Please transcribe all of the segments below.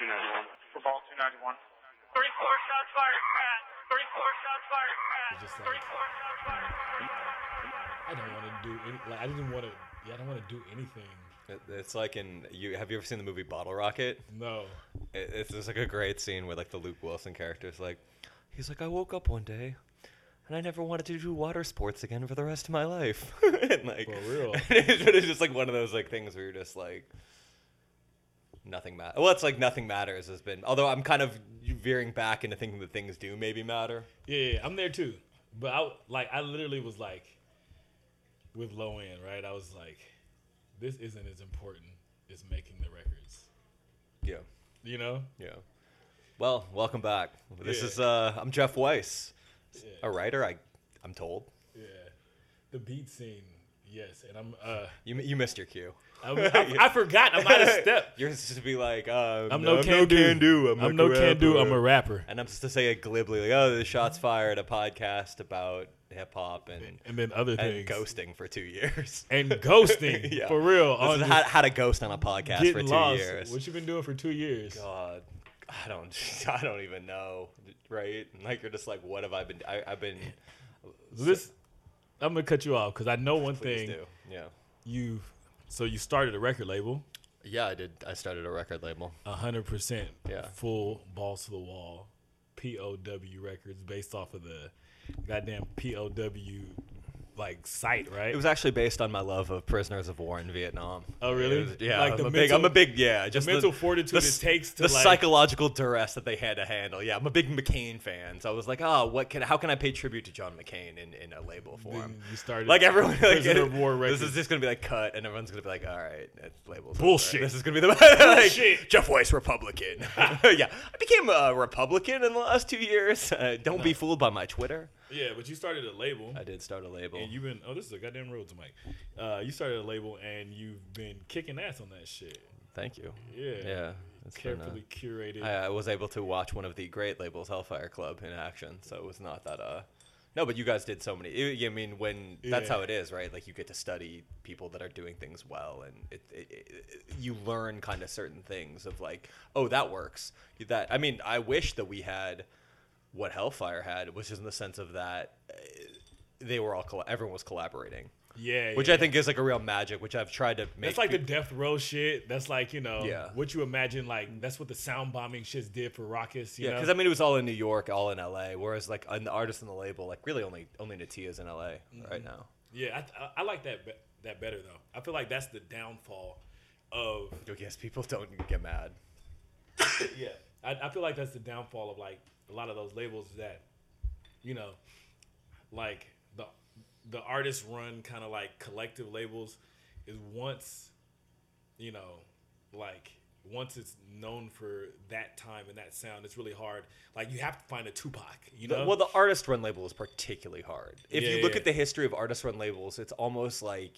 291. For ball 291. Three, four shots fired. Pat. Three, four shots fired. Pat. Just like- Three, shots fired. I don't want to do any. Like I didn't want to. Yeah, I don't want to do anything. It- It's like in you. Have you ever seen the movie Bottle Rocket? No. It, it's just like a great scene where like the Luke Wilson character is like, he's like, I woke up one day, and I never wanted to do water sports again for the rest of my life. and like, For real. it's, but it's just like one of those like things where you're just like, nothing matters. Well, it's like nothing matters has been. Although I'm kind of veering back into thinking that things do maybe matter. Yeah, yeah, I'm there too. But I like I literally was like with low end, right? I was like, this isn't as important as making the records. Yeah, You know? yeah. Well, welcome back. This Yeah. is uh, I'm Jeff Weiss, Yeah. a writer. I, I'm told. Yeah. The beat scene, yes. And I'm uh You you missed your cue. I, I, I forgot I'm out of step. You're supposed to be like, uh, I'm Nocando. can do. I'm, I'm Nocando. rapper." I'm a rapper. And I'm supposed to say it glibly, like, oh, the shots fired, a podcast about hip hop and And then other and things. ghosting for two years. And ghosting. Yeah. For real. This is how, how to ghost on a podcast for two lost. years. What you been doing for two years? God, I don't, I don't even know, right? Like you're just like, what have I been? I, I've been. This I'm gonna cut you off because I know one Please thing. do. Yeah. You so you started a record label. Yeah, I did. I started a record label. hundred percent Yeah. full balls to the wall POW records based off of the goddamn POW like site, right? It was actually based on my love of prisoners of war in Vietnam. Oh, really? Was- yeah, Like I'm the a big. I'm a big. Yeah, just the- mental fortitude the it takes to, the like- psychological duress that they had to handle. Yeah, I'm a big McCain fan, so I was like, oh, what can? How can I pay tribute to John McCain in, in a label form? You started Like everyone, like, of War this is just gonna be like cut, and everyone's gonna be like, all right, it's labels. over. Bullshit. This is gonna be the like. Jeff Weiss Republican. yeah, I became a Republican in the last two years. Uh, don't be fooled by my Twitter. Yeah, but you started a label. I did start a label. and you've been oh this is a goddamn road to Mike. Uh, you started a label and you've been kicking ass on that shit. Thank you. Yeah. Yeah, it's been, uh, Carefully curated. I, I was able to watch one of the great labels, Hellfire Club, in action. So it was not that. Uh, no, but you guys did so many. I I mean, when that's Yeah. how it is, right? Like you get to study people that are doing things well, and it, it, it, you learn kind of certain things of like, oh, that works. That I mean, I wish that we had what Hellfire had, which is in the sense of that uh, they were all colla- everyone was collaborating, yeah. which yeah. I think is like a real magic, which I've tried to make. That's like the death row shit. That's like you know Yeah. what you imagine. Like that's what the sound bombing shits did for. You Yeah, because I mean it was all in New York, all in LA. Whereas like an artist in the label, like really only only Natia's in LA Mm-hmm. right now. yeah, I, I, I like that be- that better though. I feel like that's the downfall of I guess people don't get mad. yeah. I, I feel like that's the downfall of like a lot of those labels that you know, like the the artist run kind of like collective labels is once you know like once it's known for that time and that sound it's really hard like you have to find a tupac you know well, the artist run label is particularly hard. If Yeah, you look yeah. at the history of artist run labels, it's almost like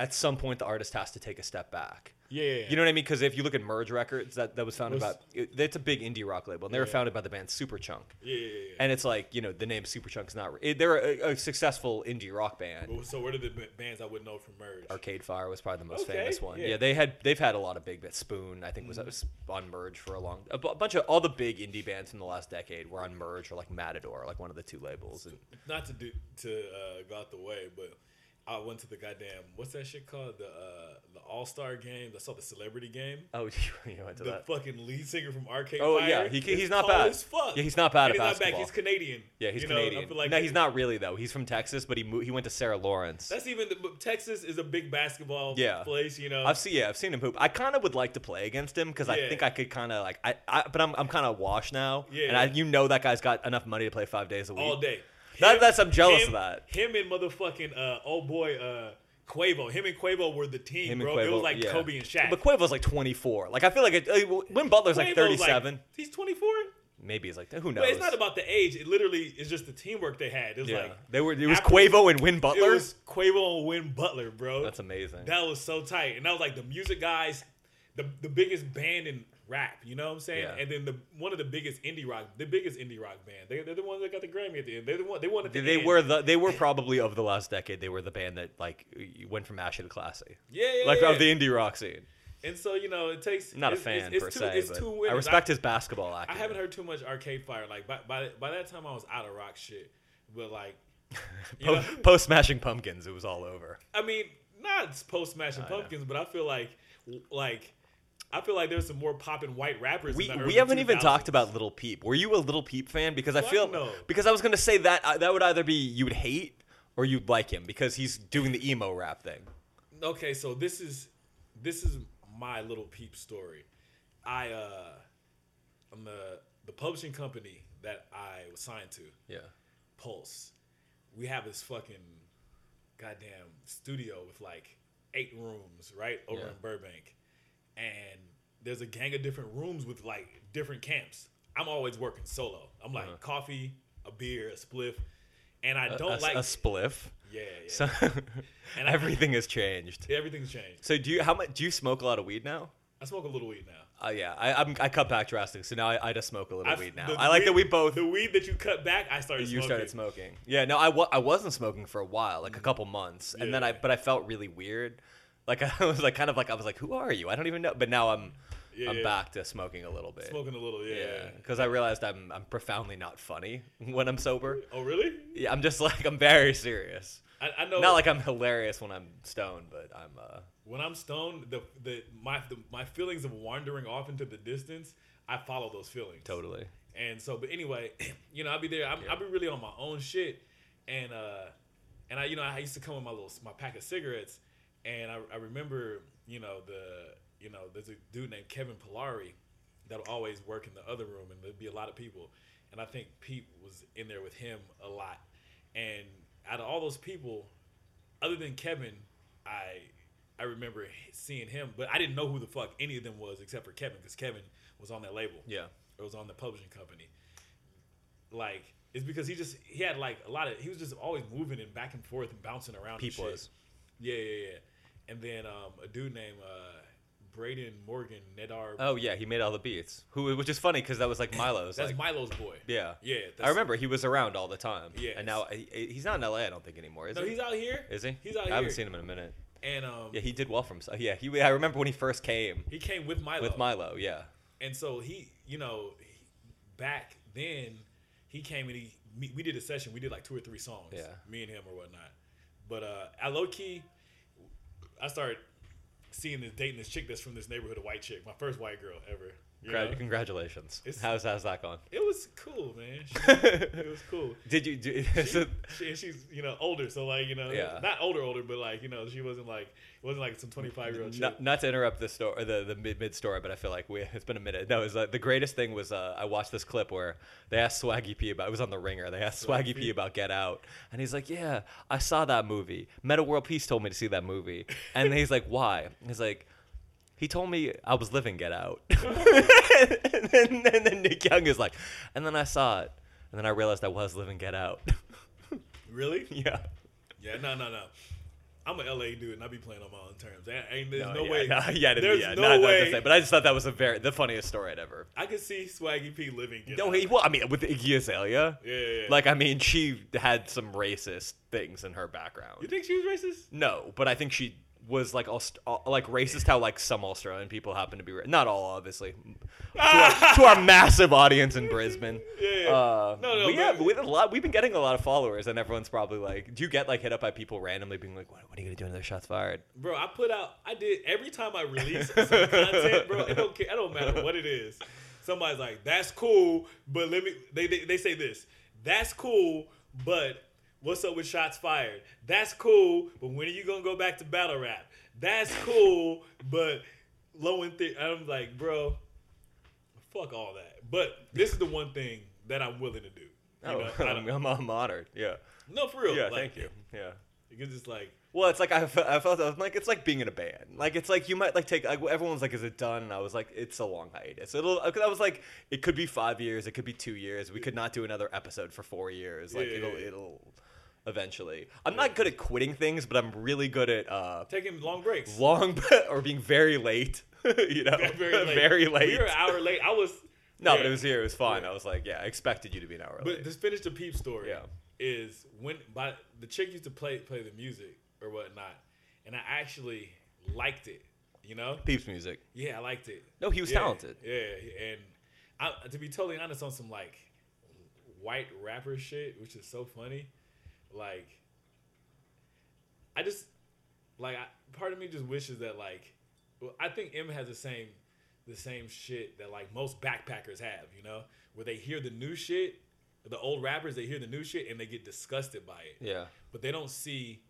at some point the artist has to take a step back. yeah, yeah, yeah. You know what I mean? Because if you look at Merge Records, that, that was founded Was- by it, it's a big indie rock label, and they were founded by the band Superchunk. yeah, yeah, yeah. And it's like you know the name Superchunk's not. it- They're a, a successful indie rock band. Well, so what are the b- bands i would know from merge Arcade Fire was probably the most Okay, famous one. yeah. They had they've had a lot of big bits. Spoon, I think, was, was on Merge for a long. A, bunch of all the big indie bands from the last decade were on Merge or like Matador, like one of the two labels. And not to do to uh, go out the way, but I went to the goddamn what's that shit called the uh, the All Star game. I saw the celebrity game. oh, you went to that? The that. fucking lead singer from Arcade Oh, Fire. yeah, he- he's not bad. As fuck. Yeah, he's not bad And at he's not basketball. He's Canadian. Yeah, he's You know, Canadian. like no, he's not really though. He's from Texas, but he he went to Sarah Lawrence. That's even the, Texas is a big basketball Yeah. place. You know, I've seen yeah, I've seen him hoop. I kind of would like to play against him because I think I could kind of like I, I but I'm I'm kind of washed now. Yeah, and I, you know that guy's got enough money to play five days a week. all day. That- that's- I'm jealous him, of that. Him and motherfucking uh, old boy uh, Quavo. Him and Quavo were the team, Him and bro. it was like yeah. Kobe and Shaq. But Quavo's like 24. Like I feel like it, uh, when Butler's like Quavo's 37. he's 24. Maybe he's like who knows. But it's not about the age. It literally is just the teamwork they had. It was yeah. like they were. It was after- Quavo and Win Butler. It was Quavo and Win Butler, bro. That's amazing. That was so tight, and that was like the music guys, the the biggest band in rap. You know what I'm saying? Yeah. And then the one of the biggest indie rock, the biggest indie rock band. They, they're the ones that got the Grammy at the end. They're the one. They won at the they end. were the they were probably of the last decade. They were the band that like went from ashy to classy. Yeah, yeah, Like yeah. of the indie rock scene. And so you know, it takes. Not a fan it's, per two, se, It's two I winners. respect his basketball acting. I haven't heard too much Arcade Fire. Like by by, by that time, I was out of rock shit. But like, know, Post Smashing Pumpkins, it was all over. I mean, not post Smashing I. Pumpkins, but I feel like like I feel like there's some more popping white rappers. We, we haven't even talked about Lil Peep. Were you a Lil Peep fan? Because I feel no. because I was gonna say that uh, that would either be you would hate or you'd like him because he's doing the emo rap thing. Okay, so this is this is my Lil Peep story. I uh I'm the the publishing company that I was signed to, Yeah. Pulse. We have this fucking goddamn studio with like eight rooms, right? Over Yeah. in Burbank. And there's a gang of different rooms with like different camps. I'm always working solo. I'm like Uh-huh. coffee, a beer, a spliff. And I don't a, like a spliff. Yeah, yeah. So And I- everything has changed. Everything's changed. So do you how much do you smoke a lot of weed now? I smoke a little weed now. Uh, yeah, I I'm, I cut back drastically, so now I, I just smoke a little I- weed now. I like that we both the weed that you cut back. I started. you smoking. started smoking. Yeah, no, I wa- I wasn't smoking for a while, like a couple months, and then I but I felt really weird. Like I was like kind of like I was like, who are you? I don't even know. But now I'm Yeah, I'm yeah. back to smoking a little bit. Smoking a little, yeah. Yeah, because I realized I'm I'm profoundly not funny when I'm sober. Oh, really? Yeah, I'm just like I'm very serious. I, I know. Not like I'm hilarious when I'm stoned, but I'm uh when I'm stoned, the the my the, my feelings of wandering off into the distance, I follow those feelings. totally. And so, but anyway, you know, I'll be there. I'm, I'll be really on my own shit, and uh, and I, you know, I used to come with my little my pack of cigarettes, and I, I remember, you know, the, you know, there's a dude named Kevin Polari that'll always work in the other room, and there'd be a lot of people, and I think Pete was in there with him a lot, and out of all those people, other than Kevin, I. I remember seeing him, but I didn't know who the fuck any of them was except for Kevin, because Kevin was on that label Yeah. it was on the publishing company. Like it's because he just he had like a lot of he was just always moving and back and forth and bouncing around. was. Yeah, yeah, yeah. And then um, a dude named uh, Braden Morgan Nedar. Oh yeah, he made all the beats. Who which is funny because that was like Milo's. that's like, Milo's boy. yeah. Yeah, I remember he was around all the time. Yeah. And now he- he's not in LA. I don't think anymore. Is No, he? he's out here. Is he? He's out here. I here. haven't seen him in a minute. And um, Yeah, he did well for himself. Yeah, he. I remember when he first came he came with Milo. with Milo. Yeah. And so he, you know, he, back then he came and he we did a session. We did like two or three songs. Yeah. Me and him or whatnot. But uh, I low key, I started seeing this dating this chick that's from this neighborhood, a white chick, my first white girl ever. Gra- know? Congratulations. It's- how's how's that gone? It was cool, man. She- it was cool. Did you do? so- She, she's you know older, so like you know Yeah. not older older, but like you know she wasn't like it wasn't like some twenty five year old not, not to interrupt the story, the the mid mid story, but I feel like we it's been a minute. No, it was, uh, the greatest thing was uh, I watched this clip where they asked Swaggy P about it was on the Ringer. They asked Swaggy Swaggy P? P about Get Out, and he's like, "Yeah, I saw that movie. Metta World Peace told me to see that movie," and he's like, "Why?" He's like. He told me I was living Get Out, and, then, and then Nick Young is like, and then I saw it, and then I realized I was living Get Out. Really? yeah, Yeah, no, no, no. I'm an LA dude, and I be playing on my own terms. Ain't there's no, yeah, way. no, yeah, there's yeah, no not, not to way. say, but I just thought that was a very the funniest story I'd ever I could see Swaggy P living. Get No, he, well, I mean, with Iggy Azalea, Yeah, yeah, yeah. like, I mean, she had some racist things in her background. You think she was racist? No, but I think she was like Aust- like racist. How like some Australian people happen to be, ra- not all, obviously, to, our, to our massive audience in Brisbane. Yeah. Uh, No, no, we have, but- we have a lot. We've been getting a lot of followers, and everyone's probably like, "Do you get like hit up by people randomly being like, what, what are you gonna do when their shots fired?" Bro, I put out. I did every time I release some content, bro. It don't care. It don't matter what it is. Somebody's like, "That's cool," but let me. They they, they say this. That's cool, but what's up with shots fired? That's cool, but when are you gonna go back to battle rap? That's cool, but low and thick. I'm like, bro, fuck all that. But this is the one thing that I'm willing to do. You Oh, know, I'm, I'm, I'm honored. Yeah, no, for real. yeah. like, thank you. Yeah. Because it's like, Well, it's like I felt, I felt I'm like it's like being in a band. Like it's like you might like take like everyone's like, is it done? And I was like, it's a long hiatus. It'll. Cause I was like, it could be five years, it could be two years. We could not do another episode for four years. Like Yeah, it'll yeah. it'll eventually. I'm not good at quitting things, but I'm really good at uh taking long breaks. long or being very late. you know, very late. very late. We were an hour late. I was. no, but it was here. It was fine. Yeah. I was like, yeah, I expected you to be an hour But late. But just finish the peep story. Yeah. Is when by the chick used to play play the music or whatnot, and I actually liked it You know? Peeps music. Yeah, I liked it. No, he was Yeah, talented. Yeah, and I, to be totally honest, on some like white rapper shit, which is so funny. Like, I just like I, part of me just wishes that like, well, I think M has the same the same shit that like most backpackers have. You know, where they hear the new shit, the old rappers they hear the new shit and they get disgusted by it Yeah. but they don't see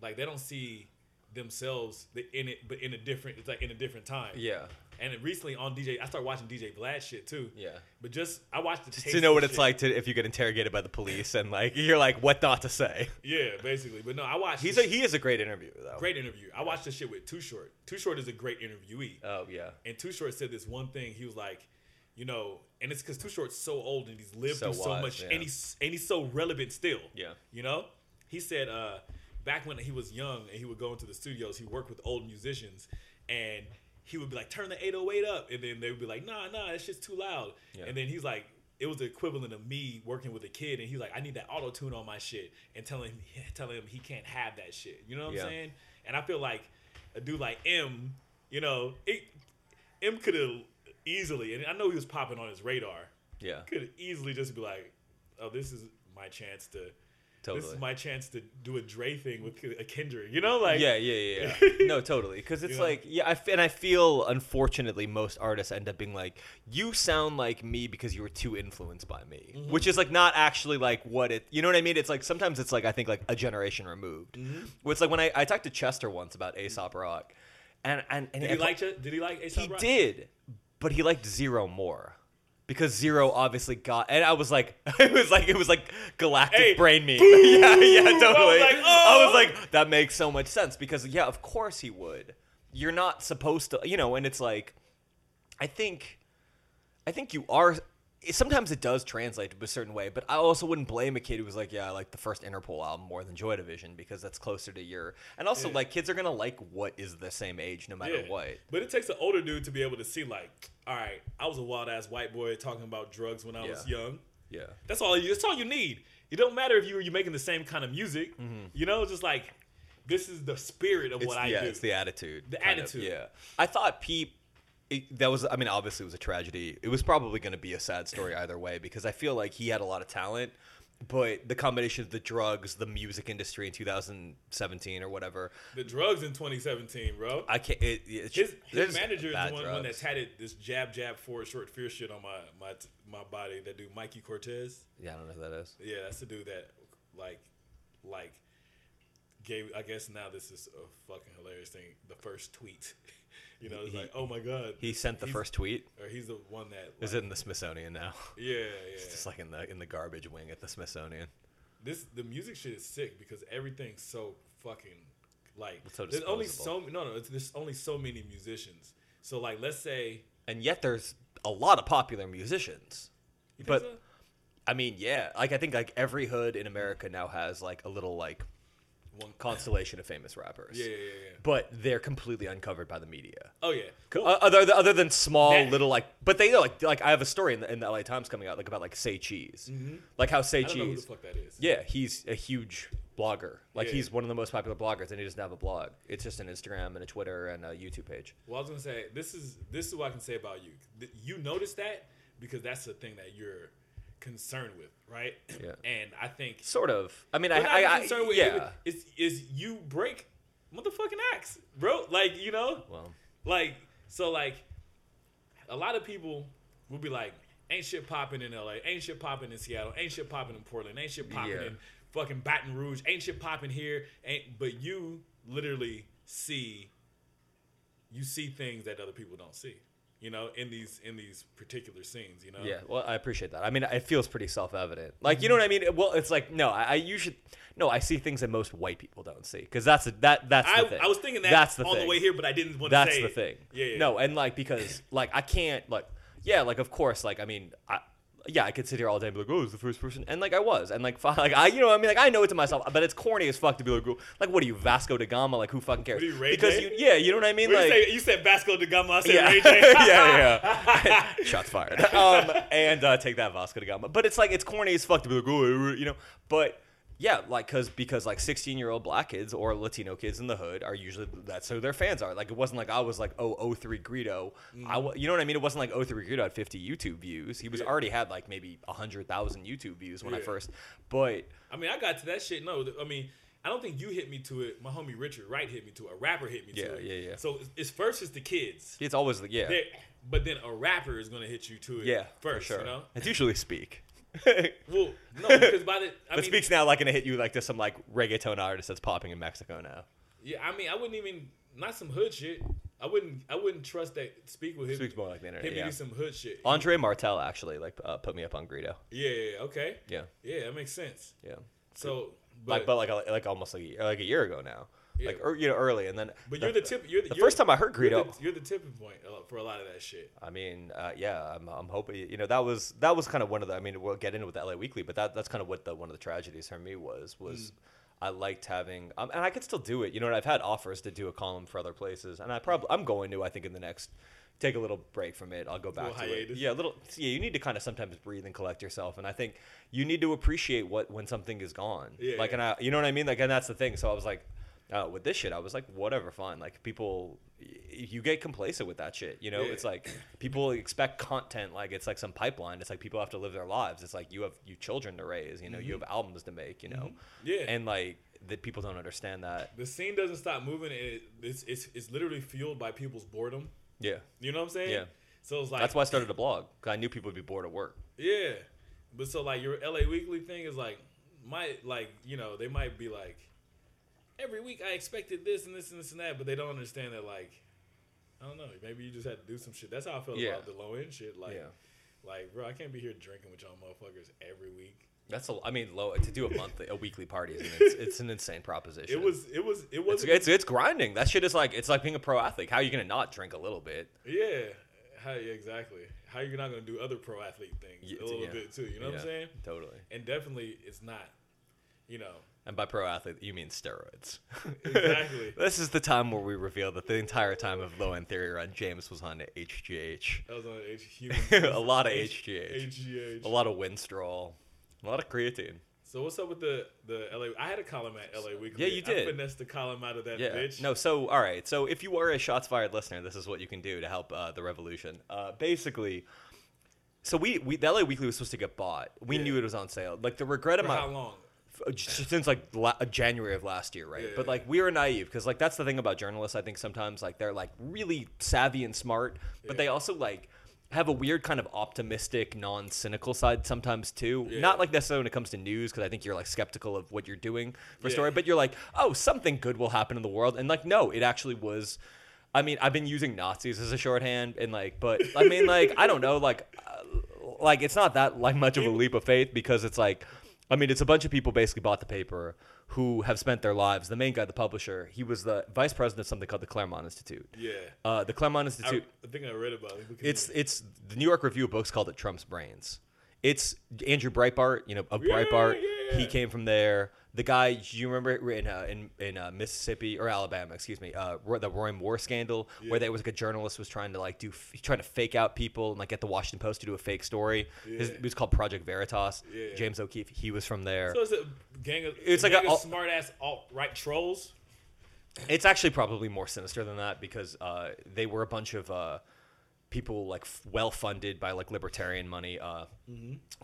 like they don't see themselves in it but in a different it's like in a different time Yeah. And recently on dj i started watching dj vlad shit too Yeah. but just i watched the Just taste to know what it's shit. like to if you get interrogated by the police and like you're like what not to say. yeah basically but no i watched He's a he is a great interviewer though. great interview i watched this shit with too short too short is a great interviewee Oh yeah. and too short said this one thing he was like you know and it's because too short's so old and he's lived So through so wise, much yeah. and he's and he's so relevant still Yeah. You know, he said uh, back when he was young and he would go into the studios, he worked with old musicians, and he would be like, "Turn the 808 up," and then they would be like, "Nah, nah, that shit's too loud." Yeah. And then he's like, it was the equivalent of me working with a kid, and he's like, "I need that auto tune on my shit," and telling telling him he can't have that shit. You know what Yeah. I'm saying? And I feel like a dude like M, you know, it, M could have easily, and I know he was popping on his radar, Yeah. could easily just be like, "Oh, this is my chance to." Totally. This is my chance to do a Dre thing with a Kendrick. You know, like yeah, yeah, yeah, yeah. no, totally. Because it's You know? like, yeah, I f- and I feel unfortunately most artists end up being like, you sound like me because you were too influenced by me, Mm-hmm. which is like not actually like what it. You know what I mean? It's like sometimes it's like I think like a generation removed. Mm-hmm. Where it's like when I, I talked to Chester once about Aesop Rock, and and, and Did he like it? Did he like A$AP he did, but he liked Zero more. Because Zero obviously got, and I was like, it was like, it was like galactic Hey, brain meme. boo! yeah, yeah, I was totally. like, I was oh! like, that makes so much sense because, yeah, of course he would. You're not supposed to, you know, and it's like, I think, I think you are. Sometimes it does translate to a certain way, but I also wouldn't blame a kid who was like, "Yeah, I like the first Interpol album more than Joy Division because that's closer to your." And also, Yeah. like, kids are gonna like what is the same age, no matter Yeah. what. But it takes an older dude to be able to see, like, all right, I was a wild ass white boy talking about drugs when I was young. Yeah. That's all. You, that's all you need. It don't matter if you you're making the same kind of music. Mm-hmm. You know, just like this is the spirit of It's, what I yeah, do. it's the attitude. The kind of, attitude. yeah. I thought Peep. It, that was. I mean, obviously, it was a tragedy. It was probably going to be a sad story either way because I feel like he had a lot of talent, but the combination of the drugs, the music industry in 2017 or whatever, the drugs in 2017, bro. I can't. It, it's, His, his manager is the one, one that drugs. tatted this jab jab forward short fear shit on my my my body. That dude Mikey Cortez. Yeah, I don't know who that is. Yeah, that's the dude that like like gave. I guess now this is a fucking hilarious thing. The first tweet, you know, it's He- like, oh my god, He sent the He's- first tweet. or he's the one that Is like, it in the Smithsonian now? Yeah, yeah. It's just like in the in the garbage wing at the Smithsonian. this the music shit is sick because everything's so fucking like so there's only so no no it's, there's only so many musicians. So like let's say And yet, there's a lot of popular musicians. But- so? I mean, yeah, like I think like every hood in America now has like a little like one constellation of famous rappers. yeah yeah yeah yeah. But they're completely uncovered by the media. Oh yeah. Uh, Other other than small little like, but they know like like I have a story in the, in the LA Times coming out like about like Say Cheese, like how Say Mm-hmm. I don't know who the Cheese. fuck that is. Yeah, he's a huge blogger. Like Yeah. he's one of the most popular bloggers, and he doesn't have a blog. It's just an Instagram and a Twitter and a YouTube page. Well, I was gonna say this is this is what I can say about you. Th- You notice that because that's the thing that you're concerned with, right? Yeah. And I think Sort of. I mean, I, I'm I, I with yeah. is is you break motherfucking axe, bro. Like you know, Well, like so like a lot of people will be like, ain't shit popping in LA, ain't shit popping in Seattle, ain't shit popping in Portland, ain't shit popping Yeah. in fucking Baton Rouge, ain't shit popping here, ain't but you literally see you see things that other people don't see. You know, in these in these particular scenes, you know. yeah. Well, I appreciate that. I mean, it feels pretty self-evident. Like, you mm-hmm. know what I mean? Well, it's like no, I, I you should no. I see things that most white people don't see because that's a, that that's the I, thing. I was thinking that that's the on thing. the way here, but I didn't want to say That's the it. thing. Yeah, yeah. No, and like because like I can't like yeah like of course like I mean I. Yeah, I could sit here all day and be like, "Oh, it's the first person," and like I was, and like, like I, you know, what I mean, like I know it to myself, but it's corny as fuck to be like, "Oh," like, what are you, Vasco da Gama? Like, who fucking cares? You, because J? you, yeah, you know what I mean, What like, you, say, you said Vasco da Gama, I said yeah, Ray J. yeah, yeah, yeah. Shots fired. Um, and uh, take that Vasco da Gama. But it's like it's corny as fuck to be like, oh, you know. But Yeah, like cause because like sixteen year old black kids or Latino kids in the hood are usually that's who their fans are. Like it wasn't like I was like oh 03 Greedo. I mm-hmm. wa- you know what I mean? It wasn't like 03 Greedo had fifty YouTube views. He was Yeah. already had like maybe hundred thousand YouTube views when I first. But I mean, I got to that shit. No, I mean, I don't think you hit me to it. My homie Richard Wright hit me to it. A rapper hit me Yeah, to it. yeah, yeah. yeah. So it's, it's first it's the kids. it's always like yeah, They're- but then a rapper is gonna hit you to it. yeah, first, sure. you know. It's usually Speak. Well, no, because by the I but mean, Speak's now like gonna hit you like to some like reggaeton artist that's popping in Mexico now. yeah, I mean, I wouldn't even not some hood shit. I wouldn't, I wouldn't trust that Speak with hit Speak's more like the internet. hit me Yeah. to some hood shit. Andre Martel actually like uh, put me up on Greedo. Yeah, yeah, yeah, okay, Yeah, yeah, that makes sense. yeah. So, but like but like like almost like a, like a year ago now. Yeah. Like or, you know early and then but you're the tip. You're the, the you're- first time I heard you're Greedo- the, you're the tipping point for a lot of that shit. I mean, uh, yeah, I'm, I'm hoping you know that was that was kind of one of the. I mean, we'll get into with the LA Weekly, but that that's kind of what the one of the tragedies for me was Mm. was I liked having, um, and I could still do it. You know, what I've had offers to do a column for other places, and I probably I'm going to. I think in the next take a little break from it. I'll go back to it. hiatus. Yeah, a little. Yeah, you need to kind of sometimes breathe and collect yourself, and I think you need to appreciate what when something is gone. Yeah, like, yeah. and I, you know what I mean. Like, and that's the thing. So I was like. Uh, with this shit, I was like, whatever, fine. Like people, you get complacent with that shit. You know, Yeah. it's like people expect content like it's like some pipeline. It's like people have to live their lives. It's like you have you children to raise. You know, you have albums to make. You know, Mm-hmm. Yeah. and like that people don't understand that. the scene doesn't stop moving. It, it's, it's it's literally fueled by people's boredom. Yeah, You know what I'm saying? Yeah. So it's like that's why I started a blog. Cause I knew people would be bored at work. Yeah, but so like your LA Weekly thing is like might like you know they might be like every week I expected this and this and this and that, but they don't understand that like I don't know maybe you just had to do some shit. That's how I feel Yeah. about the low end shit. Like Yeah. like bro, I can't be here drinking with y'all motherfuckers every week. That's a. I mean, low to do a monthly, a weekly party is an, it's, it's an insane proposition. It was it was it was it's it's grinding. That shit is like it's like being a pro athlete. How are you gonna not drink a little bit? yeah. How yeah, exactly? How you're not gonna do other pro athlete things Yeah, a little yeah. bit too? You know what I'm saying? Totally. And definitely, it's not. You know, And by pro athlete, you mean steroids. Exactly. this is the time where we reveal that the entire time of Low End Theory Run, James was on HGH. that was on H human. a lot of H- HGH. HGH. A lot of Winstrol. A lot of creatine. So what's up with the the LA? I had a column at LA Weekly. Yeah, you did. I finessed the column out of that Yeah. bitch. No, so, all right. So, if you are a Shots Fired listener, this is what you can do to help uh, the revolution. Uh, basically, so we, we, the LA Weekly was supposed to get bought. We Yeah. knew it was on sale. Like, the regret of my. how long? Since like la- January of last year, right? Yeah, but like we were naive because like that's the thing about journalists. I think sometimes like they're like really savvy and smart, but they also like have a weird kind of optimistic, non-cynical side sometimes too. Yeah. Not like necessarily when it comes to news because I think you're like skeptical of what you're doing for a Yeah. story, but you're like, oh, something good will happen in the world, and like no, it actually was. I mean, I've been using Nazis as a shorthand, and like, but I mean, like, I don't know, like, uh, like it's not that like much of a leap of faith because it's like, I mean, it's a bunch of people basically bought the paper who have spent their lives. The main guy, the publisher, he was the vice president of something called the Claremont Institute. Yeah. Uh, the Claremont Institute. I think I read about it. It's it's the New York Review of Books called it Trump's brains. It's Andrew Breitbart, you know, of Yeah, Breitbart. yeah. He came from there. The guy, you remember in uh, in in uh, Mississippi or Alabama, excuse me, uh, the Roy Moore scandal, Yeah. where there was like a journalist was trying to like do f- trying to fake out people and like get the Washington Post to do a fake story. His, Yeah. it was called Project Veritas. Yeah. James O'Keefe, he was from there. so it's a gang of It's a like a gang all- of smart ass alt right trolls. It's actually probably more sinister than that because uh, they were a bunch of uh, people like f- well funded by like libertarian money. Uh,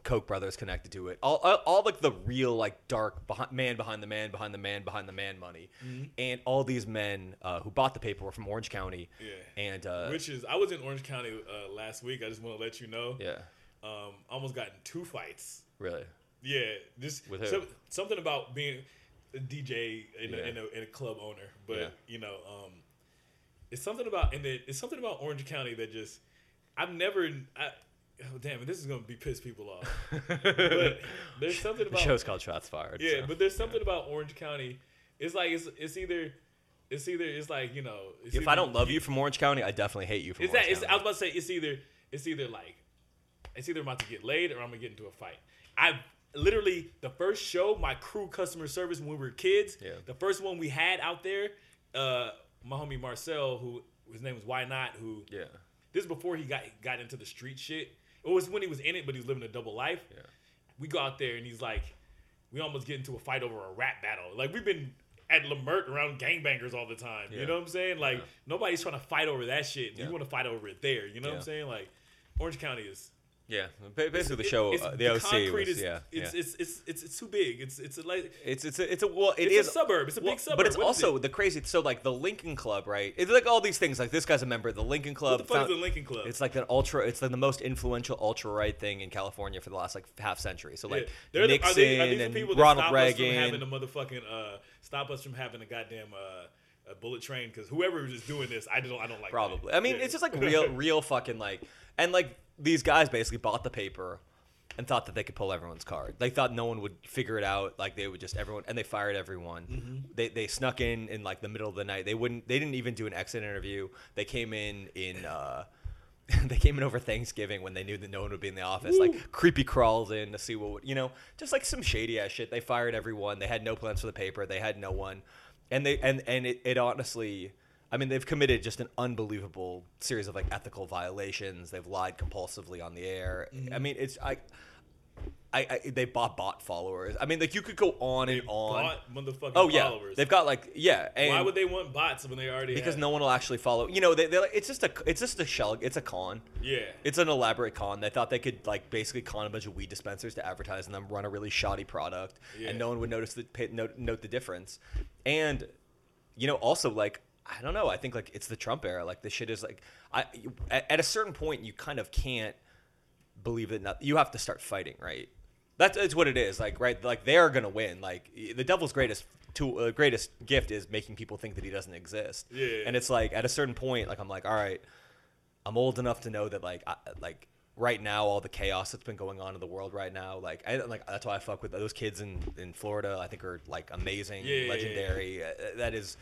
Koch brothers connected to it. All, all, all like the real like dark behind, man behind the man behind the man behind the man money, and all these men uh, who bought the paper were from Orange County. Yeah. and uh, Which is I was in Orange County uh, last week. I just want to let you know. yeah, Um, almost got in two fights. really, Yeah, This With who? some- something about being a DJ and, Yeah. a, and, a, and a club owner, but Yeah. you know, um, it's something about and it, it's something about Orange County that just I've never. I, oh damn it, this is gonna be piss people off. but there's something the about show's called Shots Fired. yeah, so. but there's something about Orange County. It's like it's it's either it's either it's like you know. It's if either I don't love you from Orange County, I definitely hate you from It's that. Orange It's, I was about to say it's either it's either like it's either I'm about to get laid or I'm gonna get into a fight. I literally the first show, my crew customer service when we were kids. Yeah. The first one we had out there, uh, my homie Marcel, who his name was Why Not, who yeah, this is before he got got into the street shit. It was when he was in it, but he was living a double life. Yeah. We go out there and he's like, we almost get into a fight over a rap battle. Like we've been at Leimert around gangbangers all the time. Yeah. You know what I'm saying? Like Yeah. nobody's trying to fight over that shit. You want to fight over it there. You know what I'm saying? Like Orange County is Yeah, ba- basically the show, uh, the OC concrete was is, yeah, It's, yeah. it's it's it's it's too big. It's it's like It's it's a, it's a well it it's is a suburb. It's a well, big suburb. but it's What also it? the crazy. So like the Lincoln Club, right? It's like all these things. Like this guy's a member of the Lincoln Club. what the fuck found- is the Lincoln Club? It's like an ultra. It's like the most influential ultra right thing in California for the last like half century. So like Yeah. The- Nixon they, are these and people that Ronald stop us from Reagan. having the motherfucking uh, stop us from having a goddamn uh, a bullet train because whoever is just doing this, I don't I don't like. that. Probably. I mean, Yeah. it's just like real, real fucking like, and like these guys basically bought the paper and thought that they could pull everyone's card. They thought no one would figure it out. Like they would just everyone, and they fired everyone. Mm-hmm. They they snuck in in like the middle of the night. They wouldn't. They didn't even do an exit interview. They came in in. uh They came in over Thanksgiving when they knew that no one would be in the office. Like creepy crawls in to see what would, you know, just like some shady ass shit. They fired everyone. They had no plans for the paper. They had no one, and they and and it, it honestly, I mean, they've committed just an unbelievable series of like ethical violations. They've lied compulsively on the air. Mm-hmm. I mean, it's I, I, I they bought bot followers. I mean, like you could go on They and on. bought motherfucking oh yeah, followers. they've got like yeah. And Why would they want bots when they already Because have- no one will actually follow. You know, they they like, it's just a it's just a shell. It's a con. Yeah. It's an elaborate con. They thought they could like basically con a bunch of weed dispensers to advertise and then run a really shoddy product, Yeah. and no one would notice the pay, note, note the difference. And you know, also like I don't know. I think like it's the Trump era. Like the shit is like I you- at, at a certain point you kind of can't believe that not, you have to start fighting, right? That's, that's what it is. Like right, like they are gonna win. Like the devil's greatest tool, uh, greatest gift is making people think that he doesn't exist. Yeah. And it's like at a certain point, like I'm like, all right, I'm old enough to know that like I, like right now all the chaos that's been going on in the world right now like I like that's why I fuck with those kids in in Florida I think are like amazing Yeah, yeah, yeah, legendary Uh, that is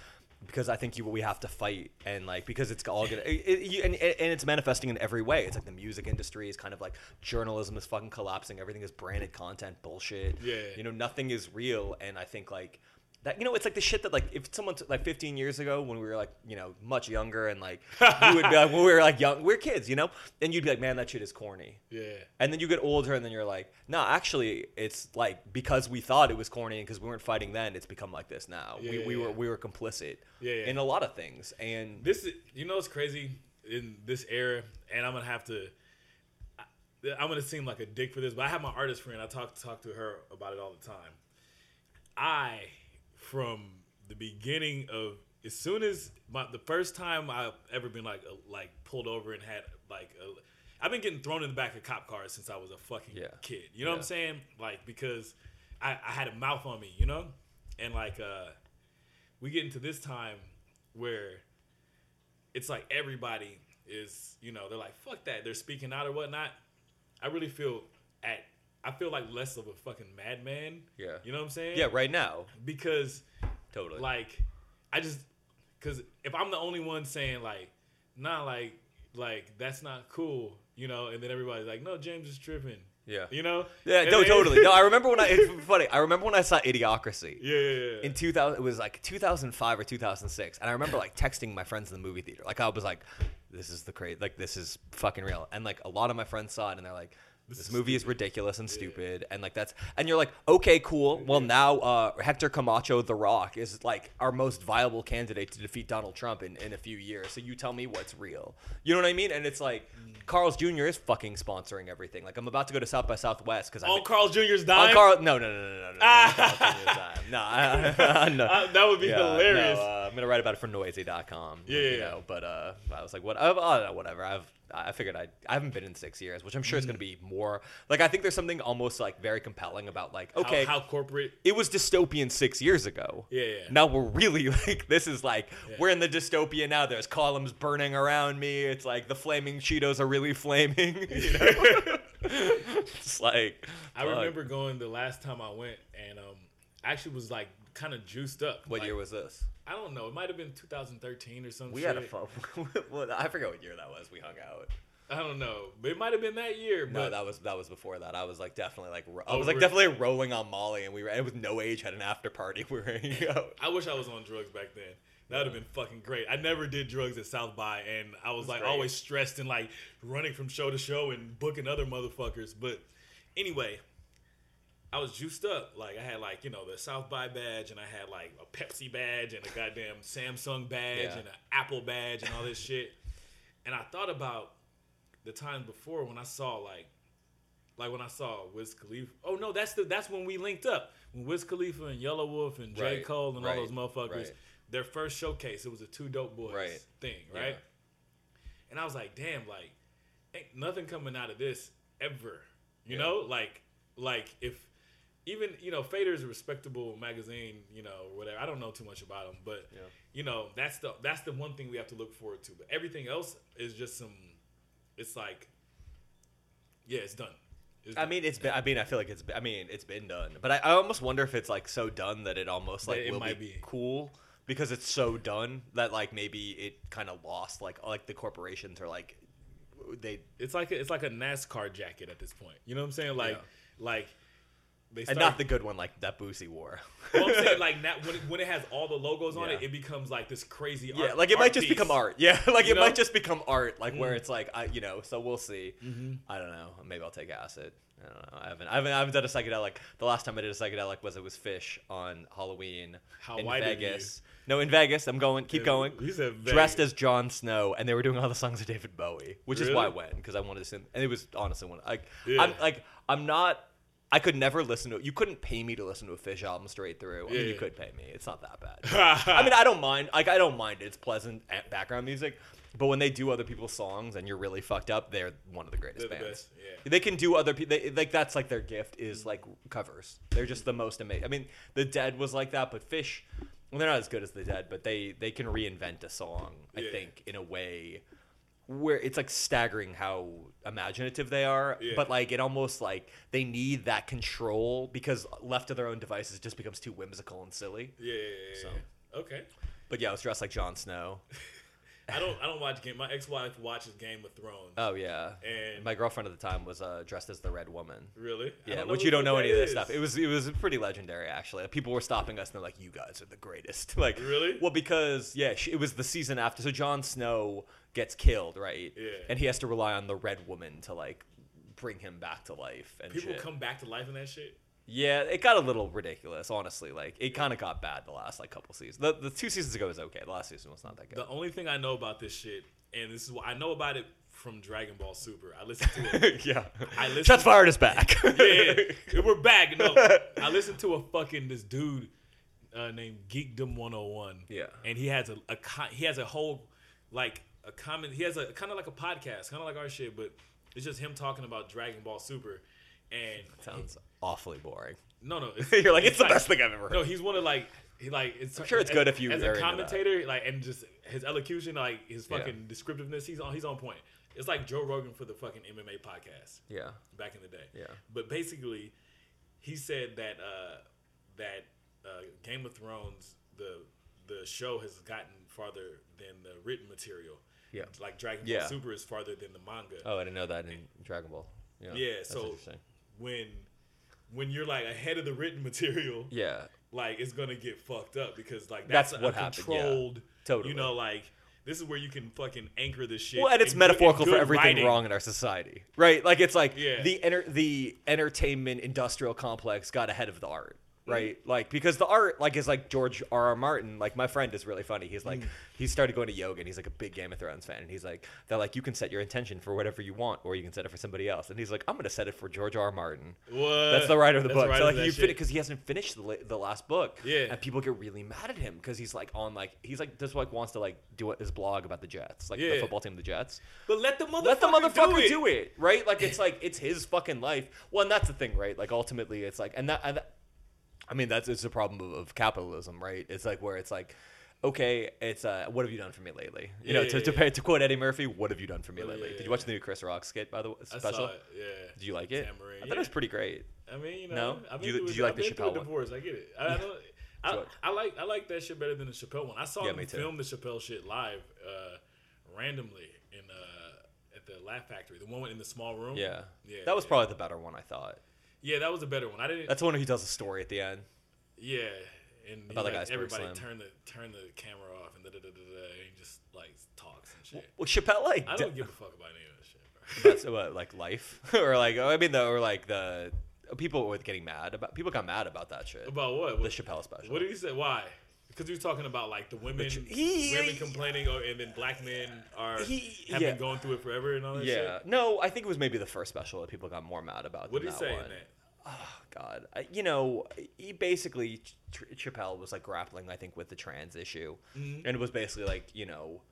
because I think you we have to fight and like because it's all gonna it, it, you, and, and it's manifesting in every way. It's like the music industry is kind of like journalism is fucking collapsing. Everything is branded content bullshit. Yeah. you know nothing is real. And I think like that you know it's like the shit that like if someone t- like 15 years ago when we were like you know much younger and like you would be like when we were like young we are kids you know and you'd be like man that shit is corny Yeah. and then you get older and then you're like nah actually it's like because we thought it was corny and because we weren't fighting then it's become like this now we, Yeah, we yeah, were we were complicit Yeah, yeah. in a lot of things and This is, you know, it's crazy in this era, and I'm gonna have to. I- I'm gonna seem like a dick for this, but I have my artist friend. I talk talk to her about it all the time. I, from the beginning of, as soon as my the first time I've ever been like uh, like pulled over and had like, a, I've been getting thrown in the back of cop cars since I was a fucking Yeah. kid. You know what I'm saying? Like because I, I had a mouth on me, you know, and like uh, we get into this time where it's like everybody is, you know, they're like, fuck that. They're speaking out or whatnot. I really feel at, I feel like less of a fucking madman. Yeah. You know what I'm saying? yeah right now Because, totally like, I just, because if I'm the only one saying, like, nah, like, like, that's not cool, you know, and then everybody's like, no, James is tripping. Yeah. You know? yeah And no, totally no I remember when I it's funny I remember when I saw Idiocracy Yeah, yeah, yeah. in 2000 it was like 2005 or 2006 and i remember like texting my friends in the movie theater like i was like this is the crazy like this is fucking real and like a lot of my friends saw it and they're like this, is movie is ridiculous and stupid and like that's and you're like okay cool well now uh, hector camacho the rock is like our most viable candidate to defeat donald trump in, in a few years so you tell me what's real you know what i mean and it's like carl's jr is fucking sponsoring everything like i'm about to go to south by southwest because On Carl Jr.'s on dime? Carl, no, no, no, no, no, no, no, Carl Jr.'s dime. no, I, no. Uh, that would be Yeah, hilarious. No, uh, I'm gonna write about it for noisey.com. Yeah, you yeah, know, but uh, I was like, what? Don't know, whatever. I've I figured I I haven't been in six years, which I'm sure is gonna be more. Like I think there's something almost like very compelling about like okay, How, corporate. it was dystopian six years ago. Yeah, yeah. Now we're really like this is like we're in the dystopia now. There's columns burning around me. It's like the flaming Cheetos are really flaming. You know? it's like I fuck. remember going the last time I went, and um, I actually was like kind of juiced up. What Like, year was this? I don't know. It might have been 2013 or something. We shit. had a fun. well, I forget what year that was. We hung out. I don't know, it might have been that year. No, but that was that was before that. I was like definitely like ro- I Oh, was like definitely rolling on Molly, and we were and with no age had an after party. We were hanging out. I wish I was on drugs back then. That would have been fucking great. I never did drugs at South by, and I was like great. always stressed and like running from show to show and booking other motherfuckers. But anyway, I was juiced up. Like I had like you know the South by badge, and I had like a Pepsi badge, and a goddamn Samsung badge, Yeah. and an Apple badge, and all this shit. And I thought about the time before when I saw like, like when I saw Wiz Khalifa. Oh no, that's the that's when we linked up when Wiz Khalifa and Yelawolf and J Right, Cole and right, all those motherfuckers. right. Their first showcase, it was a two dope boys Right. thing, Yeah. right? And I was like, damn, like, ain't nothing coming out of this ever. You Yeah. know, like, like if even you know, Fader's a respectable magazine, you know, whatever. I don't know too much about them, but Yeah. you know, that's the that's the one thing we have to look forward to. But everything else is just some. It's like, yeah, it's done. It's I done. mean, it's been. I mean, I feel like it's. I mean, it's been done, but I, I almost wonder if it's like so done that it almost like it will might be, be. cool because it's so done that like maybe it kind of lost like like the corporations are like they it's like a, it's like a NASCAR jacket at this point. You know what I'm saying? Like, Yeah. like they and not the good one like that Boosie wore. Well, I'm saying like now, when, it, when it has all the logos on Yeah. it, it becomes like this crazy. yeah, art, like it might just piece. become art. Yeah, like You it know? might just become art. Like where Mm. it's like I, you know. So we'll see. Mm-hmm. I don't know. Maybe I'll take acid. I don't know. I haven't. I haven't. I haven't done a psychedelic. The last time I did a psychedelic was it was Phish on Halloween How in white of you. Vegas. No, in Vegas. I'm going. Keep Yeah, going. said Dressed as Jon Snow, and they were doing all the songs of David Bowie, which is why I went because I wanted to sing. And it was honestly one. Like Yeah. I'm like I'm not. I could never listen to. You couldn't pay me to listen to a Phish album straight through. I mean, you could pay me. It's not that bad. I mean, I don't mind. Like, I don't mind. It's pleasant background music. But when they do other people's songs and you're really fucked up, they're one of the greatest the bands. yeah. They can do other people. Like that's like their gift is like covers. They're just the most amazing. I mean, the Dead was like that, but Phish, well, they're not as good as the Dead, but they they can reinvent a song. I Yeah. think in a way where it's like staggering how imaginative they are Yeah. but like it almost like they need that control because left to their own devices it just becomes too whimsical and silly Yeah, yeah, yeah, So. yeah. Okay. but yeah i was dressed like Jon snow I don't. I don't watch game. My ex-wife watches Game of Thrones. oh yeah And- my girlfriend at the time was uh, dressed as the red woman really? Yeah, which you don't know any that of this stuff. It was it was pretty legendary actually. People were stopping us and they're like, "You guys are the greatest." Like Really? Well, because yeah, she, it was the season after. So Jon Snow gets killed, right? Yeah. And he has to rely on the Red Woman to like bring him back to life and People shit. come back to life in that shit. Yeah, it got a little ridiculous, honestly. Like it kind of got bad the last like couple seasons. The, the two seasons ago was okay. The last season was not that good. The only thing I know about this shit, and this is what I know about it from Dragon Ball Super. I listened to it. yeah. I listened- Shots fired is back. yeah, we're back. No, I listened to a fucking this dude uh, named Geekdom 101. Yeah. and he has a, a he has a whole like a comment. He has a kind of like a podcast, kind of like our shit, but it's just him talking about Dragon Ball Super. And Sounds awfully boring. no, no, You're like, it's the best thing I've ever heard. No, he's one of like he like it's I'm sure it's as- good if you as a commentator like and just his elocution like his Yeah. fucking descriptiveness he's on he's on point. It's like Joe Rogan for the fucking MMA podcast yeah. back in the day. Yeah. But basically, he said that uh, that uh, Game of Thrones the the show has gotten farther than the written material. Yeah. Like Dragon Yeah. Ball Super is farther than the manga. Oh, I didn't know that in Dragon Ball. Yeah. yeah. That's So when when you're like ahead of the written material, Yeah. like it's gonna get fucked up because like That's that's, what happened, yeah. controlled. Totally. You know, like this is where you can fucking anchor this shit. Well, and it's good- in metaphorical for everything writing. wrong in our society, right? Like it's like Yeah. the enter- the entertainment industrial complex got ahead of the art. Right? Like because the art, like, is like George R. R. Martin. Like my friend is really funny. He's Mm. like he started going to yoga, and he's like a big Game of Thrones fan, and he's like they're like you can set your intention for whatever you want, or you can set it for somebody else, and he's like I'm gonna set it for George R. R. Martin. What? That's the writer of the That's book. writer so of like that you shit. fit because he hasn't finished the, la- the last book. Yeah. And people get really mad at him because he's like on like he's like just like wants to like do his blog about the Jets, like the football team, the Jets. But let the motherfucker Let the motherfucker do it. do it, right? Like it's like it's his fucking life. Well, and that's the thing, right? Like ultimately, it's like, and that, and that I mean, that's it's a problem of, of capitalism, right? It's like where it's like, okay, it's uh, what have you done for me lately? You know, to, yeah, to, yeah. pay, to quote Eddie Murphy, what have you done for me Oh, lately? yeah, Did you watch yeah. the new Chris Rock skit by the way? I Special? saw it. Yeah. Did you like it? Tambourine, I thought yeah. it was pretty great. I mean, you know, No? Do you- did you like I've the been through Chappelle one? divorce. I get it. I, I, don't, I, I like I like that shit better than the Chappelle one. I saw Yeah, him film the Chappelle shit live uh, randomly in uh, at the Laugh Factory, the one in the small room. Yeah, yeah. that was yeah. probably the better one. I thought. Yeah, that was a better one. I didn't. That's the one where he tells a story at the end. yeah, and About, like, everybody turn the turn the camera off and da da da da da. He just like talks and shit. Well, Chappelle like I d- don't give a fuck about any of that shit, bro. that's what like life or like I mean the or like the people were getting mad about. People got mad about that shit. About what? the What, Chappelle special. what did he say? Why? Because he was talking about like the women, he- women complaining, or, and then black men are He- have yeah. been going through it forever and all that yeah. shit. No, I think it was maybe the first special that people got more mad about. What than did he say one. in that? Oh God, I, you know, he basically Ch- Chappelle was like grappling, I think, with the trans issue, Mm-hmm. and it was basically like you know,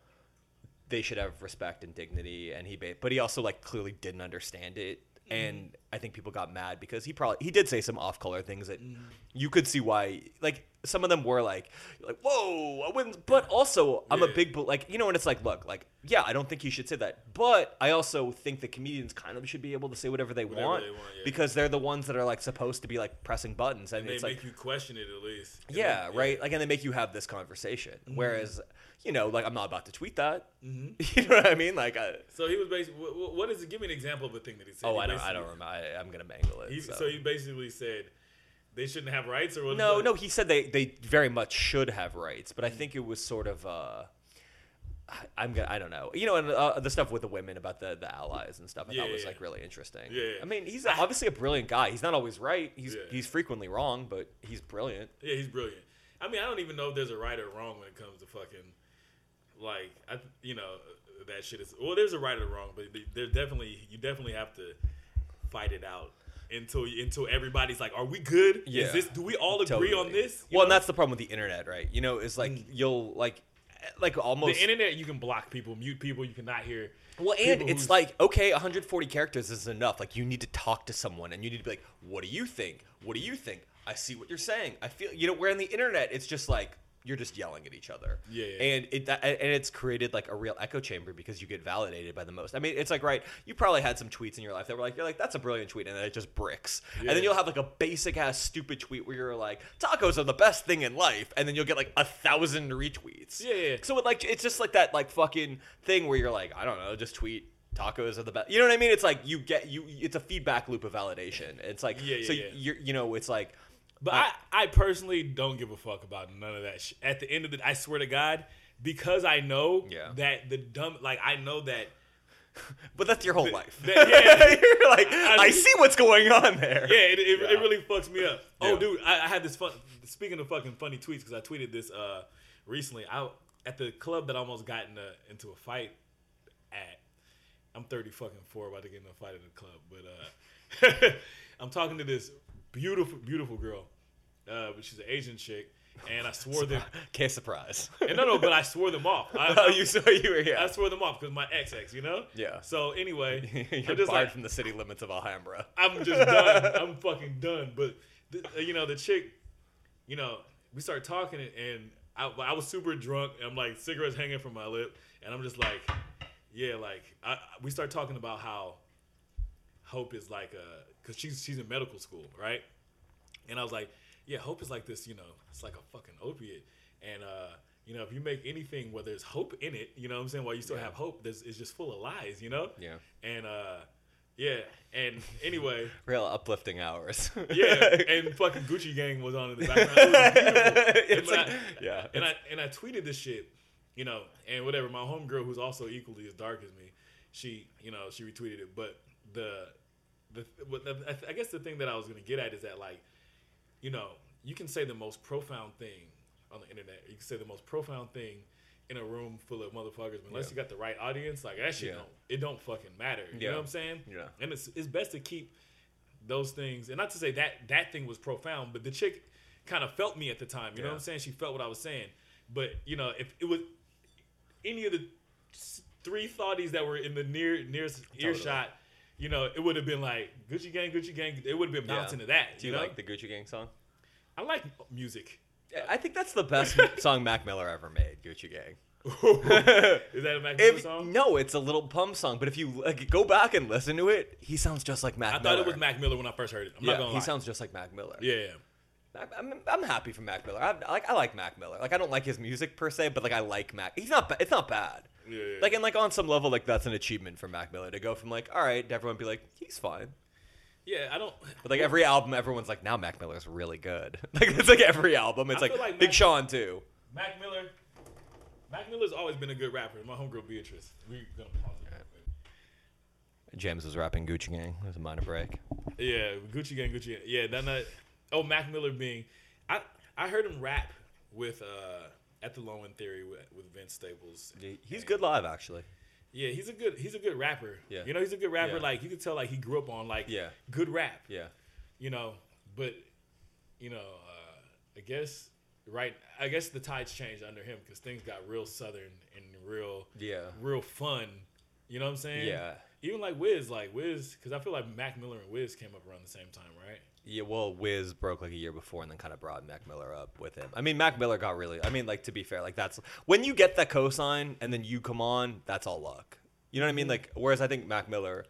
they should have respect and dignity, and he, ba- but he also like clearly didn't understand it, Mm-hmm. and I think people got mad because he probably he did say some off color things that Mm-hmm. you could see why, like some of them were like, like whoa, I wouldn't, but also I'm a big, like you know, when it's like, look, like yeah, I don't think you should say that, but I also think the comedians kind of should be able to say whatever they Whatever want they want, yeah. because they're the ones that are like supposed to be like pressing buttons and, And they it's make like you question it at least. And yeah then- right like and they make you have this conversation Mm-hmm. whereas you know like i'm not about to tweet that you know what i mean like I, So he was basically. What, what is it? Give me an example of a thing that he said. oh He i don't i don't remember I, i'm gonna mangle it He, so. so. he basically said they shouldn't have rights, or what? no no he said they they very much should have rights Mm. but i think it was sort of uh I- I'm gonna. I don't know. You know, and uh, the stuff with the women about the, the allies and stuff. I Yeah, thought was like really interesting. Yeah, yeah. I mean, he's obviously a brilliant guy. He's not always right. He's Yeah. he's frequently wrong, but he's brilliant. Yeah, he's brilliant. I mean, I don't even know if there's a right or wrong when it comes to fucking like I, you know, that shit is. Well, there's a right or wrong, but there's definitely you definitely have to fight it out until until everybody's like, are we good? Yeah. Is this? Do we all agree on this? You well, and that's the problem with the internet, right? You know, it's like mm. you'll like like almost the internet. You can block people, mute people. You cannot hear. Well, and it's like okay, 140 characters is enough. Like you need to talk to someone, and you need to be like, "What do you think? What do you think? I see what you're saying. I feel you know." Where on the internet, it's just like you're just yelling at each other. Yeah, yeah. And it and it's created like a real echo chamber because you get validated by the most. I mean, it's like right, you probably had some tweets in your life that were like, "You're like that's a brilliant tweet," and then it just bricks. And then you'll have like a basic ass stupid tweet where you're like, "Tacos are the best thing in life," and then you'll get like a thousand retweets. Yeah, yeah. So it like it's just like that like fucking thing where you're like, I don't know, just tweet tacos are the best. You know what I mean? It's like you get you. It's a feedback loop of validation. It's like Yeah, yeah, so yeah. you're you know it's like. But I, I personally don't give a fuck about none of that shit. At the end of the, I swear to God, because I know Yeah. that the dumb, like I know that. But that's your whole life. that- yeah. you're like, I I, see what's going on there. Yeah, it, it, it really fucks me up. Oh, Yeah. dude, I, I had this fun. Speaking of fucking funny tweets, because I tweeted this uh, recently. I at the club that I almost got in a, into a fight at. I'm 30 fucking four, about to get in a fight at the club, but uh, I'm talking to this beautiful, beautiful girl. Uh, but she's an Asian chick, and I swore them. Can't surprise. And no, no, but I swore them off. I, oh, you saw you were here. I swore them off because my ex ex, you know. Yeah. So anyway, You're I'm just barred like, from the city limits of Alhambra. I'm just done. I'm fucking done. But th- uh, you know, the chick, you know, we started talking and I, I was super drunk. And I'm like cigarettes hanging from my lip, and I'm just like, yeah, like I, we start talking about how Hope is like a because she's she's in medical school, right? And I was like, yeah, Hope is like this, you know, it's like a fucking opiate, and uh. You know, if you make anything where there's hope in it, you know what I'm saying? While you still Yeah. have hope, there's, it's just full of lies, you know? Yeah. And uh, yeah. And anyway, Real uplifting hours. yeah. And fucking Gucci Gang was on in the background. It was beautiful. It's And like- I- yeah. And I and I tweeted this shit, you know, and whatever. My homegirl, who's also equally as dark as me, she, you know, she retweeted it. But the, the, the I- guess the thing that I was gonna get at is that like, you know, you can say the most profound thing on the internet. You can say the most profound thing in a room full of motherfuckers, but unless Yeah. you got the right audience, like that shit Yeah. don't it don't fucking matter. You Yeah. know what I'm saying? Yeah. And it's it's best to keep those things, and not to say that that thing was profound, but the chick kind of felt me at the time. You know what I'm saying? She felt what I was saying. But you know, if it was any of the three thoughties that were in the near nearest earshot, you know, it would have been like Gucci Gang, Gucci Gang. It would have been Yeah. bouncing to that. Do you know? like the Gucci Gang song? I like music. I think that's the best song Mac Miller ever made, Gucci Gang. Is that a Mac Miller If, song? no, it's a Lil Pump song, but if you like, go back and listen to it, he sounds just like Mac I Miller. thought it was Mac Miller when I first heard it. I'm yeah, not gonna he sounds just like Mac Miller. yeah, yeah. I- I'm, I'm happy for Mac Miller. I, I like I like Mac Miller. Like I don't like his music per se, but like I like Mac. He's not. ba- It's not bad. Yeah, yeah. Like and like on some level, like that's an achievement for Mac Miller to go from like all right, to everyone be like he's fine. Yeah, I don't. But like every album, everyone's like now Mac Miller's really good. like it's like every album. It's I like, like Big Mac- Sean too. Mac Miller. Mac Miller's always been a good rapper. My homegirl Beatrice. We gonna pause it. James was rapping Gucci Gang. It was a minor break. Yeah, Gucci Gang, Gucci Gang. Yeah, then that. Oh, Mac Miller being, I I heard him rap with uh at the Low End Theory with, with Vince Staples. He's good live, actually. Yeah, he's a good he's a good rapper. Yeah. you know he's a good rapper. Yeah. Like you could tell like he grew up on like Yeah. good rap. Yeah. You know, but you know, uh, I guess right. I guess the tides changed under him because things got real southern and real Yeah. real fun. You know what I'm saying? Yeah. Even like Wiz, like Wiz, because I feel like Mac Miller and Wiz came up around the same time, right? Yeah, well, Wiz broke like a year before and then kind of brought Mac Miller up with him. I mean, Mac Miller got really. I mean, like to be fair, like that's when you get that cosign and then you come on, that's all luck. You know what I mean? Mm-hmm. Like, whereas I think Mac Miller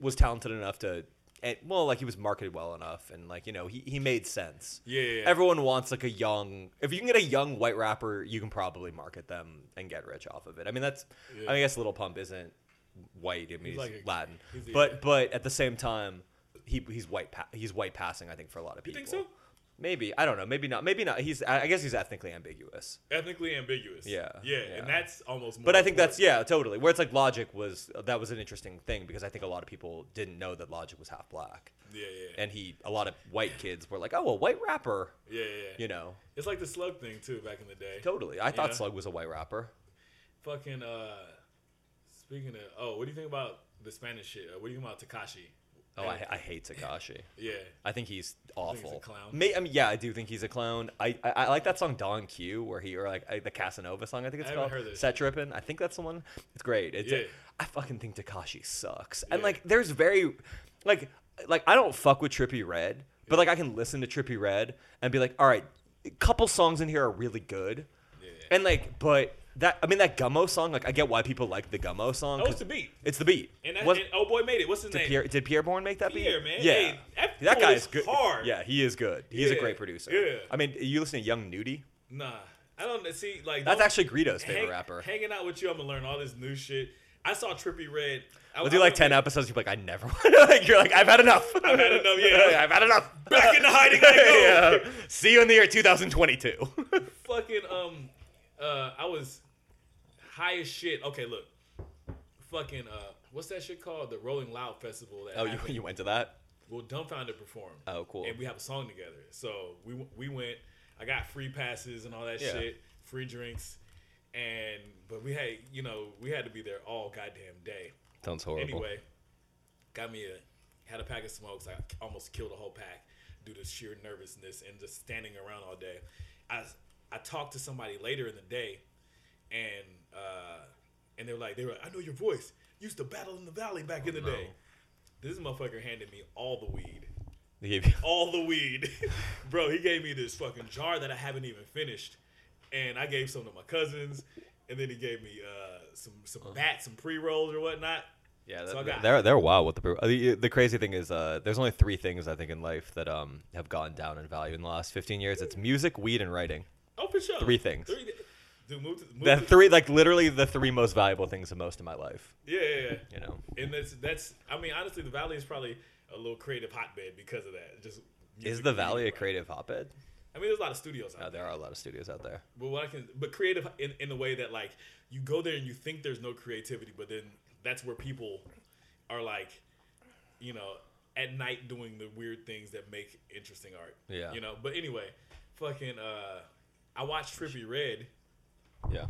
was talented enough to, and, well, like he was marketed well enough and like you know he he made sense. Yeah, yeah, yeah. Everyone wants like a young. If you can get a young white rapper, you can probably market them and get rich off of it. I mean, that's. Yeah. I guess Lil Pump isn't white. I mean, he's, He's like a- Latin, he's but but at the same time, he he's white. Pa- he's white passing. I think for a lot of people. You think so? Maybe I don't know. Maybe not. Maybe not. He's. I I guess he's ethnically ambiguous. Ethnically ambiguous. Yeah, yeah, yeah. and that's almost. More But I think that's yeah, totally. Where it's like Logic was that was an interesting thing because I think a lot of people didn't know that Logic was half black, Yeah, yeah, and he a lot of white kids were like, oh, a white rapper, yeah, yeah. yeah. you know. It's like the slug thing too back in the day. Totally. I thought. Slug was a white rapper. Fucking. uh Speaking of, oh, what do you think about the Spanish shit? Uh, what do you think about Tekashi? Oh, I, I hate Tekashi. Yeah. I think he's awful. he's a clown? May, I mean, yeah, I do think he's a clown. I, I, I like that song Don Q, where he or like I, the Casanova song. I think it's I haven't called heard this Set Trippin'. I think that's the one. It's great. It's Yeah. I fucking think Tekashi sucks. And Yeah. like, there's very like like I don't fuck with Trippie Redd, but like I can listen to Trippie Redd and be like, all right, a couple songs in here are really good, Yeah. and like, but. That I mean that Gummo song, like I get why people like the Gummo song. Oh, it's the beat. It's the beat. And, that, Was- and oh boy, made it. What's his did name? Pierre, did Pierre Bourne make that Pierre, beat? man. Yeah, Hey, that that guy is good. hard. Yeah, he is good. He's a great producer. yeah. I mean, you listen to Young Nudy. Nah, I don't see like. That's actually Greedo's favorite hang- rapper. Hanging out with you, I'm gonna learn all this new shit. I saw Trippie Redd. I, We'll do like ten with- episode. You're like, I never. like you're like, I've had enough. I've had enough, yeah. I've had enough. Back into hiding yeah. See you in the year 2022. Fucking um, uh, I was high as shit. Okay, look, fucking uh, what's that shit called? The Rolling Loud Festival. That oh, you, happened. you went to that? Well, Dumbfoundead performed. Oh, cool. And we have a song together. So we we went. I got free passes and all that Yeah. shit, free drinks, and but we had you know we had to be there all goddamn day. Sounds horrible. Anyway, got me a had a pack of smokes. I almost killed a whole pack due to sheer nervousness and just standing around all day. I I talked to somebody later in the day, and uh, and they were like, they were like, I know your voice. Used to battle in the valley back in the no. day. This motherfucker handed me all the weed, They gave you- all the weed, bro. He gave me this fucking jar that I haven't even finished, and I gave some to my cousins, and then he gave me uh, some some bats, some pre rolls or whatnot. Yeah, So got- they're they're wild with the The, the crazy thing is, uh, there's only three things I think in life that um have gone down in value in the last 15 years. It's music, weed, and writing. Oh, for sure. Three things. Three, dude, move to, move The to- three, like literally, the three most valuable things of most of my life. Yeah, yeah, yeah. You know. And that's that's. I mean, honestly, the valley is probably a little creative hotbed because of that. Just Is the Valley a creative hotbed? I mean, there's a lot of studios out Uh, there. there are a lot of studios out there. But what I can, but creative in, in the way that like you go there and you think there's no creativity, but then that's where people are like, you know, at night doing the weird things that make interesting art. Yeah. You know. But anyway, fucking, uh, I watched Trippie Redd. Yeah.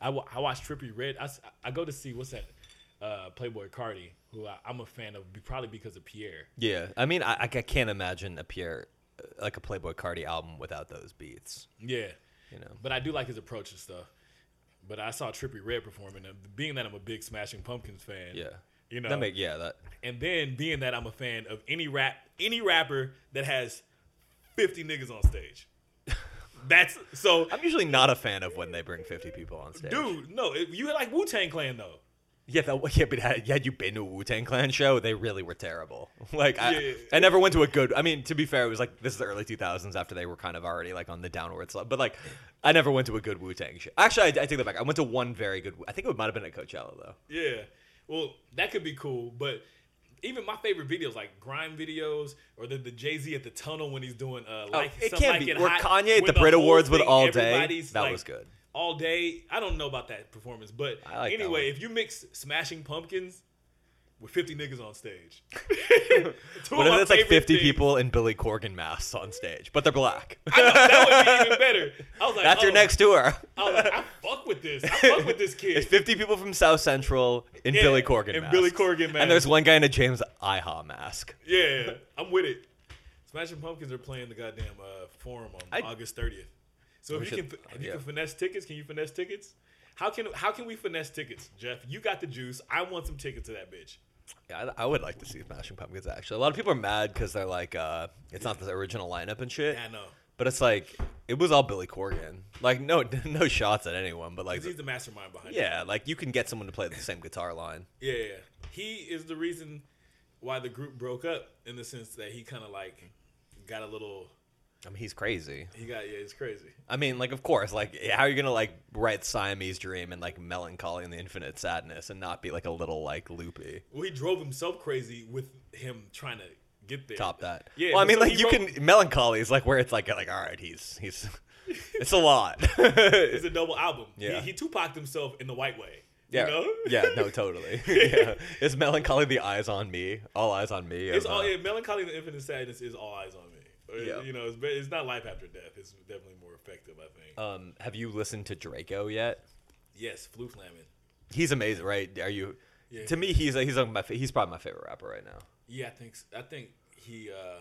I, wa- I watched Trippie Redd. I, I go to see what's that, uh, Playboi Carti, who I, I'm a fan of, probably because of Pierre. Yeah. I mean, I, I can't imagine a Pierre, uh, like a Playboi Carti album without those beats. Yeah. You know. But I do like his approach and stuff. But I saw Trippie Redd performing, and being that I'm a big Smashing Pumpkins fan, Yeah. you know, That make yeah that. and then being that I'm a fan of any rap, any rapper that has 50 niggas on stage. That's so, I'm usually not a fan of when they bring 50 people on stage. dude. No, it, you like Wu Tang Clan though. Yeah, that, yeah, but had, had you been to a Wu Tang Clan show, they really were terrible. Like, I, Yeah. I never went to a good. I mean, to be fair, it was like this is the early 2000s after they were kind of already like on the downward slope. But like, I never went to a good Wu Tang show. Actually, I, I take that back. I went to one very good. I think it might have been at Coachella though. Yeah. Well, that could be cool, but even my favorite videos, like grime videos, or the, the Jay Z at the tunnel when he's doing uh, like Oh, it can't like be. Or Kanye at when the Brit Awards with All Day, that like, was good. All day. I don't know about that performance, but like anyway, if you mix Smashing Pumpkins with 50 niggas on stage. What if it's like 50 things. people in Billy Corgan masks on stage, but they're black? I know, that would be even better. I was like, That's your oh. next tour. I was like, I fuck with this. I fuck with this kid. It's 50 people from South Central in Yeah, Billy Corgan in masks. Billy Corgan masks. And there's one guy in a James Iha mask. Yeah, I'm with it. Smashing Pumpkins are playing the goddamn uh, forum on I- August 30th. So if you should- can, if you yeah. can finesse tickets, can you finesse tickets? How can how can we finesse tickets, Jeff? You got the juice. I want some tickets to that bitch. Yeah, I, I would like to see Smashing Pumpkins actually. A lot of people are mad because they're like, uh, it's not the original lineup and shit. Yeah, I know. But it's like, it was all Billy Corgan. Like, no, no shots at anyone. But like he's the mastermind behind it. yeah, like you can get someone to play the same guitar line. Yeah, yeah. He is the reason why the group broke up in the sense that he kind of like got a little. I mean, he's crazy. He got yeah, he's crazy. I mean, like, of course, like, how are you gonna like write Siamese Dream and like Mellon Collie and the Infinite Sadness and not be like a little like loopy? Well, he drove himself crazy with him trying to get there. Top that. Yeah, Well, I mean, so like, you wrote- can Mellon Collie is like where it's like, like, all right, he's he's, it's a lot. It's a double album. Yeah. He, he Tupac himself in the white way. Yeah, You know? yeah, no, totally. yeah. Is Mellon Collie the eyes on me? All eyes on me. It's all yeah, Mellon Collie and infinite sadness is all eyes on me. Yeah. You know, it's, it's not life after death. It's definitely more effective, I think. Um, have you listened to Drakeo yet? yes, flu flamming. He's amazing, right? Are you? Yeah. To me, he's he's my he's probably my favorite rapper right now. Yeah, I think I think he. uh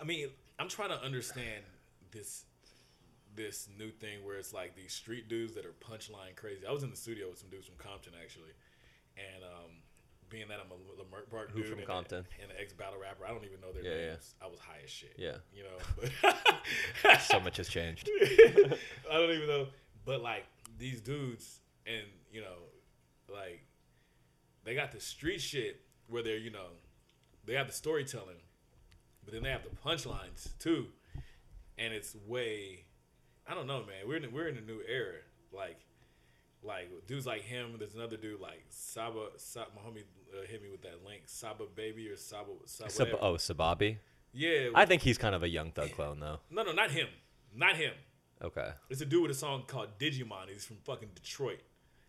I mean, I'm trying to understand this this new thing where it's like these street dudes that are punchline crazy. I was in the studio with some dudes from Compton actually, and um, being that I'm a Leimert Park dude from and, Compton? A, and an ex battle rapper, I don't even know their Yeah, yeah. names. I was high as shit. Yeah. you know, but So much has changed. I don't even know. But like these dudes, and you know, like they got the street shit where they're you know, they have the storytelling, but then they have the punchlines too, and it's way, I don't know, man. We're in we're in a new era. Like, like dudes like him. There's another dude like Saba. Saba my homie uh, hit me with that link. Saba baby or Saba. Saba Sab- oh, Sababi. yeah. I think he's kind of a young thug clone, though. no, no, not him. Not him. Okay. It's a dude with a song called Digimon. He's from fucking Detroit.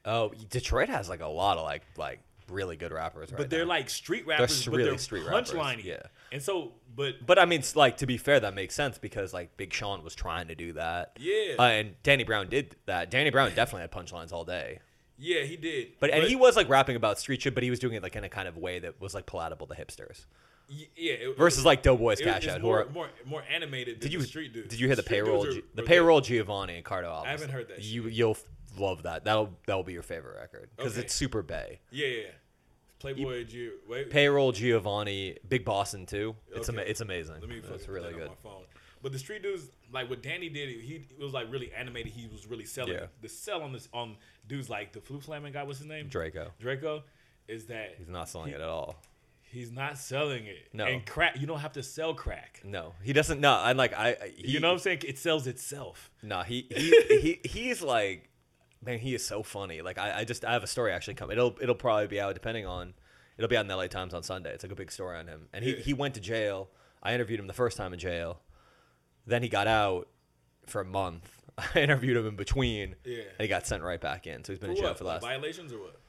Oh, Detroit has like a lot of like like really good rappers, right? But they're now. like street rappers, but really they're street rappers, punchlining. yeah. And so, but But I mean, it's like to be fair, that makes sense because like Big Sean was trying to do that. Yeah. Uh, and Danny Brown did that. Danny Brown definitely had punchlines all day. yeah, he did. But and he was like rapping about street shit, but he was doing it like in a kind of way that was like palatable to hipsters. yeah. It, Versus like Doughboyz it, Cash Out, who more, are more more animated. Than did you the street dudes? did you hear the Street payroll are- the payroll Giovanni and Cardo albums? I haven't heard that You shit. you'll love that. That'll that'll be your favorite record because Okay. it's super bay. Yeah, yeah. yeah. Playboy G. Wait, Payroll Giovanni, Big Bossin too. It's Okay. ama- it's amazing. Let me it's really that good. on my phone. But the street dudes, like what Danny did, he it was like really animated. He was really selling. Yeah. The sell on this on dudes like the flu flamming guy. What's his name? Drakeo. Drakeo. Is that He's not selling it at all. he's not selling it? No. And crack. You don't have to sell crack. No, he doesn't. No, I'm like I. I- He, you know what I'm saying? It sells itself. No, he he, he he's like, man, he is so funny. Like I, I just I have a story actually coming. It'll it'll probably be out depending on. It'll be out in the LA Times on Sunday. It's like a big story on him, and he he went to jail. I interviewed him the first time in jail. Then he got out for a month. I interviewed him in between. Yeah. And he got sent right back in. So he's been For in jail what? for the last. violations or what?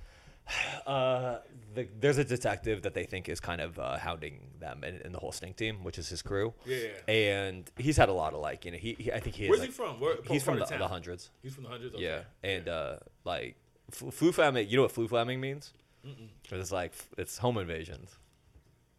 Uh, the, there's a detective that they think is kind of uh, hounding them in, in the whole Stinc Team, which is his crew. Yeah. And he's had a lot of like you know he, he I think he Where's he from? Where, he's from the, the hundreds. He's from the hundreds. Okay. Yeah, and uh, like flu, flamming. You know what flu flamming means? It's like it's home invasions.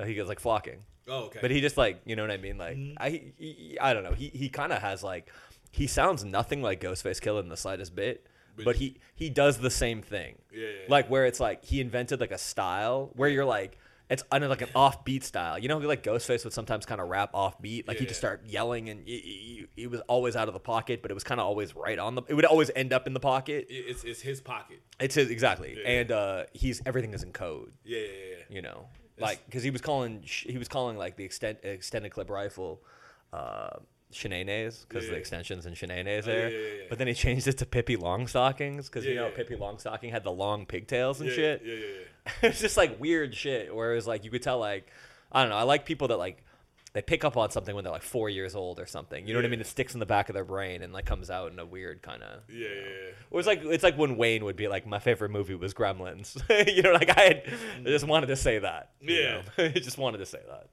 He goes like flocking, oh, okay. but he just like you know what I mean. Like Mm-hmm. I he, he- I don't know. He he kind of has like he sounds nothing like Ghostface Killah in the slightest bit, But but, he- he he does the same thing. Yeah, yeah. Like where it's like he invented like a style where you're like. It's under like an offbeat style, you know. Like Ghostface would sometimes kind of rap offbeat, like he'd just start yelling, and he, he, he was always out of the pocket, but it was kind of always right on the. It would always end up in the pocket. It's it's his pocket. It's his exactly, Yeah. and uh, he's everything is in code. Yeah, yeah, yeah. You know, like because he was calling he was calling like the extent extended clip rifle, uh, shenanes because Yeah, the yeah. extensions and shenanes Oh, yeah, there. yeah, yeah, yeah. But then he changed it to Pippi Longstockings because you know yeah. Pippi Longstocking had the long pigtails and yeah, shit. Yeah, yeah, yeah. it's just like weird shit where it was like you could tell like I don't know I like people that like they pick up on something when they're like four years old or something. You know what I mean? It sticks in the back of their brain and like comes out in a weird kind of. Yeah, yeah, yeah. Or it's like it's like when Wayne would be like, my favorite movie was Gremlins. you know, like I had, I just wanted to say that. you Yeah. know? I just wanted to say that.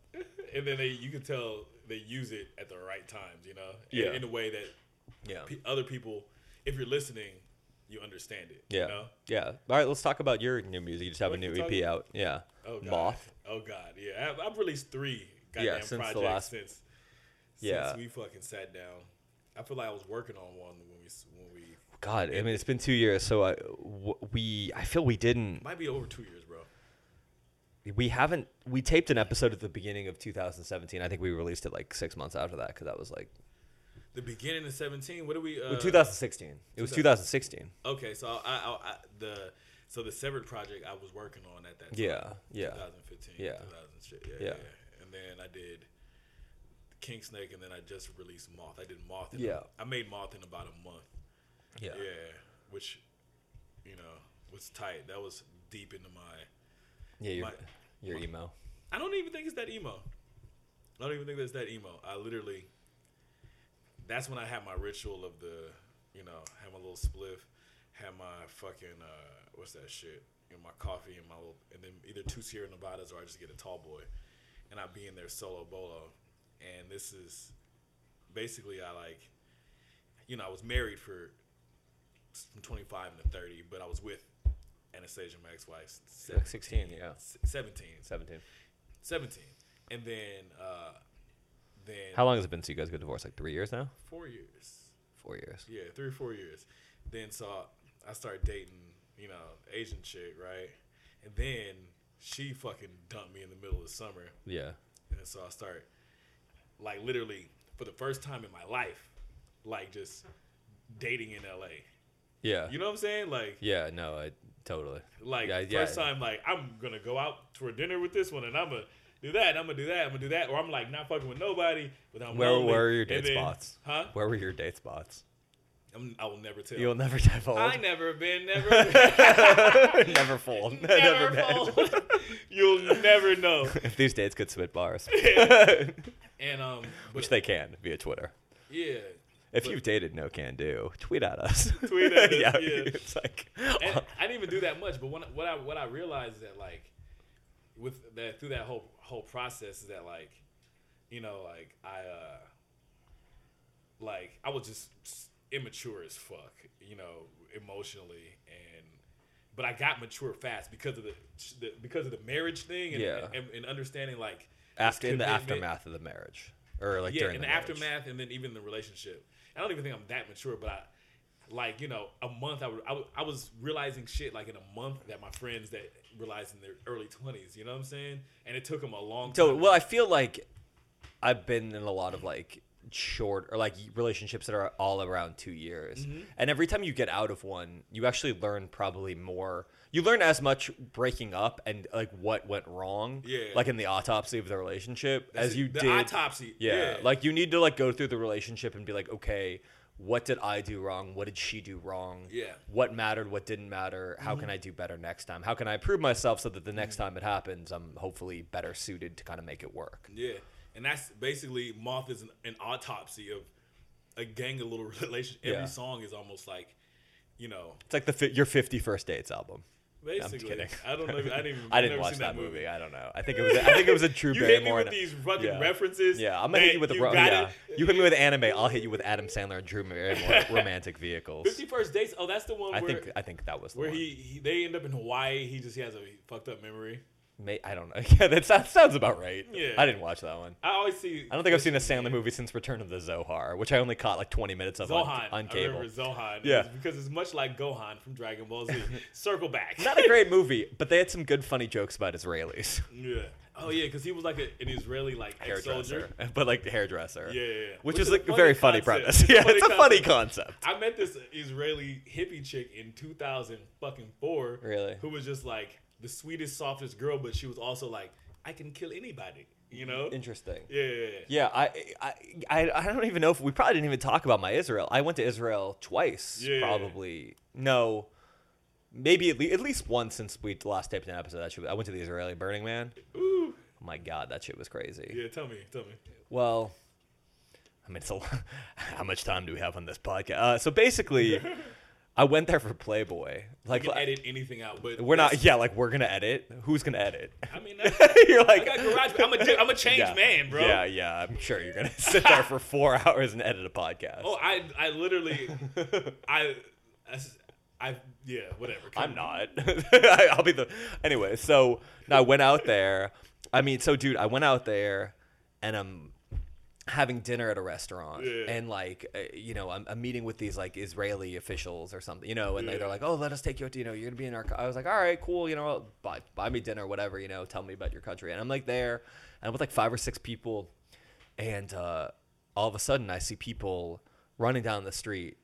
And then they, you can tell they use it at the right times, you know, in- Yeah. in, a way that Yeah. pe- other people, if you're listening, you understand it. Yeah. You know? Yeah. All right, let's talk about your new music. You just have What a new EP talking- out. Yeah. Oh God. Moth. Oh God. Yeah. I've, I've released three goddamn Yeah, since the projects last- since Yeah. since we fucking sat down. I feel like I was working on one when we when we God, I mean, it's been two years, so I, w- we, I feel we didn't, might be over two years. We haven't, we taped an episode at the beginning of 2017. I think we released it like six months after that because that was like The beginning of seventeen. What do we? Uh, 2016. It was 2016. Okay, so I, I, I the so the severed project I was working on at that time. Yeah, yeah. 2015. Yeah. 2000. Yeah, Yeah. yeah. And then I did King Snake, and then I just released Moth. I did Moth. In Yeah. I made Moth in about a month. Yeah. Yeah, which you know was tight. That was deep into my. Yeah, your, My- your emo. I don't even think it's that emo. I don't even think that's that emo. I literally. That's when I had my ritual of the, you know, have my little spliff, have my fucking uh, what's that shit? You know, my coffee and my little, and then either two Sierra Nevadas or I just get a tall boy, and I be in there solo bolo, and this is basically I like, you know, I was married for from 25 to 30, but I was with Anastasia, my ex-wife, Like 16, yeah. 17. 17. 17 and then uh then How long has it been since you guys got divorced? Like three years now? four years Four years. yeah three or four years then so i started dating you know asian chick right and then she fucking dumped me in the middle of the summer Yeah. and so i start like literally for the first time in my life like just dating in la Yeah. you know what i'm saying like yeah, no, I totally. Like Yeah, first yeah. time, like I'm gonna go out for dinner with this one, and I'm gonna do that. And I'm gonna do that. I'm gonna do that. Or I'm like not fucking with nobody, but I'm Where, lonely. where are your date then- spots? Huh? Where were your date spots? I'm, I will never tell. You'll never divulge. I never been, never, never fold. never, never been. You'll never know. if these dates could spit bars, And um, which they can via Twitter. yeah. If But- you've dated Nocando, tweet at us. Tweet at us, yeah, yeah. It's like and I didn't even do that much, but when, what I what I realized is that like with that through that whole whole process is that like you know like I uh like I was just immature as fuck, you know, emotionally and but I got mature fast because of the, the because of the marriage thing and, Yeah. and, and understanding like after in the aftermath of the marriage, or like yeah, during in the, the, aftermath, and then even the relationship. I don't even think I'm that mature, but I, like you know, a month I, would, I, was realizing shit like in a month that my friends that realized in their early twenties. You know what I'm saying? And it took them a long So time. well, I feel like I've been in a lot of like short or like relationships that are all around two years, Mm-hmm. and every time you get out of one, you actually learn probably more. You learn as much breaking up and like what went wrong, Yeah. like in the autopsy of the relationship, That's as it. you the did. autopsy. yeah, Yeah, like you need to like go through the relationship and be like, okay, what did I do wrong? What did she do wrong? Yeah. Mm-hmm. What mattered? What didn't matter? How can I do better next time? How can I improve myself so that the next time it happens, I'm hopefully better suited to kind of make it work? yeah. And that's basically Moth is an, an autopsy of a gang of little relationship. Every Yeah. song is almost like, you know, It's like the your 50 first dates album. Basically. kidding. I don't know. I didn't. Even, I didn't watch that movie. I don't know. I think it was. I think it was a Drew You hit me with these fucking yeah. references. Yeah, I'm gonna hit you with the you ro- yeah. You hit me with anime. I'll hit you with Adam Sandler and Drew Barrymore romantic vehicles. Fifty First Dates. Oh, that's the one I where think I think that was the where one. he, he they end up in Hawaii. He just he has a fucked up memory. May, I don't know. Yeah, that sounds, sounds about right. Yeah. I didn't watch that one. I always see. I don't think I've seen a Sandler movie since Return of the Zohar, which I only caught like 20 minutes of on, Zohan. on I cable. remember Zohan. Yeah. It's because it's much like Gohan from Dragon Ball Z. Circle back. Not a great movie, but they had some good funny jokes about Israelis. yeah. Oh yeah, because he was like a, an Israeli like ex-soldier. Hairdresser, but like the hairdresser. Yeah, yeah, yeah. Which, is like a very funny concept. premise. It's a yeah, funny it's a funny concept. concept. I met this Israeli hippie chick in 2000 fucking four. Really? Who was just like the sweetest, softest girl, but she was also like, I can kill anybody. You know? Interesting. Yeah, yeah, yeah. Yeah, I, I, I, I don't even know if we probably didn't even talk about my Israel. I went to Israel twice, Yeah. probably. No, maybe at, le- at least once since we last taped an episode. Actually, I went to the Israeli Burning Man. Ooh. My God, that shit was crazy. Yeah, tell me, tell me. Well, I mean, it's a. How much time do we have on this podcast? Uh, so basically, I went there for Playboy. Like, You can edit anything out, but we're not. Yeah, like we're gonna edit. Who's gonna edit? I mean, You're I like, got garage. I'm a, I'm a changed yeah, man, bro. Yeah, yeah. I'm sure you're gonna sit there for four hours and edit a podcast. Oh, I, I literally, I, I, I, yeah, whatever. I'm not. I- I'll be the anyway. So I went out there. I mean, so dude, I went out there, and I'm having dinner at a restaurant, Yeah. and like, uh, you know, I'm, I'm meeting with these like Israeli officials or something, you know, and they, Yeah. they're like, oh, let us take you out. To, you know, you're gonna be in our. co-" I was like, all right, cool. You know, buy buy me dinner, whatever. You know, tell me about your country. And I'm like there, and I'm with like five or six people, and uh, all of a sudden I see people running down the street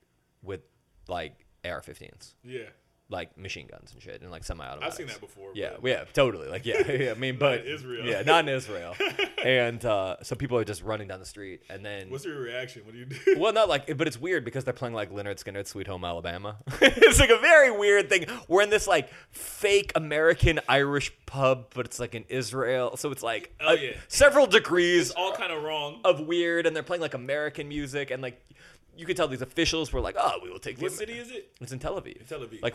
with like AR-15s Yeah, like machine guns and shit and like semi-automatics. I've seen that before. Yeah, but- yeah, totally. Like, yeah, yeah. I mean, but Israel. Yeah, not in Israel. and uh, so people are just running down the street, and then What's your reaction? What do you do? well, not like, but it's weird because they're playing like Lynyrd Skynyrd's "Sweet Home Alabama." it's like a very weird thing. We're in this like fake American Irish pub, but it's like in Israel, so it's like Oh, uh, yeah. several degrees It's all kind of wrong. of weird, and they're playing like American music, and like you could tell these officials were like, "Oh, we will take What city is it? It's in Tel Aviv. Tel Aviv. Like.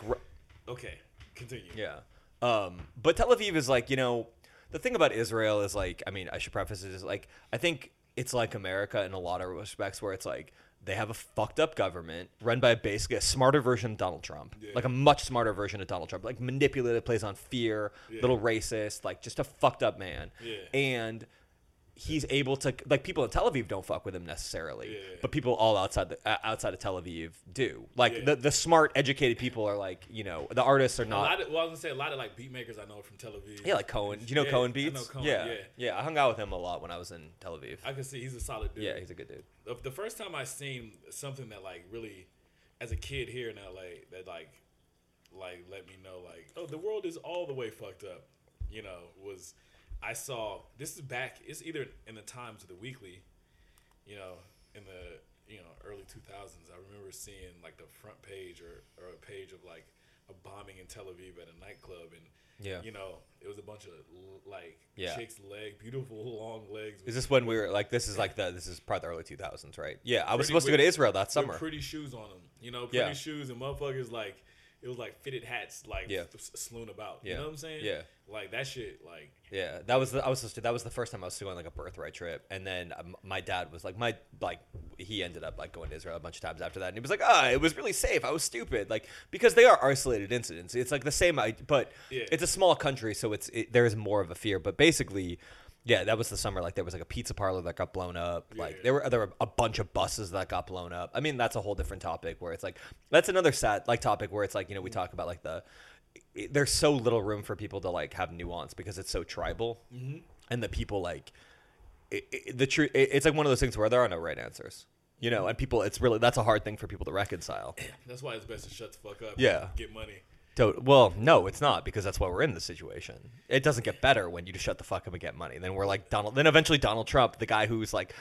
Okay, continue. Yeah. Um, but Tel Aviv is like, you know, the thing about Israel is like, I mean, I should preface it is like, I think it's like America in a lot of respects where it's like they have a fucked up government run by basically a smarter version of Donald Trump, Yeah. like a much smarter version of Donald Trump, like manipulative, plays on fear, Yeah. little racist, like just a fucked up man. Yeah. And he's able to like people in Tel Aviv don't fuck with him necessarily, Yeah. but people all outside the uh, outside of Tel Aviv do. Like Yeah. the the smart, educated people are like, you know, the artists are A not. lot of, well, I was gonna say a lot of like beat makers I know from Tel Aviv. Yeah, like Cohen. Do you know Yeah, Cohen Beats? Cohen, yeah. yeah. I hung out with him a lot when I was in Tel Aviv. I can see he's a solid dude. yeah, he's a good dude. the, the first time I seen something that like really, as a kid here in LA, that like, like let me know like, oh, the world is all the way fucked up. You know, was I saw this is back. It's either in the Times or the Weekly. You know, in the you know early two thousands. I remember seeing like the front page or or a page of like a bombing in Tel Aviv at a nightclub and. Yeah. You know, it was a bunch of like Yeah. chicks' leg, beautiful long legs. Is this when we were like? This is like the. This is probably the early two thousands, right? Yeah, I was Pretty- supposed to go to Israel that summer. pretty shoes on them. You know, pretty Yeah. shoes and motherfuckers like it was like fitted hats like Yeah. s- slewn about. Yeah. You know what I'm saying? Yeah. Like that shit. Like Yeah, that was the, I was to, that was the first time I was going like a birthright trip, and then um, my dad was like my like he ended up like going to Israel a bunch of times after that, and he was like, ah, it was really safe. I was stupid, like because they are isolated incidents. It's like the same, but Yeah. it's a small country, so it's it, there is more of a fear. But basically, yeah, that was the summer. Like there was like a pizza parlor that got blown up. Like there were there were a bunch of buses that got blown up. I mean, that's a whole different topic where it's like that's another sad like topic where it's like you know we mm-hmm. talk about like the there's so little room for people to like have nuance because it's so tribal mm-hmm. and the people like it, it, the truth it, it's like one of those things where there are no right answers you know mm-hmm. and people it's really that's a hard thing for people to reconcile that's why it's best to shut the fuck up. Yeah. and Get money. To- well no it's not because that's why we're in this situation it doesn't get better when you just shut the fuck up and get money then we're like donald then eventually donald trump the guy who's like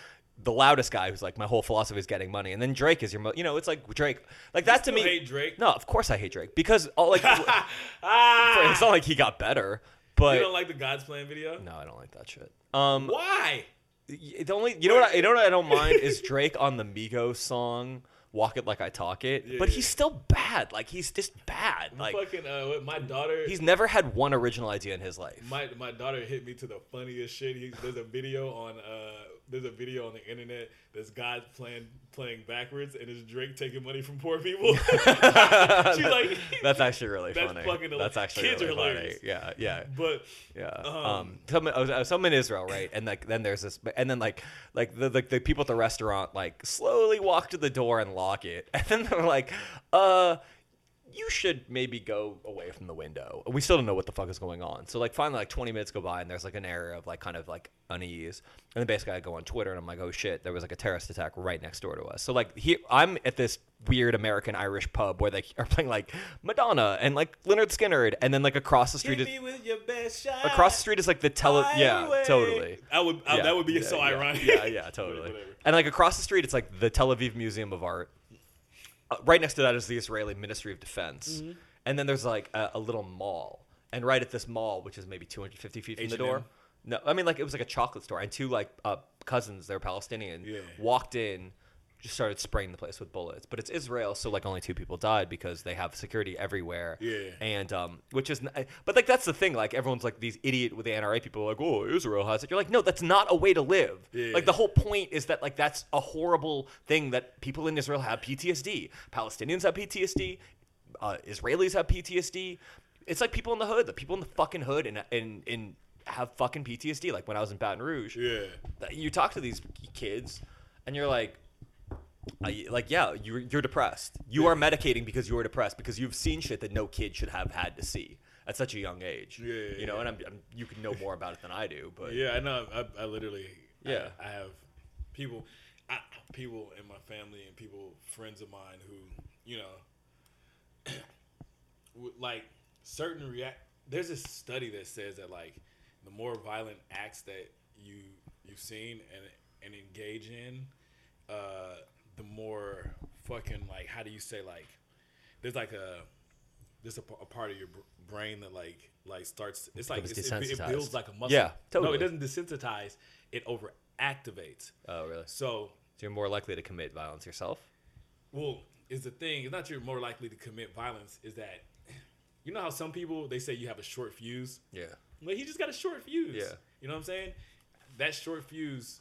the loudest guy who's like my whole philosophy is getting money and then drake is your mo- you know it's like drake like that to me hate Drake? no of course i hate drake because all like Ah, it's not like he got better but you don't like the God's Plan video? no i don't like that shit um Why? The only you know what I, you know what I don't mind is Drake on the Migos song "Walk It Like I Talk It," Yeah, but yeah. he's still bad. Like he's just bad. Like Fucking uh, my daughter. he's never had one original idea in his life. my my daughter hit me to the funniest shit. He, there's a video on uh there's a video on the internet that's God playing playing backwards and it's Drake taking money from poor people. She's like That's actually really That's funny. fucking That's actually Kids really are funny. hilarious. Yeah, yeah. but Yeah. Um, Um, some, I was, I was- so I'm in Israel, right? And like then there's this, and then like like the, the the people at the restaurant like slowly walk to the door and lock it, and then they're like, uh. You should maybe go away from the window. We still don't know what the fuck is going on. So like finally like 20 minutes go by and there's like an area of like kind of like unease. And then basically I go on Twitter and I'm like, oh shit, there was like a terrorist attack right next door to us. So like here I'm at this weird American Irish pub where they are playing like Madonna and like Lynyrd Skynyrd and then like across the street hit is me with your best shot. across the street is like the tele yeah Highway. totally I would I, Yeah, that would be yeah, so yeah, ironic. yeah yeah totally and like across the street it's like the tel aviv museum of art uh, right next to that is the israeli ministry of defense. And then there's like a, a little mall. And right at this mall which is maybe 250 feet from the door. H&M. No, I mean like it was like a chocolate store, and two like uh, cousins, they're Palestinian, Yeah. walked in, just started spraying the place with bullets. But it's Israel, so like only two people died because they have security everywhere. Yeah. and um, which is, n- but like that's the thing. Like everyone's like these idiot with the NRA people are like, oh, Israel has it. You're like, no, that's not a way to live. Yeah. Like the whole point is that like that's a horrible thing that people in Israel have PTSD. Palestinians have PTSD. Uh, Israelis have PTSD. It's like people in the hood. The people in the fucking hood and and and have fucking PTSD. Like when I was in Baton Rouge, Yeah. you talk to these kids, and you're like. I, like yeah, you're you're depressed. You are medicating because you're depressed because you've seen shit that no kid should have had to see at such a young age. Yeah, yeah, you know, yeah. and I'm, I'm you can know more about it than I do, but Yeah, I know. I, I literally, Yeah. I, I have people, I, people in my family and people, friends of mine who, you know, like certain react. There's a study that says that like the more violent acts that you you've seen and and engage in, uh, the more fucking like how do you say like there's like a there's a part of your brain that like like starts it's like it's, it, it builds like a muscle Yeah, totally. no it doesn't desensitize it over activates oh really? so So you're more likely to commit violence yourself. well is the thing it's not you're more likely to commit violence is that you know how some people they say you have a short fuse Yeah. Like he just got a short fuse. Yeah. You know what I'm saying? That short fuse,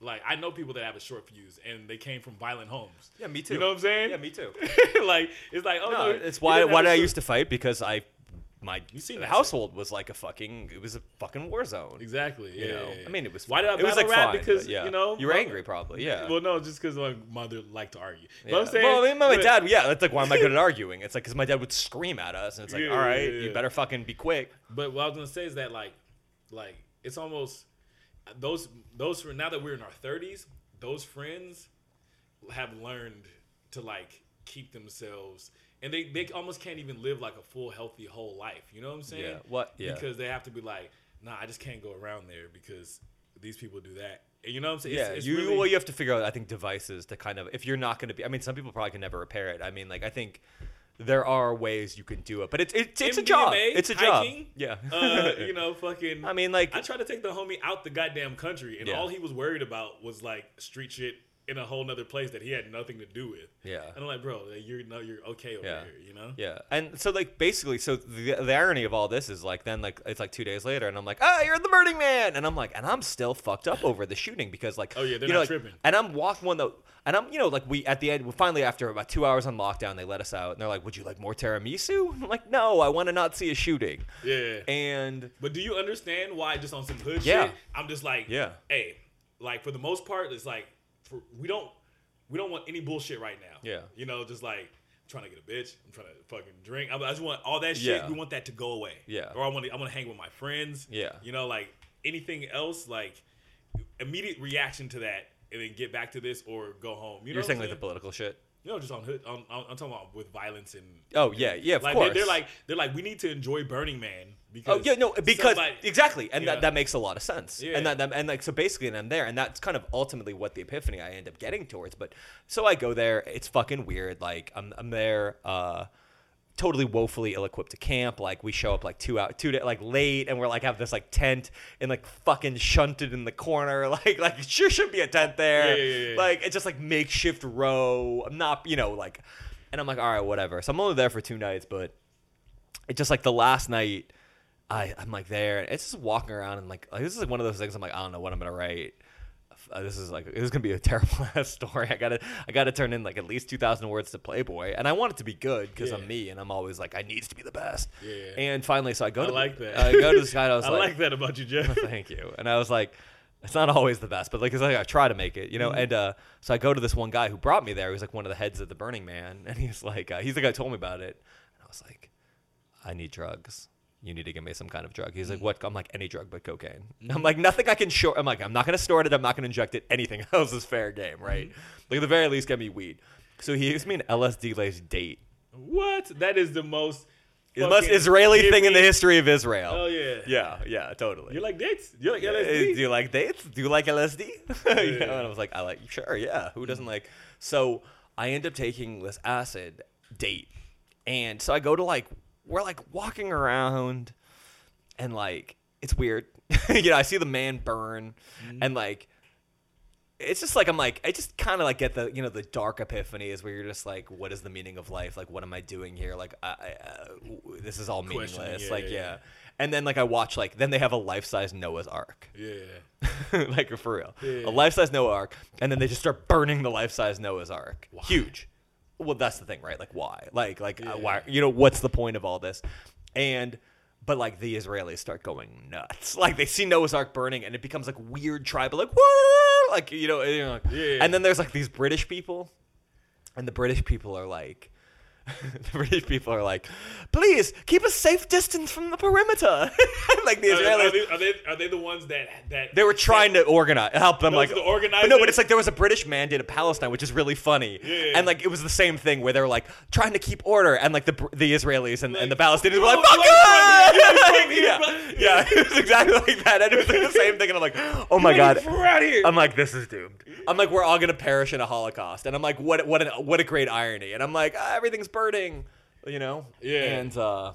like I know people that have a short fuse and they came from violent homes. Yeah, me too. You know what I'm saying? Yeah, me too. like it's like oh no, no, it's why why did I used to fight because I my you seen that household was like a fucking it was a fucking war zone. exactly. Yeah, You know, yeah, yeah. I mean, it was. Why did I It was like rap? fine, Because yeah. you know you were angry, probably. Yeah. Well, no, just because my mother liked to argue. Yeah. what I'm saying? Well, I mean, my But- dad, yeah, that's like, why am I good at arguing? It's like, because my dad would scream at us, and it's like, all right, you better fucking be quick. But what I was gonna say is that like, like it's almost those those now that we're in our thirties, those friends have learned to like keep themselves, and they they almost can't even live like a full healthy whole life. You know what I'm saying? Yeah. What? Yeah. Because they have to be like, nah, I just can't go around there because these people do that. You know what I'm saying? yeah, It's- it's you really- well, you have to figure out, I think, devices to kind of if you're not going to be. I mean, some people probably can never repair it. I mean, like I think there are ways you can do it, but it's it's, it's a job. It's a hiking, job. Yeah. uh, you know, fucking. I mean, like I tried to take the homie out the goddamn country, and Yeah. all he was worried about was like street shit in a whole nother place that he had nothing to do with. Yeah. and I'm like, bro, you're no, you're okay over Yeah. here, you know? Yeah, and so like basically, so the, the irony of all this is like then like it's like two days later, and I'm like, ah, you're the Burning Man, and I'm like, and I'm still fucked up over the shooting because like, Oh, yeah, they're you know, not like- tripping. and I'm walking one though, and I'm you know like we at the end, we finally after about two hours on lockdown, they let us out, and they're like, would you like more tiramisu? I'm like, no, I want to not see a shooting, Yeah. and But do you understand why just on some hood Yeah. shit? I'm just like, Yeah. hey, like for the most part, it's like for, we don't we don't want any bullshit right now. Yeah. you know, just like I'm trying to get a bitch, I'm trying to fucking drink. I, I just want all that shit. Yeah. We want that to go away. Yeah. or I want to I want to hang with my friends. Yeah. you know, like anything else, like immediate reaction to that, and then get back to this or go home. You know, you're saying like the political shit. You know, just on hood. I'm talking about with violence and Oh yeah, yeah, of like course. They're, they're like they're like we need to enjoy Burning Man because Oh yeah, no, because somebody- exactly, and that, that makes a lot of sense. Yeah. And that, that and like so basically, and I'm there, and that's kind of ultimately what the epiphany I end up getting towards. But so I go there, it's fucking weird. Like I'm I'm there, uh, totally woefully ill-equipped to camp. Like we show up like two out two day, like late, and we're like have this like tent and like fucking shunted in the corner. Like like sure should be a tent there. Yeah, yeah, yeah. Like it's just like makeshift row. I'm not you know like, and I'm like all right whatever. So I'm only there for two nights, but it's just like the last night I, I'm like there and it's just walking around and like, like this is like one of those things I'm like I don't know what I'm gonna write. Uh, this is like this is gonna be a terrible ass story. I gotta I gotta turn in like at least two thousand words to Playboy, and I want it to be good because Yeah. I'm me and I'm always like I needs to be the best. Yeah. And finally, so I go I to like the, that. I go to this guy. I was I like, like that about you, Jeff. thank you. And I was like, it's not always the best, but like, it's like I try to make it, you know. Mm-hmm. And uh, so I go to this one guy who brought me there. He was like one of the heads of the Burning Man, and he's like, uh, he's the guy who told me about it. And I was like, I need drugs. You need to give me some kind of drug. He's like, mm-hmm. what? I'm like, any drug but cocaine. I'm like, nothing I can short. I'm like, I'm not gonna snort it. I'm not gonna inject it. Anything else is fair game, mm-hmm. right? Like at the very least, get me weed. So he gives me an LSD laced date. what? That is the most The most fucking Israeli thing in the hippie- history of Israel. Oh yeah. Yeah, yeah, totally. You like dates? You like Uh, LSD? Eh, do you like dates? Do you like LSD? you know, Yeah. and I was like, I like, sure, yeah. Who mm-hmm. doesn't like? So I end up taking this acid date, and so I go to like, we're like walking around, and like it's weird. you know, I see the man burn, Mm-hmm. and like, it's just like I'm like I just kind of like get the you know the dark epiphany is where you're just like, what is the meaning of life? Like, what am I doing here? Like, I, I, uh, w- this is all meaningless. yeah, like, yeah, yeah. And then like I watch like then they have a life size Noah's Ark. Yeah. like for real, Yeah. a life size Noah Ark, and then they just start burning the life size Noah's Ark. Huge. Well, that's the thing, right? Like, why? Like, like, uh, why? You know, what's the point of all this? And, but like, the Israelis start going nuts. Like, they see Noah's Ark burning, and it becomes like weird tribal, like, whoa, like you know, you know, like- Yeah. And then there's like these British people, and the British people are like. the British people are like, please keep a safe distance from the perimeter. like the Israelis, are they, are, they, are they the ones that that they were trying to organize, help them. Like the But no, but it's like there was a British mandate in Palestine, which is really funny. Yeah. And like it was the same thing where they were like trying to keep order, and like the the Israelis and, and the Palestinians were "Oh, like, "Fuck like, it!" fuck it, yeah, yeah, yeah. It was exactly like that, and it was like the same thing. And I'm like, "Oh my god." We're out here. I'm like, this is doomed. I'm like, we're all gonna perish in a Holocaust, and I'm like, what, what, an, what a great irony. And I'm like, ah, everything's burning, you know. Yeah. And uh,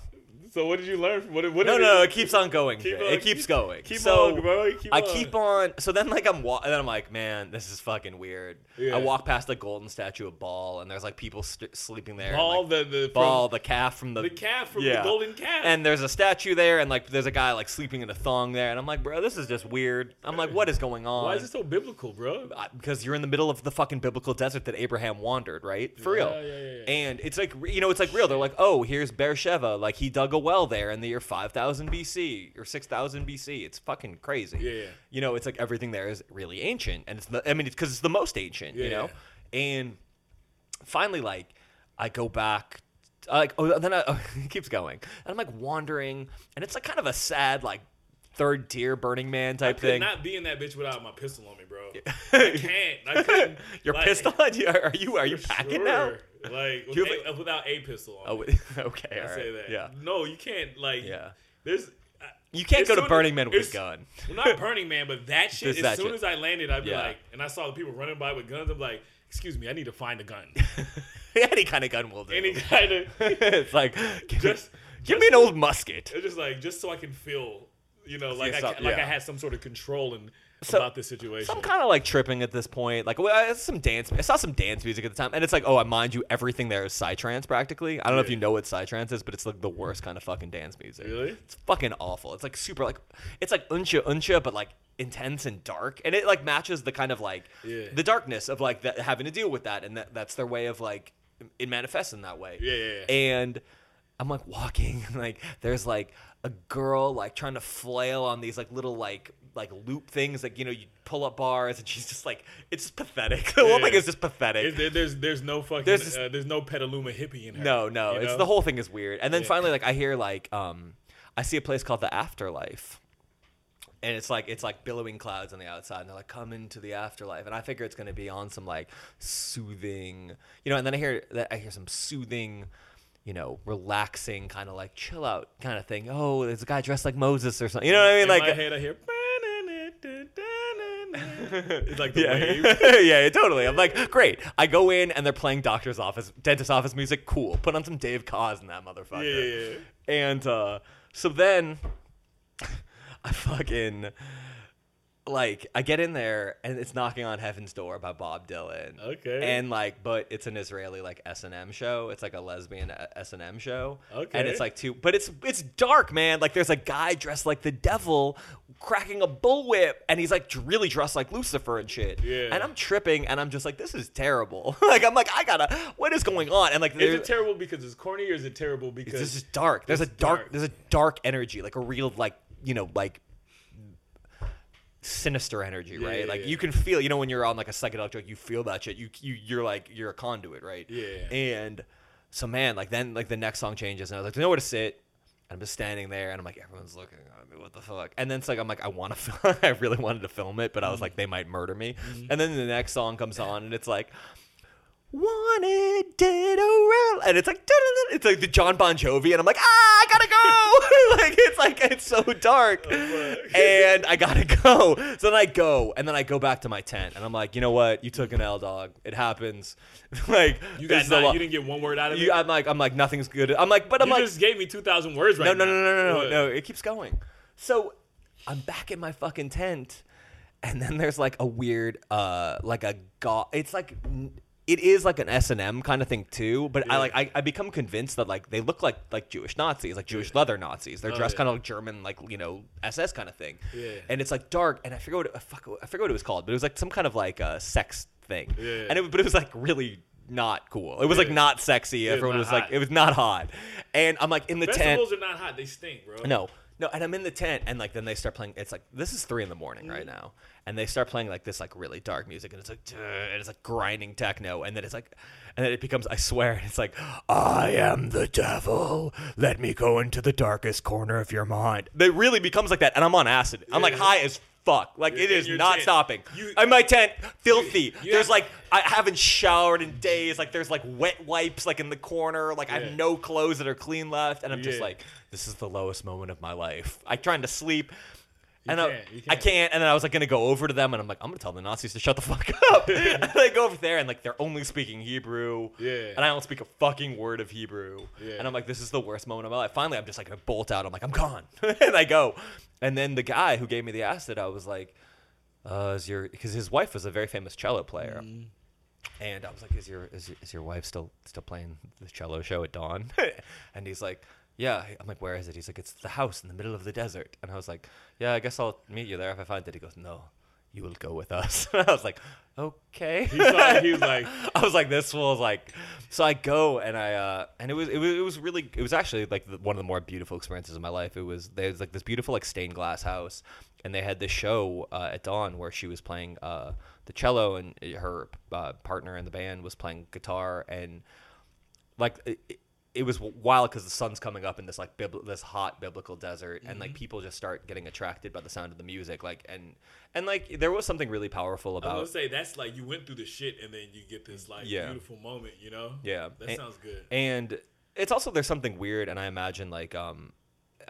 so what did you learn? From, what, what no, did no, it, it keeps on going. Keep on- it keeps keep- going. keep so on, bro. Keep I on. keep on. So then, like, I'm wa- and then I'm like, man, this is fucking weird. Yeah. I walk past the golden statue of Baal, and there's like people st- sleeping there. and, Baal like, the the Baal, from, the calf from the the calf from yeah. the golden calf. And there's a statue there, and like there's a guy like sleeping in a thong there, and I'm like, bro, this is just weird. I'm like, what is going on? why is it so biblical, bro? I- because you're in the middle of the fucking biblical desert that Abraham wandered, right? For real. Yeah, yeah, yeah, yeah. And it's like you know, it's like real. They're like, oh, here's Beersheba, like he dug a well there in the year 5000 BC or 6000 BC. It's fucking crazy. Yeah, yeah. You know, it's like everything there is really ancient, and it's the, I mean, it's because it's the most ancient. You Yeah. know, and finally, like, I go back. Like, oh, then I, it keeps going, and I'm like wandering, and it's like kind of a sad, like third tier Burning Man I type could thing. not be in that bitch without my pistol on me, bro. I can't. I couldn't. Your like, pistol? Are you are you, are you packing sure. now? Like with a, without a pistol on Oh, me. okay. I all say that. Yeah. No, you can't. Like, Yeah. There's. I- You can't go to soon as- Burning Man with a gun. Well, not Burning Man, but that shit. Just as that soon shit. as I landed, I'd be Yeah. like, and I saw the people running by with guns. I'm like, excuse me, I need to find a gun. Any kind of gun will do. Any kind of. it's like give, Just- give me an old musket. It's just like just so I can feel, you know, like I, like yeah. I had some sort of control in, So- about this situation. So I'm kind of like tripping at this point. Like, well, I, some dance. I saw some dance music at the time, and it's like, oh, I mind you, everything there is psytrance practically. I don't know if you know what psytrance is, but it's like the worst kind of fucking dance music. Really? It's fucking awful. It's like super like, it's like uncha uncha, but like intense and dark, and it like matches the kind of like Yeah. the darkness of like that having to deal with that, and that that's their way of like it manifests in that way. Yeah, yeah, yeah. And I'm like walking, and like there's like a girl like trying to flail on these like little like like loop things like you know you pull up bars and she's just like it's just pathetic. the whole Yeah. thing is just pathetic. There- there's there's no fucking There's there's, uh, there's no Petaluma hippie in her. no, no, it's know? the whole thing is weird. And then Yeah. finally like I hear like um I see a place called the Afterlife. And it's like it's like billowing clouds on the outside, and they're like, "Come into the afterlife." And I figure it's gonna be on some like soothing, you know. And then I hear that I hear some soothing, you know, relaxing kind of like chill out kind of thing. Oh, there's a guy dressed like Moses or something. You know what I mean? In like my head, I hear. It's like the yeah. wave. yeah, yeah, totally. I'm like, great. I go in and they're playing doctor's office, dentist office music. Cool. Put on some Dave Koz in that motherfucker. Yeah, yeah, yeah. And uh, so then I fucking like I get in there and it's knocking on heaven's door by Bob Dylan. Okay. And like, but it's an Israeli like S and M show. It's like a lesbian uh, S and M show. Okay. And it's like two, but it's it's dark, man. Like there's a guy dressed like the devil cracking a bullwhip, and he's like really dressed like Lucifer and shit. Yeah. And I'm tripping, and I'm just like, this is terrible. like I'm like, I gotta, what is going on? And like, Is it terrible because it's corny, or is it terrible because this is dark. There's a dark, dark. There's a dark energy, like a real, like you know, like sinister energy, Yeah, right? yeah, like yeah. you can feel, you know, when you're on like a psychedelic drug, you feel that shit. You you you're like you're a conduit, right? Yeah. And so man, like then like the next song changes, and I was like, there's nowhere to sit. And I'm just standing there, and I'm like, everyone's looking at me. What the fuck? And then it's like, I'm like, I want to film. I really wanted to film it, but I was like, they might murder me. Mm-hmm. And then the next song comes on, and it's like, wanted dead around and it's like it's like the Jon Bon Jovi and I'm like ah I gotta go like it's like it's so dark Oh, and I gotta go so then I go and then I go back to my tent and I'm like you know what you took an L dog it happens like you got not, you didn't get one word out of you- it. I'm like I'm like nothing's good I'm like but I'm like you like just gave me two thousand words right no, no, now. no, no, no, no, What? no. It keeps going. So I'm back in my fucking tent, and then there's like a weird, uh, like a go. It's like it is like an S and M kind of thing too. But I like I, I become convinced that like they look like like Jewish Nazis, like Jewish leather Nazis. They're Oh, dressed yeah. kind of like German, like you know SS kind of thing. Yeah. And it's like dark, and I forget what it, fuck, I forget what it was called, but it was like some kind of like uh, sex thing. Yeah. And it, but it was like really not cool. It was like not sexy. Everyone not was like, it was not hot. And I'm like in the tent. Festivals are not hot. They stink, bro. No, no, and I'm in the tent, and like then they start playing. It's like this is three in the morning right Mm-hmm. now, and they start playing like this like really dark music, and it's like, "Duh," and it's like grinding techno, and then it's like, and then it becomes, I swear, and it's like, I am the devil. Let me go into the darkest corner of your mind. It really becomes like that, and I'm on acid. I'm like high as fuck. Like You're it in is your not tent. stopping. You- in my tent, filthy. you there's have- like I haven't showered in days. Like there's like wet wipes like in the corner. Like I Yeah. have no clothes that are clean left, and I'm just Yeah. like, this is the lowest moment of my life. I trying to sleep. And I, can't, you I can't. And then I was like gonna go over to them, and I'm like, I'm gonna tell the Nazis to shut the fuck up. and I go over there, and like they're only speaking Hebrew. Yeah. And I don't speak a fucking word of Hebrew. Yeah. And I'm like, this is the worst moment of my life. Finally, I'm just like gonna bolt out. I'm like, I'm gone, and I go. And then the guy who gave me the acid, I was like, uh, is your because his wife was a very famous cello player. Mm-hmm. And I was like, "Is your is your, is your wife still still playing the cello show at dawn?" and he's like, "Yeah." I'm like, "Where is it?" He's like, "It's the house in the middle of the desert." And I was like, "Yeah, I guess I'll meet you there if I find it." He goes, "No, you will go with us." I was like, "Okay." He saw he was like- I was like, "This was like." So I go and I uh, and it was it was it was really it was actually like the, one of the more beautiful experiences of my life. It was there's like this beautiful like stained glass house, and they had this show uh, at dawn where she was playing uh, the cello and her uh, partner in the band was playing guitar and like it, it- was wild because the sun's coming up in this like bibl- this hot biblical desert and Mm-hmm. like people just start getting attracted by the sound of the music like and and like there was something really powerful I was about say that's like you went through the shit and then you get this like Yeah. beautiful moment, you know? Yeah. That And- sounds good. And it's also there's something weird, and I imagine like um,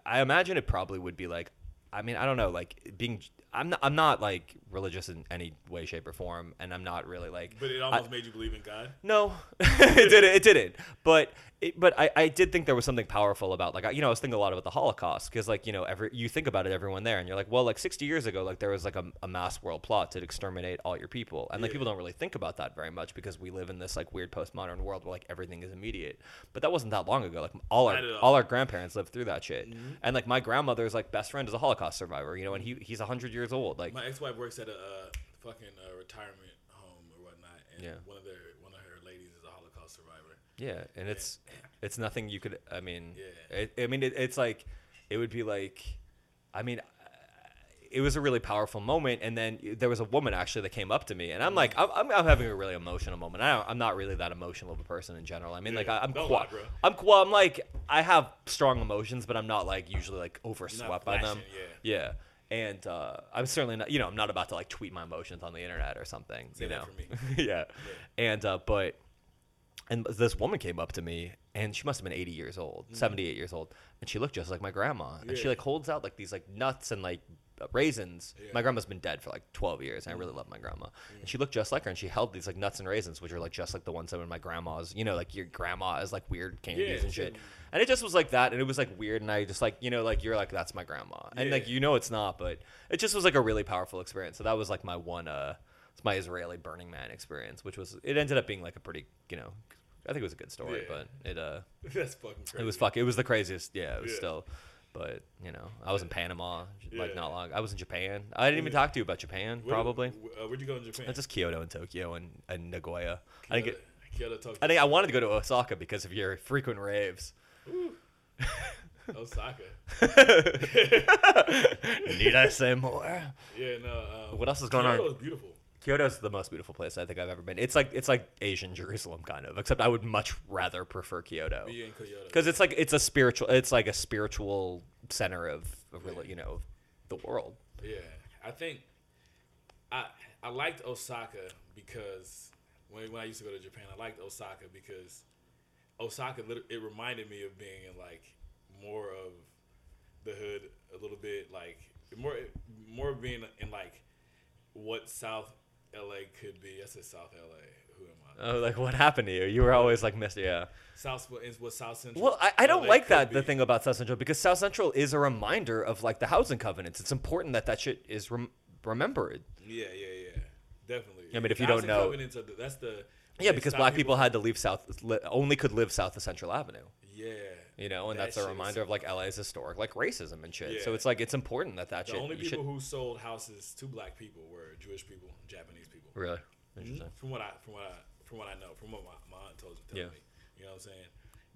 I imagine it probably would be like, I mean, I don't know, like being. I'm not. I'm not like religious in any way, shape, or form, and I'm not really like. but it almost made you believe in God. No, it didn't. It didn't. But it, but I, I did think there was something powerful about like I- you know I was thinking a lot about the Holocaust because like you know every you think about it everyone there and you're like well like 60 years ago like there was like a, a mass world plot to exterminate all your people and like Yeah. people don't really think about that very much because we live in this like weird postmodern world where like everything is immediate but that wasn't that long ago like all our all. our grandparents lived through that shit mm-hmm. and like my grandmother's like best friend is a Holocaust survivor you know and he he's 100 years old like My ex-wife works at a uh, fucking uh, retirement home or whatnot, and Yeah. one of their one of her ladies is a Holocaust survivor. Yeah, and it's it's nothing you could. I mean, Yeah. it, I mean, it, it's like it would be like, I mean, it was a really powerful moment. And then there was a woman actually that came up to me, and I'm like, I'm, I'm, I'm having a really emotional moment. I don't, I'm not really that emotional of a person in general. I mean, like Yeah, I, I'm don't qua- I'm qua- I'm like I have strong emotions, but I'm not like usually like overswept by them. flashing, Yeah. And uh, I'm certainly not, you know, I'm not about to like tweet my emotions on the internet or something. Say you know, for me. yeah. And uh, but and this woman came up to me and she must have been 80 years old 78 years old and she looked just like my grandma and she. Like holds out like these like nuts and like raisins Yeah. My grandma's been dead for like 12 years and i really love my grandma and she looked just like her and she held these like nuts and raisins which are like just like the ones that were my grandma's you know like your grandma is like weird candies Yeah, and shit. And it just was like that and it was like weird and i just like you know like you're like that's my grandma and Yeah. like you know it's not but it just was like a really powerful experience so that was like my one uh it's my israeli burning man experience which was it ended up being like a pretty you know i think it was a good story Yeah. but it uh That's fucking crazy. it was fuck it was the craziest yeah it was Yeah. still but you know i was in panama like Yeah. not long i was in japan i didn't even Yeah. talk to you about japan Where- probably Uh, where'd you go in Japan? it's just kyoto and tokyo and, and nagoya i think it, Kyoto, Tokyo. i think i wanted to go to osaka because of your frequent raves Osaka. need i say more Yeah, no. Um, What else is going on? Kyoto is beautiful. Kyoto's the most beautiful place I think I've ever been. It's like it's like Asian Jerusalem kind of, except I would much rather prefer Kyoto Kyoto. because it's like it's a spiritual, it's like a spiritual center of, of really, you know, the world. Yeah, I think I I liked Osaka because when, when I used to go to Japan, I liked Osaka because Osaka it reminded me of being in like more of the hood a little bit, like more more of being in like what South LA could be. I said South LA. who am I? Oh, like what happened to you? You were always like Mr. Yeah. South is what South Central. Well, I, I don't LA like that the thing about South Central because South Central is a reminder of like the housing covenants. It's important that that shit is rem- remembered. Yeah, yeah, yeah, definitely. I mean, if The you don't know- covenants are the, that's the Yeah, because black people had to leave South, li- only could live south of Central Avenue. Yeah, You know, and That that's a shit is reminder of like LA's historic like racism and shit. So Yeah. it's like it's important that that the shit. only you people should, who sold houses to black people were Jewish people, Japanese people. really interesting. From what I from what I from what I know, from what my, my aunt told tell Yeah. me, you know what I'm saying.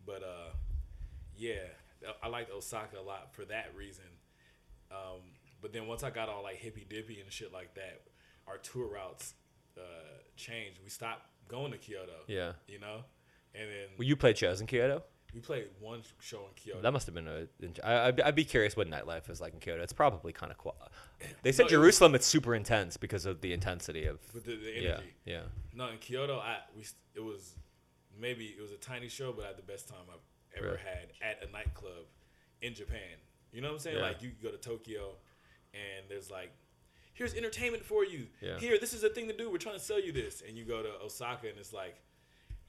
But uh, yeah, I liked Osaka a lot for that reason. Um, but then once I got all like hippy dippy and shit like that, our tour routes uh, changed. We stopped going to Kyoto. Yeah. you know, and then Well, you played shows in Kyoto. we played one show in Kyoto. That must have been a. I, I'd, I'd be curious what nightlife is like in Kyoto. It's probably kind of cool. They said No, it was- Jerusalem, it's super intense because of the intensity of. the, the Yeah, energy. yeah. No, in Kyoto, I we it was maybe it was a tiny show, but I had the best time I've ever had at a nightclub in Japan. You know what I'm saying? Yeah. Like you go to Tokyo, and there's like, here's entertainment for you. Yeah. Here, this is a thing to do. We're trying to sell you this, and you go to Osaka, and it's like,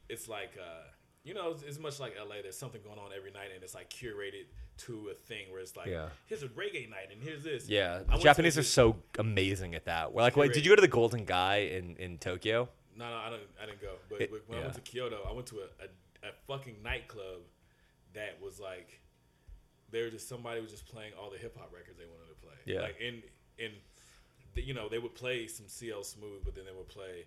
it's like. uh you know, it's, it's much like LA. There's something going on every night, and it's like curated to a thing where it's like, Yeah. here's a reggae night, and here's this. Yeah, I Japanese are so amazing at that. We're like, wait, did you go to the Golden Gai in in Tokyo? No, no, I didn't. I didn't go. But, It- when I went to Kyoto, I went to a, a, a fucking nightclub that was like, they were just somebody was just playing all the hip hop records they wanted to play. Yeah. Like in in, you know, they would play some CL Smooth, but then they would play,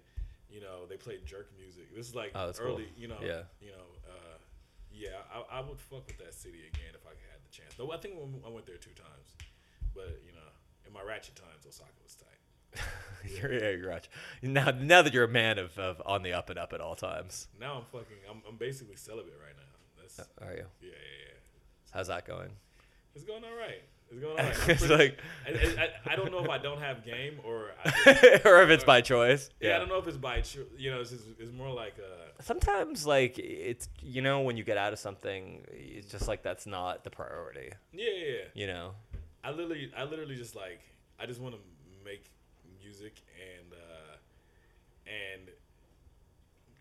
you know, they played jerk music. This is like Oh, that's cool. early, you know, Yeah. you know, uh, yeah. I, I would fuck with that city again if I had the chance. Though I think I went there two times, but you know, in my ratchet times, Osaka was tight. you're, yeah, you're right. Now, now that you're a man of, of on the up and up at all times, Now I'm fucking. I'm, I'm basically celibate right now. That's are you? yeah, yeah, yeah. How's that going? It's going all right. It's going right. I'm it's pretty- like, I, I, I don't know if I don't have game or I or if it's by choice. yeah. I don't know if it's by cho- you know it's just, it's more like uh Sometimes, like it's you know, when you get out of something, it's just like that's not the priority. yeah yeah. yeah. You know. I literally I literally just like I just want to make music and uh and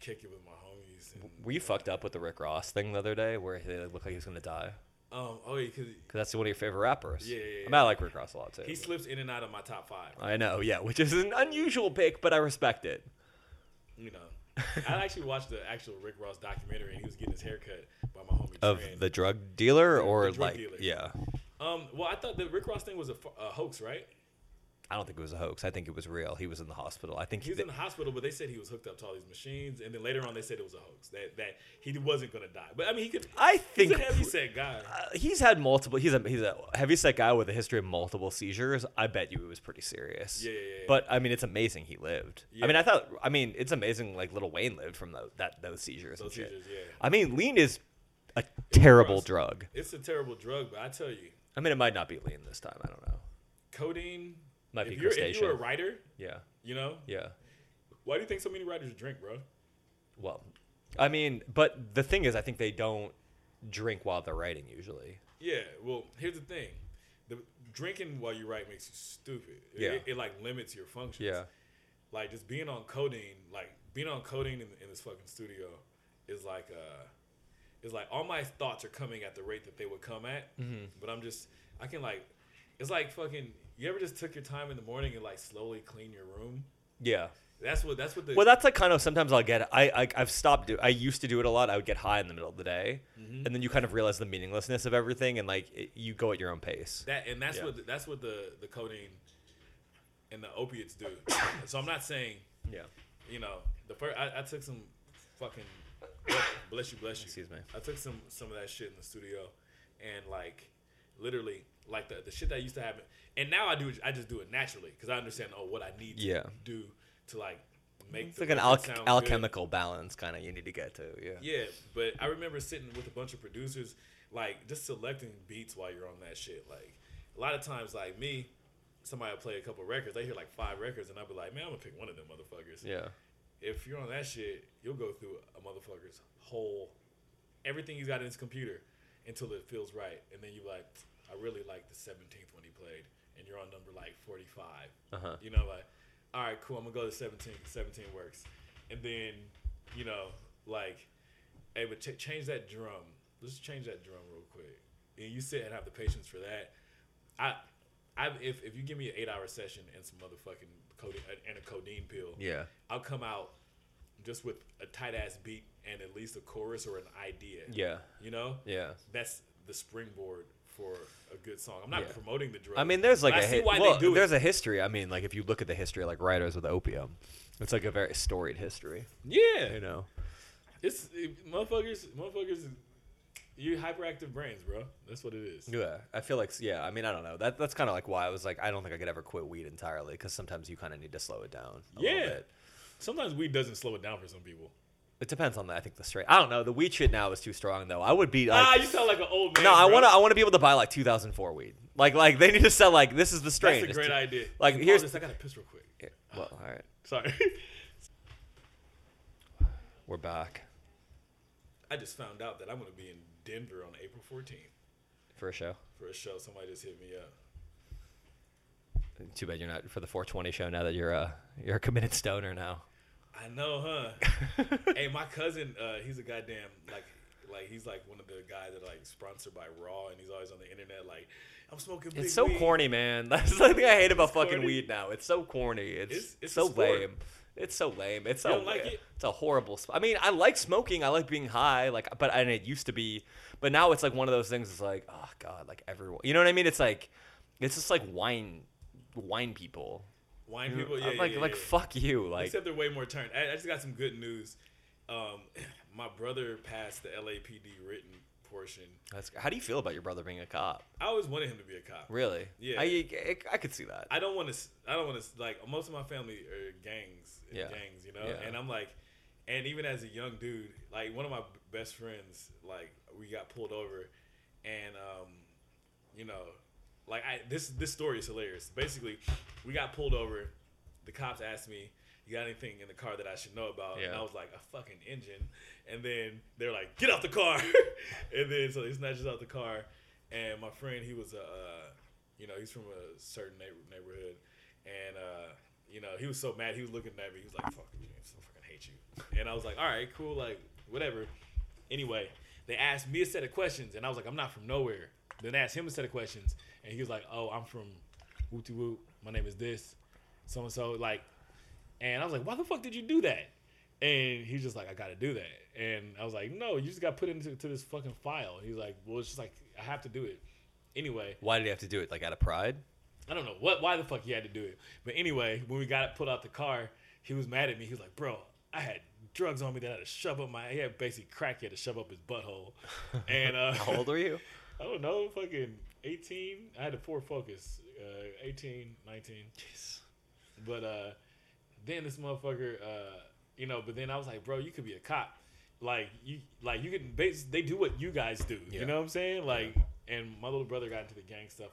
kick it with my homies. And, Were you fucked up with the Rick Ross thing the other day, where he looked like he was gonna die? Um. Oh yeah, because that's one of your favorite rappers. Yeah, yeah, I yeah. mean, I like Rick Ross a lot too. he slips in and out of my top five. I know, yeah, which is an unusual pick, but I respect it. You know. I actually watched the actual Rick Ross documentary, and he was getting his hair cut by my homie Of Trent. the drug dealer, or the drug like, dealer. yeah, Um, well, I thought the Rick Ross thing was a, a hoax, right? I don't think it was a hoax. I think it was real. He was in the hospital. I think He was in the hospital, but they said he was hooked up to all these machines, and then later on they said it was a hoax that that he wasn't gonna die. But I mean, he could. I think he's a heavy set guy. uh, he's had multiple. He's a he's a heavy set guy with a history of multiple seizures. I bet you it was pretty serious. Yeah, yeah, yeah. But I mean, it's amazing he lived. I mean, I thought. I mean, it's amazing. Like Lil Wayne lived from those that those seizures and Those seizures, yeah. I mean, lean is a terrible gross. drug. It's a terrible drug, but I tell you, I mean, it might not be lean this time. I don't know. codeine. Might if be you're, if you're a writer, Yeah, you know, yeah. why do you think so many writers drink, bro? Well, I mean, but the thing is, I think they don't drink while they're writing usually. Yeah. Well, here's the thing: the drinking while you write makes you stupid. It- Yeah. It, it, like limits your functions. Yeah. like just being on codeine, like being on codeine in, in this fucking studio is like uh is like all my thoughts are coming at the rate that they would come at. Mm-hmm. But I'm just I can like it's like fucking you ever just took your time in the morning and like slowly clean your room? Yeah. That's what that's what the Well, that's like kind of sometimes I'll get. I, I I've stopped. Do, I used to do it a lot. I would get high in the middle of the day, Mm-hmm. and then you kind of realize the meaninglessness of everything, and like it, you go at your own pace. that and that's Yeah. what that's what the the codeine and the opiates do. so I'm not saying Yeah. you know, the first I, I took some fucking bless you, bless you. Excuse me. I took some some of that shit in the studio, and like literally like the the shit that used to happen, and now I do it. I just do it naturally because I understand oh what I need to Yeah. do to like make It's like an al- sound good. alchemical balance kind of you need to get to. Yeah. Yeah, but I remember sitting with a bunch of producers, like just selecting beats while you're on that shit. Like a lot of times, like me, somebody will play a couple records, they hear like five records, and I'll be like, man, I'm gonna pick one of them motherfuckers. Yeah. If you're on that shit, you'll go through a motherfucker's whole everything he's got in his computer until it feels right, and then you're like, I really like the 17th when he played, and you're on number like 45. Uh huh. You know, like, all right, cool. I'm gonna go to 17. 17 works. and then you know like, hey, but ch- change that drum. Let's change that drum real quick. And you sit and have the patience for that. I, I if if you give me an eight hour session and some motherfucking codeine and a codeine pill, Yeah. I'll come out just with a tight ass beat and at least a chorus or an idea. Yeah. You know? Yeah. That's the springboard for a good song. I'm not Yeah. promoting the drug. I mean, there's like a I see hi- why well, they do there's it. a history. I mean, like if you look at the history like writers with opium, it's like a very storied history. yeah. You know. It's it, motherfuckers. Motherfuckers. You hyperactive brains, bro. That's what it is. Yeah, I feel like yeah. I mean, I don't know. That that's kind of like why I was like, I don't think I could ever quit weed entirely because sometimes you kind of need to slow it down. A little Yeah. bit. Sometimes weed doesn't slow it down for some people. It depends on the, I think the strain. I don't know. The weed shit now is too strong though. I would be like, ah, you sound like an old man. no, I bro. to. I want to be able to buy like 2004 weed. Like like they need to sell like this is the strain. That's a It's great too- idea. Like, here's- this. I gotta piss real quick. Yeah, Well, all right, Sorry. we're back I just found out that I'm gonna be in Denver on April 14th for a show. for a show. Somebody just hit me up. Too bad you're not for the 420 show now that you're a you're a committed stoner now. I know, huh? hey, my cousin, uh, he's a goddamn like, like he's like one of the guys that like sponsored by Raw, and he's always on the internet like, I'm smoking. Big It's so weed. corny, man. That's the thing I hate about It's fucking corny. weed now. It's so corny. It's It's- it's so lame. It's so lame. It's You so don't like it? It's a horrible. Sp- I mean, I like smoking. I like being high. Like, but and it used to be, but now it's like one of those things. It's like, oh god, like everyone. You know what I mean? It's like, it's just like wine, wine people. Wine people, yeah, I'm like, yeah, like yeah. fuck you. Like, Except they're way more turned. I, I just got some good news. Um, my brother passed the LAPD written portion. that's, how do you feel about your brother being a cop? I always wanted him to be a cop. Really? Yeah. I, I, I could see that. I don't want to. I don't want to. Like most of my family are gangs. Yeah. Gangs, you know. Yeah. And I'm like, and even as a young dude, like one of my best friends, like we got pulled over, and um, you know, like I this this story is hilarious. Basically, we got pulled over. The cops asked me, "You got anything in the car that I should know about?" And I was like, "A fucking engine." And then they're like, "Get off the car!" and then so they snatches out the car, and my friend, he was a, uh, you know, he's from a certain neighbor, neighborhood, and uh, you know, he was so mad. He was looking at me. He was like, "Fuck you, James, I fucking hate you." And I was like, "All right, cool, like whatever." Anyway, they asked me a set of questions, and I was like, "I'm not from nowhere." Then they asked him a set of questions, and he was like, "Oh, I'm from Wooty Woot. My name is this, so and so." Like, and I was like, "Why the fuck did you do that?" And he's just like, "I got to do that." And I was like, "No, you just got put into to this fucking file." He's like, "Well, it's just like I have to do it." Anyway, Why did he have to do it? Like out of pride? I don't know what why the fuck he had to do it. But anyway, when we got it put out the car, he was mad at me. He was like, "Bro, I had drugs on me that I had to shove up my he had basically crack he had to shove up his butthole." And uh How old are you? I don't know, fucking 18. I had a Ford Focus, uh 18, 19. Jeez. But uh then this motherfucker uh you know, but then I was like, "Bro, you could be a cop." Like you like you can base they do what you guys do. Yeah. You know what I'm saying? Like and my little brother got into the gang stuff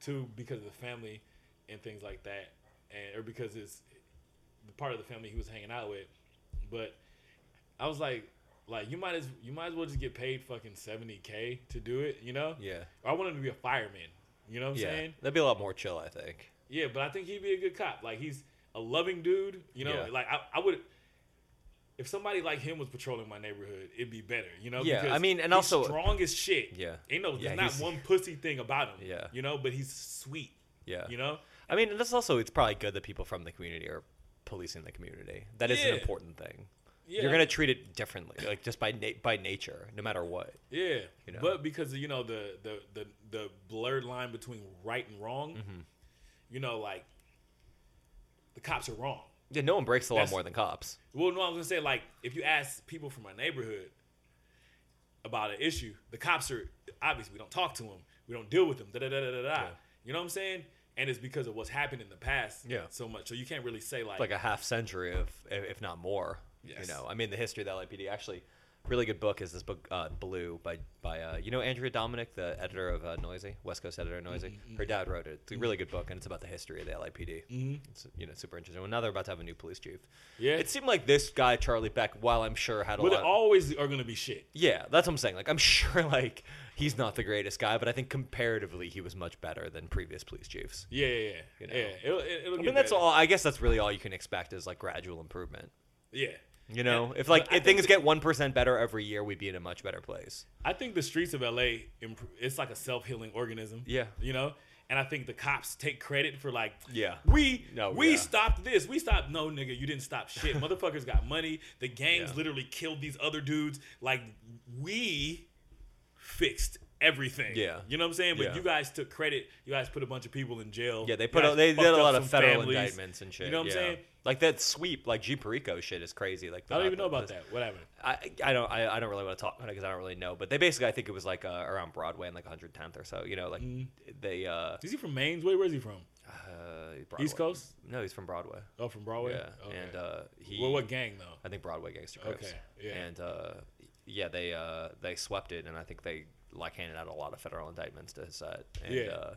too because of the family and things like that. And or because it's the part of the family he was hanging out with. But I was like like you might as you might as well just get paid fucking 70k to do it, you know? Yeah. I want him to be a fireman. You know what I'm yeah. saying? That'd be a lot more chill, I think. Yeah, but I think he'd be a good cop. Like he's a loving dude. You know, Yeah. like I, I would. If somebody like him was patrolling my neighborhood, it'd be better. You know. Yeah, because I mean, and he's also- strong as shit. Yeah. Ain't no, Yeah, there's not one pussy thing about him. Yeah. You know, but he's sweet. Yeah. You know. I mean, and that's also it's probably good that people from the community are policing the community. That is an important thing. Yeah. You're gonna treat it differently, like just by na- by nature, no matter what. Yeah. You know? But because you know the the the the blurred line between right and wrong. Mm-hmm. You know, like the cops are wrong. Yeah, no one breaks the law That's- more than cops. Well, no, I was gonna say like if you ask people from my neighborhood about an issue, the cops are obviously we don't talk to them, we don't deal with them, da da da da da. da. You know what I'm saying? And it's because of what's happened in the past, Yeah. so much. So you can't really say like, like a half century of, if not more. Yes. You know, I mean, the history of the LAPD. Actually, really good book is this book, uh, Blue, by by uh, you know Andrea Domanick, the editor of uh, Noisey, West Coast editor of Noisey. Mm-hmm, Her dad wrote it. It's a really good book, and it's about the history of the LAPD. Mm-hmm. It's you know super interesting. Well, now they're about to have a new police chief. Yeah. It seemed like this guy Charlie Beck, while I'm sure had a well, they lot. always are gonna be shit. yeah, that's what I'm saying. Like I'm sure like he's not the greatest guy, but I think comparatively he was much better than previous police chiefs. Yeah, yeah, yeah. You know. yeah. It'll, it'll I get mean, that's better. all. I guess that's really all you can expect is like gradual improvement. Yeah, You know, if like if things get one percent better every year, we'd be in a much better place. I think the streets of LA, it's like a self healing organism. Yeah. You know? And I think the cops take credit for like, Yeah. we No, we yeah. stopped this, we stopped. No, nigga, you didn't stop shit. Motherfuckers got money. The gangs Yeah. literally killed these other dudes. Like we fixed everything. Yeah. you know what I'm saying. But Yeah. you guys took credit. You guys put a bunch of people in jail. Yeah, they put a, they did a lot of federal families. indictments and shit. You know what yeah. I'm saying? Like that sweep, like G Perico shit is crazy. Like I don't the- even know about the- that. What happened? I, I don't I, I don't really want to talk about it because I don't really know. But they basically I think it was like uh, around Broadway and like 110th or so. You know, like Mm-hmm. they uh, Is he from Maine's? Where, where's he from? uh East Coast? No, he's from Broadway. Oh, from Broadway. Yeah, Okay. and uh, he well, what gang though? I think Broadway Gangster Crips. Okay, yeah. And uh, yeah, they uh, they swept it, and I think they like handed out a lot of federal indictments to his set. And, Yeah. Uh,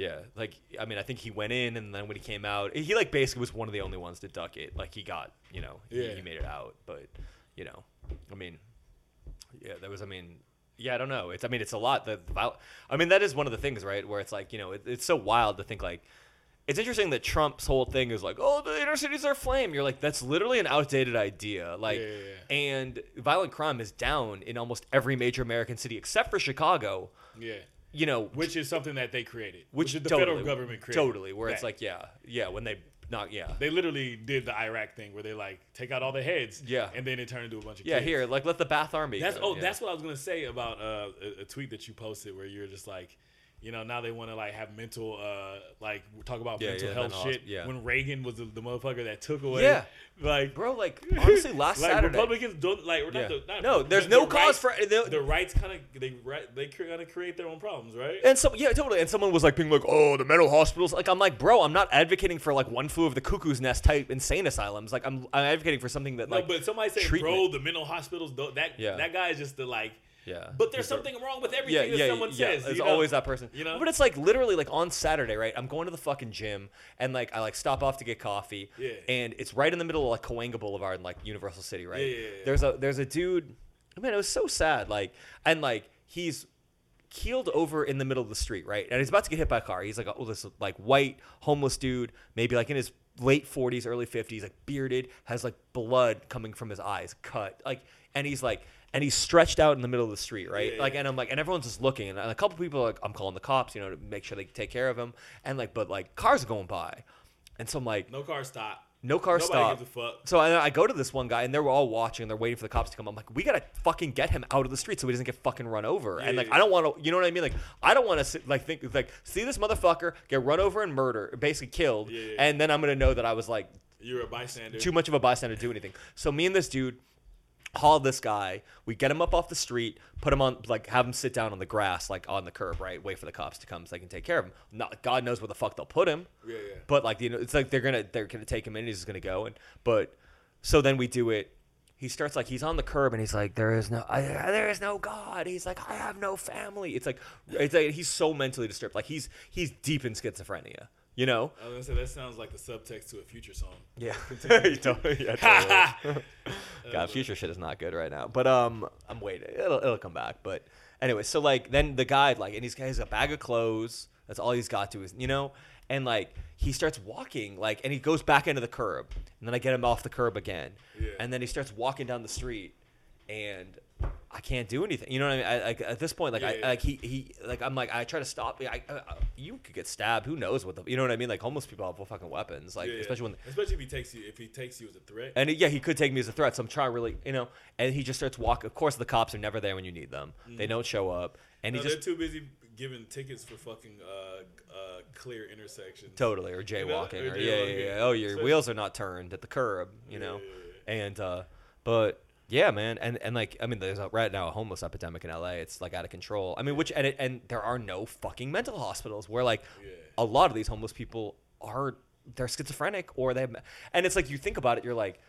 yeah, like I mean, I think he went in, and then when he came out, he like basically was one of the only ones to duck it. Like he got, you know, he, Yeah. he made it out. But you know, I mean, yeah, there was. I mean. Yeah, I don't know. It's. I mean, it's a lot. The, the viol- I mean, that is one of the things, right? Where it's like, you know, it, it's so wild to think like, it's interesting that Trump's whole thing is like, oh, the inner cities are flame. You're like, that's literally an outdated idea. Like, Yeah, yeah, and violent crime is down in almost every major American city except for Chicago. Yeah. You know, Which is something that they created. which the totally, federal government created. totally, where it's like, yeah, yeah, when they not, yeah, they literally did the Iraq thing where they like take out all the heads. Yeah. And then it turned into a bunch of yeah. kids. Here, like, let the Ba'ath Army. That's go, oh, yeah. that's what I was gonna say about uh, a, a tweet that you posted where you're just like, you know, now they want to like have mental, uh, like talk about Yeah, mental yeah, health shit. yeah. When Reagan was the, the motherfucker that took away. Yeah. Like, bro. Like, honestly, last like Saturday. Republicans don't like. Yeah. Not the, not, no, there's no cause rights- for the, the rights. Kind of they they kind of create their own problems, right? And some, yeah, totally. And someone was like being like, "Oh, the mental hospitals." Like, I'm like, bro, I'm not advocating for like one flew of the cuckoo's nest type insane asylums. Like, I'm, I'm advocating for something that No, like, but somebody treatment. bro, the mental hospitals. That Yeah. that guy is just the like. Yeah. But there's something wrong with everything yeah, that someone yeah. says. There's you know? always that person. You know? But it's like literally like on Saturday, right? I'm going to the fucking gym and like I like stop off to get coffee. Yeah. And it's right in the middle of like Cahuenga Boulevard in like Universal City, right? Yeah, yeah, yeah. There's a there's a dude. Man, it was so sad. Like and like he's keeled over in the middle of the street, right? And he's about to get hit by a car. He's like oh, this like white homeless dude, maybe like in his late 40s, early 50s, like bearded, has like blood coming from his eyes, cut. Like and he's like and he's stretched out in the middle of the street, right? Yeah, like yeah. and I'm like and everyone's just looking and a couple people are like I'm calling the cops, you know, to make sure they take care of him. And like but like cars are going by. And so I'm like No car stop. no car Nobody stop. gives a fuck. So I, I go to this one guy, and they're all watching. And they're waiting for the cops to come. I'm like, we gotta fucking get him out of the street so he doesn't get fucking run over. and like, Yeah. I don't want to, you know what I mean? Like, I don't want to like think like see this motherfucker get run over and murder, basically killed, Yeah, yeah. and then I'm gonna know that I was like You're a bystander. too much of a bystander to do anything. So me and this dude haul this guy. We get him up off the street, put him on like have him sit down on the grass, like on the curb, right? Wait for the cops to come so they can take care of him. Not God knows where the fuck they'll put him. Yeah, yeah. But like you know, it's like they're gonna they're gonna take him in. He's just gonna go and but so then we do it. He starts like he's on the curb and he's like, "There is no, I, there is no God." He's like, "I have no family." It's like, it's like he's so mentally disturbed. Like he's he's deep in schizophrenia. You know? I was gonna say that sounds like the subtext to a future song. Yeah. totally, yeah, totally. God, future shit is not good right now. But um, I'm waiting. It'll it'll come back. But anyway, so like then the guy like and he's got he's a bag of clothes. That's all he's got to is you know, and like he starts walking like and he goes back into the curb, and then I get him off the curb again, Yeah. and then he starts walking down the street, and I can't do anything. You know what I mean? I, like at this point, like Yeah, I yeah. like he he like I'm like I try to stop. I, I, I- you could get stabbed. Who knows what the you know what I mean? Like homeless people have fucking weapons. Like Yeah, especially when especially if he takes you if he takes you as a threat. and yeah, he could take me as a threat. So I'm trying really, you know. And he just starts walking. Of course, the cops are never there when you need them. They don't show up. And no, he just they're too busy giving tickets for fucking uh, uh, clear intersections. totally or know, jaywalking or or, yeah, yeah, yeah. Oh, your So- wheels are not turned at the curb, you know. And uh, but yeah, man. And and like I mean, there's a, right now a homeless epidemic in LA. It's like out of control. I mean, which and it, and there are no fucking mental hospitals where like Yeah. a lot of these homeless people are they're schizophrenic or they have, and it's like you think about it, you're like.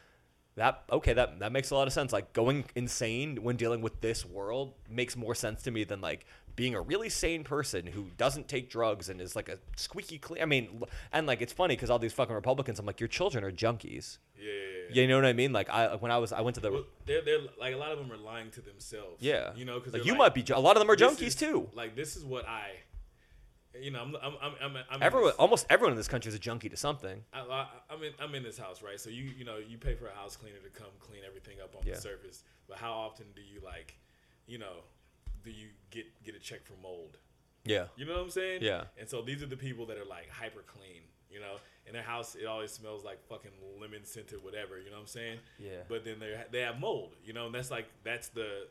That okay, that that makes a lot of sense. Like going insane when dealing with this world makes more sense to me than like being a really sane person who doesn't take drugs and is like a squeaky clean. I mean, and like it's funny because all these fucking Republicans, I'm like, your children are junkies. Yeah, yeah, yeah. You know what I mean? Like I when I was I went to the Well, they're, they're like a lot of them are lying to themselves. yeah, you know, because like you might be. A lot of them are junkies is- too. Like this is what I you know, I'm, I'm, I'm, I'm, I'm Everyone, this- almost everyone in this country is a junkie to something. I, I, I'm in I'm in this house, right? So you you know you pay for a house cleaner to come clean everything up on Yeah. the surface. But how often do you like, you know, do you get get a check for mold? Yeah. You know what I'm saying? Yeah. And so these are the people that are like hyper clean. You know, in their house it always smells like fucking lemon scented whatever. You know what I'm saying? Yeah. But then they they have mold. You know, and that's like that's the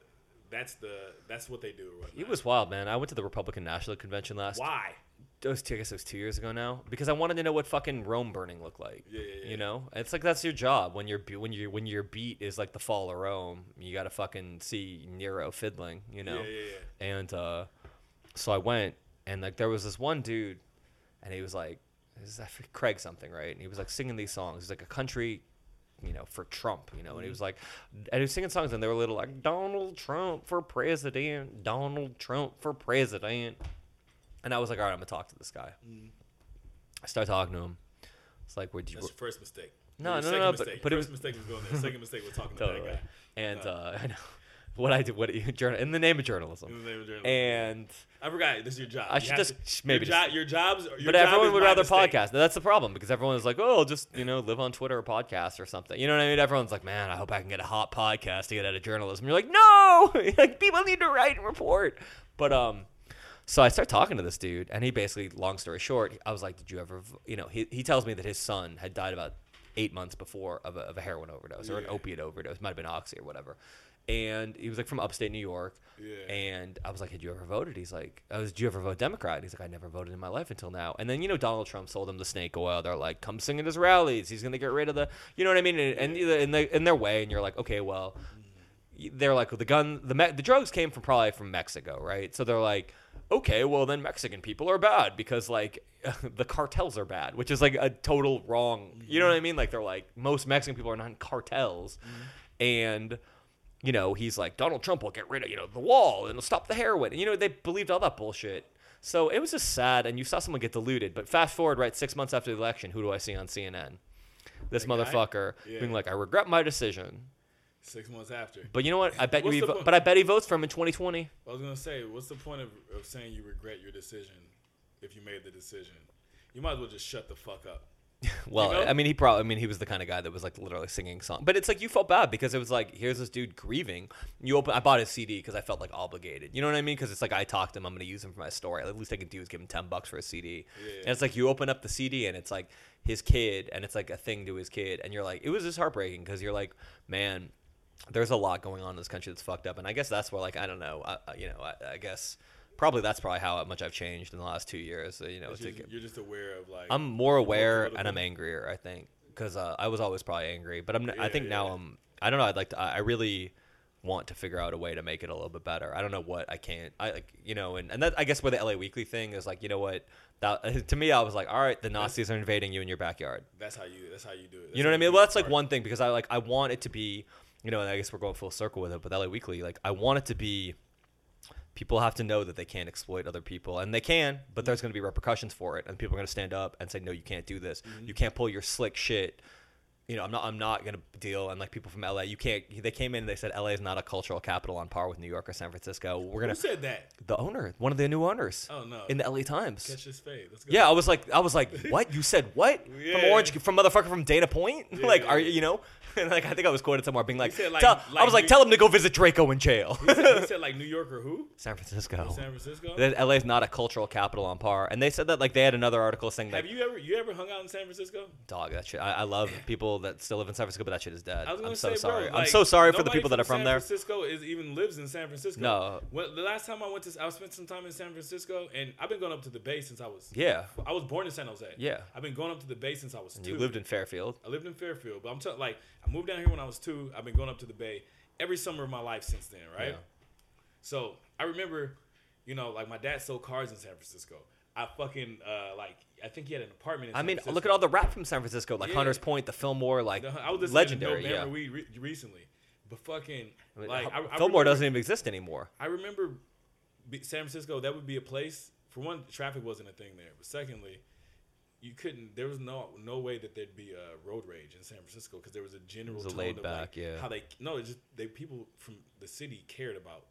that's the that's what they do. whatnot. It was wild, man. I went to the Republican National Convention last. why? It was two, I guess it was two years ago now because I wanted to know what fucking Rome burning looked like. Yeah, yeah, yeah. You know, it's like that's your job when your when your when your beat is like the fall of Rome. You got to fucking see Nero fiddling. You know. Yeah, yeah, yeah. And uh, so I went, and like there was this one dude, and he was like, this is Craig something, right? And he was like singing these songs. He's like a country, you know, for Trump, you know. And he was like, and he was singing songs, and they were little like Donald Trump for president, Donald Trump for president. And I was like, all right, I'm gonna talk to this guy. I start talking to him. It's like, where'd you? That's your first mistake. No, Your no, no, but- mistake. but it first was- mistake was going there. Second mistake was talking to Totally. that guy. And No. uh, I know what I did. What journal in the name of journalism. In the name of journalism. And I forgot this is your job. I You should just- to- maybe your, just- job, your jobs. Your but job everyone would rather mistake. podcast. That's the problem because everyone is like, oh, just you know, live on Twitter or podcast or something. You know what I mean? Everyone's like, man, I hope I can get a hot podcast to get out of journalism. You're like, no, like people need to write and report. But um, so I start talking to this dude, and he basically, long story short, I was like, did you ever, you know, he he tells me that his son had died about eight months before of a, of a heroin overdose or an Yeah. opiate overdose, might have been oxy or whatever. And he was like from upstate New York. Yeah. And I was like, "Had you ever voted?" He's like, "I was. Did you ever vote Democrat?" He's like, "I never voted in my life until now." And then you know Donald Trump sold him the snake oil. They're like, "Come sing at his rallies. He's gonna get rid of the." You know what I mean? And, and in, the, in their way, and you're like, "Okay, well." They're like the gun, the me- the drugs came from probably from Mexico, right? So they're like, okay, well then Mexican people are bad because like the cartels are bad, which is like a total wrong. You know what I mean? Like they're like most Mexican people are not in cartels, mm-hmm. and you know, he's like, Donald Trump will get rid of, you know, the wall and stop the heroin. And, you know, they believed all that bullshit. So it was just sad, and you saw someone get deluded. But fast forward, right, six months after the election, who do I see on CNN? This That motherfucker Yeah. being like, I regret my decision. Six months after. But you know what? I bet you, he vo- but I bet he votes for him in 2020. I was gonna say, what's the point of, of saying you regret your decision if you made the decision? You might as well just shut the fuck up. Well, know? I mean, he probably, I mean, he was the kind of guy that was like literally singing songs. But it's like you felt bad because it was like, here's this dude grieving. You open, I bought his CD because I felt like obligated. You know what I mean? Because it's like I talked to him, I'm going to use him for my story. At least I can do is give him ten bucks for a CD. Yeah. And it's like you open up the CD and it's like his kid, and it's like a thing to his kid, and you're like, it was just heartbreaking because you're like, man, there's a lot going on in this country that's fucked up, and I guess that's where like I don't know, I, I- you know, I, I guess. Probably that's probably how much I've changed in the last two years. You know, just- get- you're just aware of like. I'm more aware and. I'm angrier. I think because uh, I was always probably angry, but I'm. I Yeah, think now yeah. I'm. I don't know. I'd like to. I I really want to figure out a way to make it a little bit better. I don't know what I can't. I like you know, and and that I guess where the LA Weekly thing is like you know what that to me I was like all right the Nazis are invading you in your backyard. That's how you. That's how you do it. You know what I mean? Well, that's like one thing because I like I want it to be, you know, and I guess we're going full circle with it, but LA Weekly, like I want it to be people have to know that they can't exploit other people and they can, but there's going to be repercussions for it and people are going to stand up and say no, you can't do this. Mm-hmm. You can't pull your slick shit. You know, I'm not I'm not going to deal and like people from LA, you can't they came in and they said LA is not a cultural capital on par with New York or San Francisco. We're going to Who said that? the owner, one of the new owners. Oh no. In the LA Times. Catch his fade. Yeah, I was like, I was like, what? You said what? From Orange, from motherfucker from Dana Point? like, are you, you know? And like, I think I was quoted somewhere being like, said, like- tell, I was like, New- tell him to go visit Drakeo in jail. He said, he said like New York or who? San Francisco. San Francisco. That LA is not a cultural capital on par, and they said that like they had another article saying like, Have you ever you ever hung out in San Francisco? dog, that shit. I, I love people that still live in San Francisco, but that shit is dead. I I'm so sorry. Bro, I'm so sorry for the people that are from San there. San Francisco is even lives in San Francisco. No. Well, the last time I went to, I spent some time in San Francisco, and I've been going up to the Bay since I was. Yeah, I was born in San Jose. Yeah. I've been going up to the Bay since I was and two. you lived in Fairfield. I lived in Fairfield, but I'm telling like I moved down here when I was two. I've been going up to the Bay every summer of my life since then, right? Yeah. So I remember, you know, like my dad sold cars in San Francisco. I fucking uh, like I think he had an apartment. in I mean, Francisco. look at all the rap from San Francisco, like Yeah. Hunters Point, the Fillmore, like The- I was legendary. To yeah, we re- recently, but fucking I mean, like I, Fillmore remember- doesn't even exist anymore. I remember San Francisco. That would be a place. For one, traffic wasn't a thing there. But secondly, you couldn't. There was no no way that there'd be a road rage in San Francisco because there was a general was a tone of back, like yeah. how they no, it's just they people from the city cared about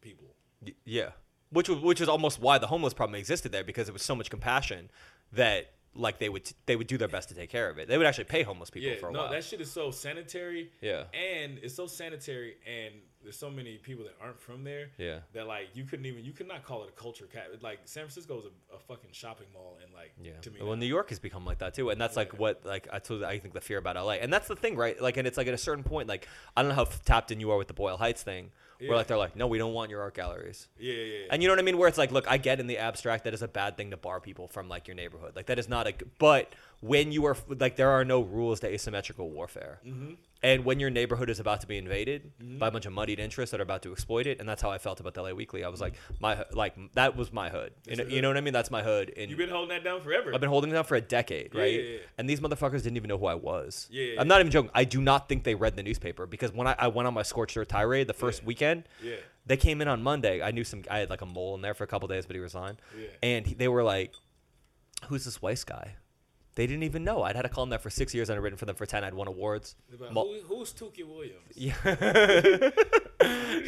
people. Y- yeah, which was which is almost why the homeless problem existed there because it was so much compassion that like they would they would do their best to take care of it. They would actually pay homeless people Yeah, for a no, while. that shit is so sanitary. Yeah. and it's so sanitary, and there's so many people that aren't from there. Yeah. that like you couldn't even you could not call it a culture cat. Like San Francisco is a, a fucking shopping mall, and like Yeah. to me, well, now. New York has become like that too, and that's like what like I told I think the fear about LA, and that's the thing, right? Like, and it's like at a certain point, like I don't know how tapped in you are with the Boyle Heights thing, Yeah. where like they're like, no, we don't want your art galleries. yeah, yeah, yeah. And you know what I mean? Where it's like, look, I get in the abstract that is a bad thing to bar people from like your neighborhood. Like that is not a. g- But when you are like, there are no rules to asymmetrical warfare. Mm-hmm. And when your neighborhood is about to be invaded mm-hmm. by a bunch of muddied interests that are about to exploit it, and that's how I felt about the LA Weekly. I was like, my like that was my hood. You That's know, you know what I mean? That's my hood. And You've been holding that down forever. I've been holding it down for a decade, Yeah, right? yeah, yeah. And these motherfuckers didn't even know who I was. Yeah, yeah, I'm not even joking. I do not think they read the newspaper because when I, I went on my scorched earth tirade the first weekend, Yeah. they came in on Monday. I knew some. I had like a mole in there for a couple days, but he resigned. Yeah. And he- they were like, "Who's this Weiss guy?" They didn't even know. I'd had a column there for six years and I'd written for them for ten. I'd won awards. Mo- Who, who's Tookie Williams? Yeah,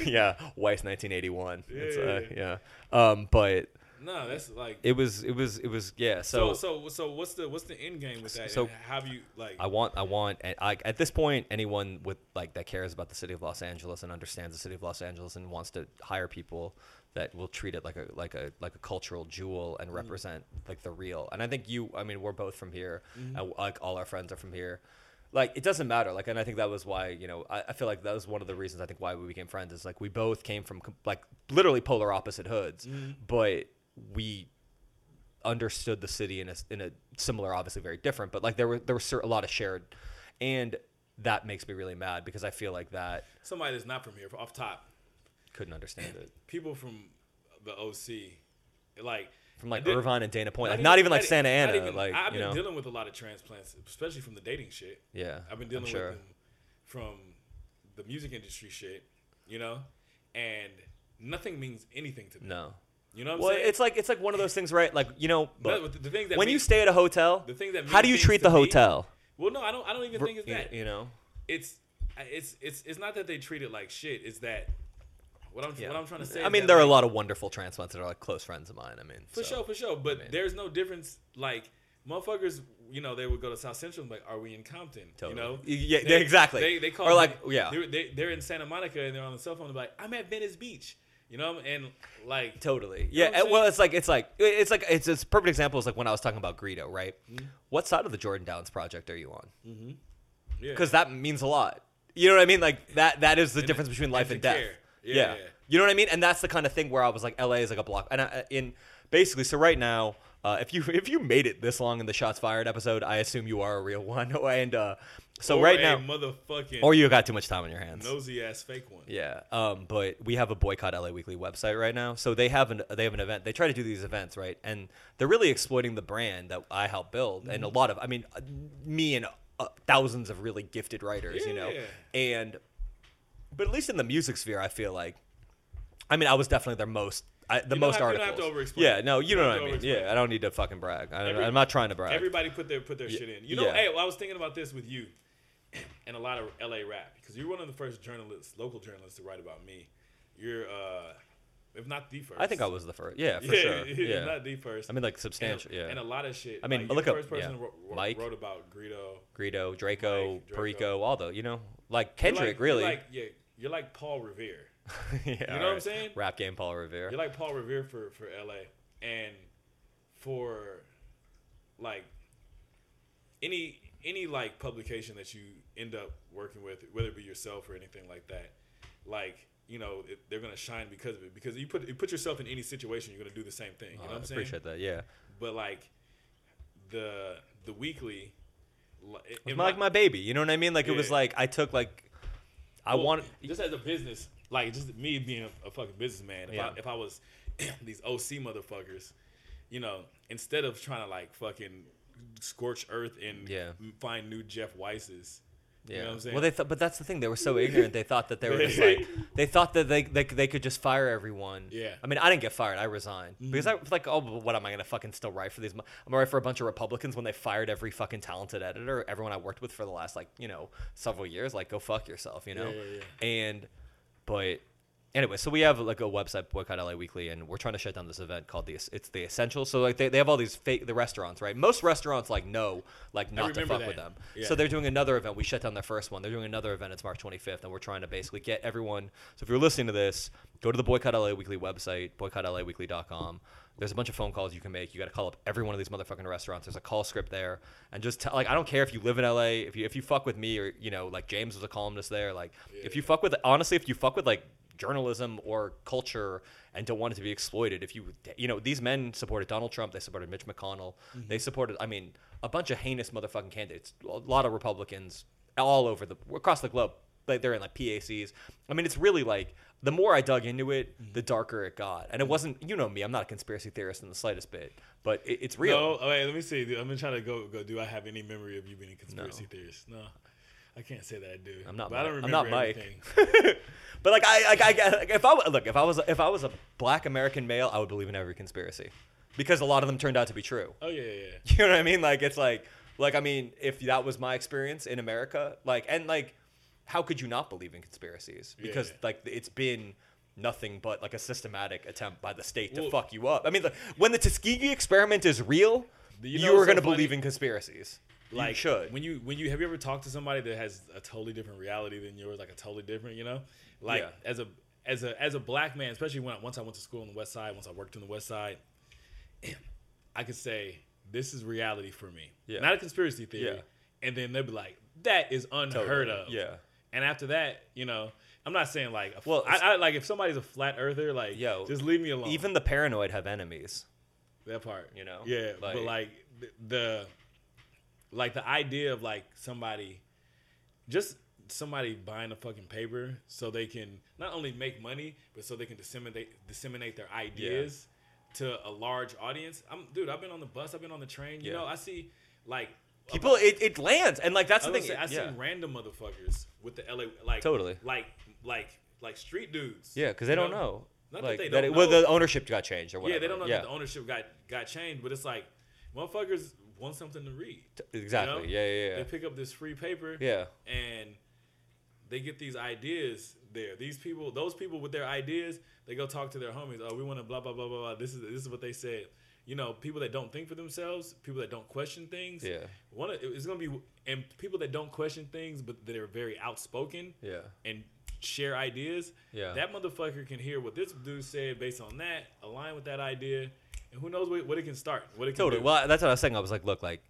yeah, Weiss, 1981. It's, uh, yeah. Um, but No, that's like. it was, it was, it was, yeah. so, So, so, so, what's the what's the end game with that? So- how have you like? I want, I want, and I, at this point, anyone with like that cares about the city of Los Angeles and understands the city of Los Angeles and wants to hire people that will treat it like a like a like a cultural jewel and mm. represent like the real. And I think you, I mean, we're both from here, mm-hmm. and like all our friends are from here. Like it doesn't matter. Like, and I think that was why you know I, I feel like that was one of the reasons I think why we became friends is like we both came from like literally polar opposite hoods, mm-hmm. but we understood the city in a in a similar, obviously very different, but like there were there was a lot of shared, and that makes me really mad because I feel like that somebody that's not from here, off top, couldn't understand it people from the OC, like from like did- Irvine and Dana Point, like not even like Santa Ana, even- like I've been know, dealing with a lot of transplants, especially from the dating shit. yeah, I've been dealing sure. with them from the music industry shit, you know, and nothing means anything to me. No, You know what I'm well, saying? it's like it's like one of those things, right? Like you know, But look, the, the thing that when you stay at a hotel, the thing that how do you treat the me- hotel? well, no, I don't. I don't even think it's that. you know, It's it's it's it's not that they treat it like shit. It's that what I'm yeah. what I'm trying to say. I mean, there are a lot of wonderful transplants that are like close friends of mine. I mean, For so. sure, for sure. But mean- there's no difference. Like motherfuckers, you know, they would go to South Central and be like, "Are we in Compton?" Totally. You know, Yeah, they- exactly. They they call Or like, me- yeah. they're, they, they're in Santa Monica and they're on the cell phone. And be like, "I'm at Venice Beach," you know, and like, Totally. Yeah. what I'm and- well, it's like it's like it's like it's it's a perfect example is like when I was talking about Greedo, right? Mm-hmm. What side of the Jordan Downs project are you on? yeah, Because that means a lot. You know what I mean? Like that that is the And- difference between life and and, death. care. Yeah, Yeah, yeah. You know what I mean? And that's the kind of thing where I was like, LA is like a block. And I, in basically, so right now, uh, if you if you made it this long in the shots fired episode, I assume you are a real one. and uh, so or right a now, motherfucking or you got too much time on your hands. nosy ass fake one. Yeah, um, but we have a boycott LA Weekly website right now. So they have an they have an event. They try to do these events, right? And they're really exploiting the brand that I helped build, and a Mm-hmm. lot of I mean, uh, me and uh, thousands of really gifted writers, you know. And but at least in the music sphere, I feel like, I mean, I was definitely their most. I, the most have- you don't articles. have to over-explain. yeah, no, you, You know what I mean. Yeah, I don't need to fucking brag. I, I'm not trying to brag. Everybody put their put their Yeah, shit in. You know, yeah. hey, well, I was thinking about this with you and a lot of LA rap because you're one of the first journalists, local journalists, to write about me. You're, uh, if not the first. I think I was the first. Yeah, for yeah, sure. Yeah, not the first. I mean, like and, substantial. yeah, and a lot of shit. I mean, like, look the up- first person yeah. wrote, wrote, Mike. wrote about Greedo. Greedo, Drakeo, Mike, Drakeo. Perico, all the you know, like Kendrick, like, really. Like, yeah, you're like Paul Revere. yeah, You know what I'm saying? Rap game, Paul Revere. You're like Paul Revere for for LA, and for like any any like publication that you end up working with, whether it be yourself or anything like that, like you know it, they're gonna shine because of it. Because you put you put yourself in any situation, you're gonna do the same thing. You know Oh, what I'm saying? appreciate that. Yeah, But like the the weekly, it like my baby. You know what I mean? Like it was like I took like I well, want. just as a business, like just me being a, a fucking businessman. If Yeah. I if I was these OC motherfuckers, you know, instead of trying to like fucking scorch earth and Yeah. find new Jeff Weisses. Yeah. You know what I'm saying? Well, they thought, but that's the thing. They were so ignorant. They thought that they were just like they thought that they, they they could just fire everyone. Yeah. I mean, I didn't get fired. I resigned mm. because I was like, oh, what am I gonna fucking still write for these? I'm gonna write for a bunch of Republicans when they fired every fucking talented editor, everyone I worked with for the last like you know several years. Like, go fuck yourself, you know. Yeah, yeah, And, but anyway, so we have like a website, Boycott LA Weekly, and we're trying to shut down this event called the it's the Essential. So like they, they have all these fake the restaurants, right? Most restaurants like know like not to fuck with them. Yeah. So they're doing another event. We shut down their first one. They're doing another event. It's March 25th, and we're trying to basically get everyone. So if you're listening to this, go to the Boycott LA Weekly website, boycottlaweekly.com. There's a bunch of phone calls you can make. You got to call up every one of these motherfucking restaurants. There's a call script there, and just tell, like I don't care if you live in LA, if you if you fuck with me or you know like James was a columnist there. Like if you fuck with honestly, if you fuck with like journalism or culture and don't want it to be exploited, if you you know these men supported Donald Trump, they supported Mitch McConnell, mm-hmm. they supported I mean a bunch of heinous motherfucking candidates, a lot of Republicans all over the across the globe. Like they're in like PACs. I mean, it's really like the more I dug into it, mm-hmm. the darker it got. And it mm-hmm. wasn't, you know me, I'm not a conspiracy theorist in the slightest bit, but it, it's real. No, oh, wait, let me see. Dude, I'm trying to go go. Do I have any memory of you being a conspiracy theorist? No, I can't say that I do. I'm not But I don't remember I'm not Mike. But like I, like I, like, if I look, if I was, if I was a black American male, I would believe in every conspiracy, because a lot of them turned out to be true. oh yeah, yeah. yeah. You know what I mean? Like it's like, like I mean, if that was my experience in America, like and like, how could you not believe in conspiracies? Because Yeah. like it's been nothing but like a systematic attempt by the state to Well- fuck you up. I mean, the, when the Tuskegee experiment is real, You you, know are so going to believe in conspiracies. Like you should. when you when you have you ever talked to somebody that has a totally different reality than yours, like a totally different, you know, like Yeah. as a as a as a black man, especially when I, once I went to school on the West Side, once I worked on the West Side, I could say this is reality for me, Yeah. not a conspiracy theory. Yeah. And then they'll be like, that is unheard Totally. of. Yeah. And after that, you know, I'm not saying like, Well, well, I, I like if somebody's a flat earther, like, Yo, just leave me alone. Even the paranoid have enemies. that part, you know? yeah. Like- but like the, the, like the idea of like somebody, just somebody buying a fucking paper so they can not only make money, but so they can disseminate disseminate their ideas to a large audience. I'm, dude. I've been on the bus. I've been on the train. You Yeah. know, I see like People, it, it lands, and like that's the thing. say, I yeah. seen random motherfuckers with the LA like Totally. like like like street dudes. Yeah, because they don't know. Not that they don't it, well, the ownership got changed or whatever. Yeah, they don't know Yeah, that the ownership got got changed, but it's like motherfuckers want something to read. you exactly. know? Yeah, yeah, yeah. They pick up this free paper. Yeah. and they get these ideas there. These people, those people with their ideas, they go talk to their homies. Oh, we want to blah blah blah blah blah. This is this is what they said. You know, people that don't think for themselves, people that don't question things. Yeah. one of, it's gonna be and people that don't question things, but that are very outspoken. Yeah. and share ideas. Yeah. that motherfucker can hear what this dude said based on that, align with that idea, and who knows what, what it can start. What it can Totally. do. Well, that's what I was saying. I was like, look, like,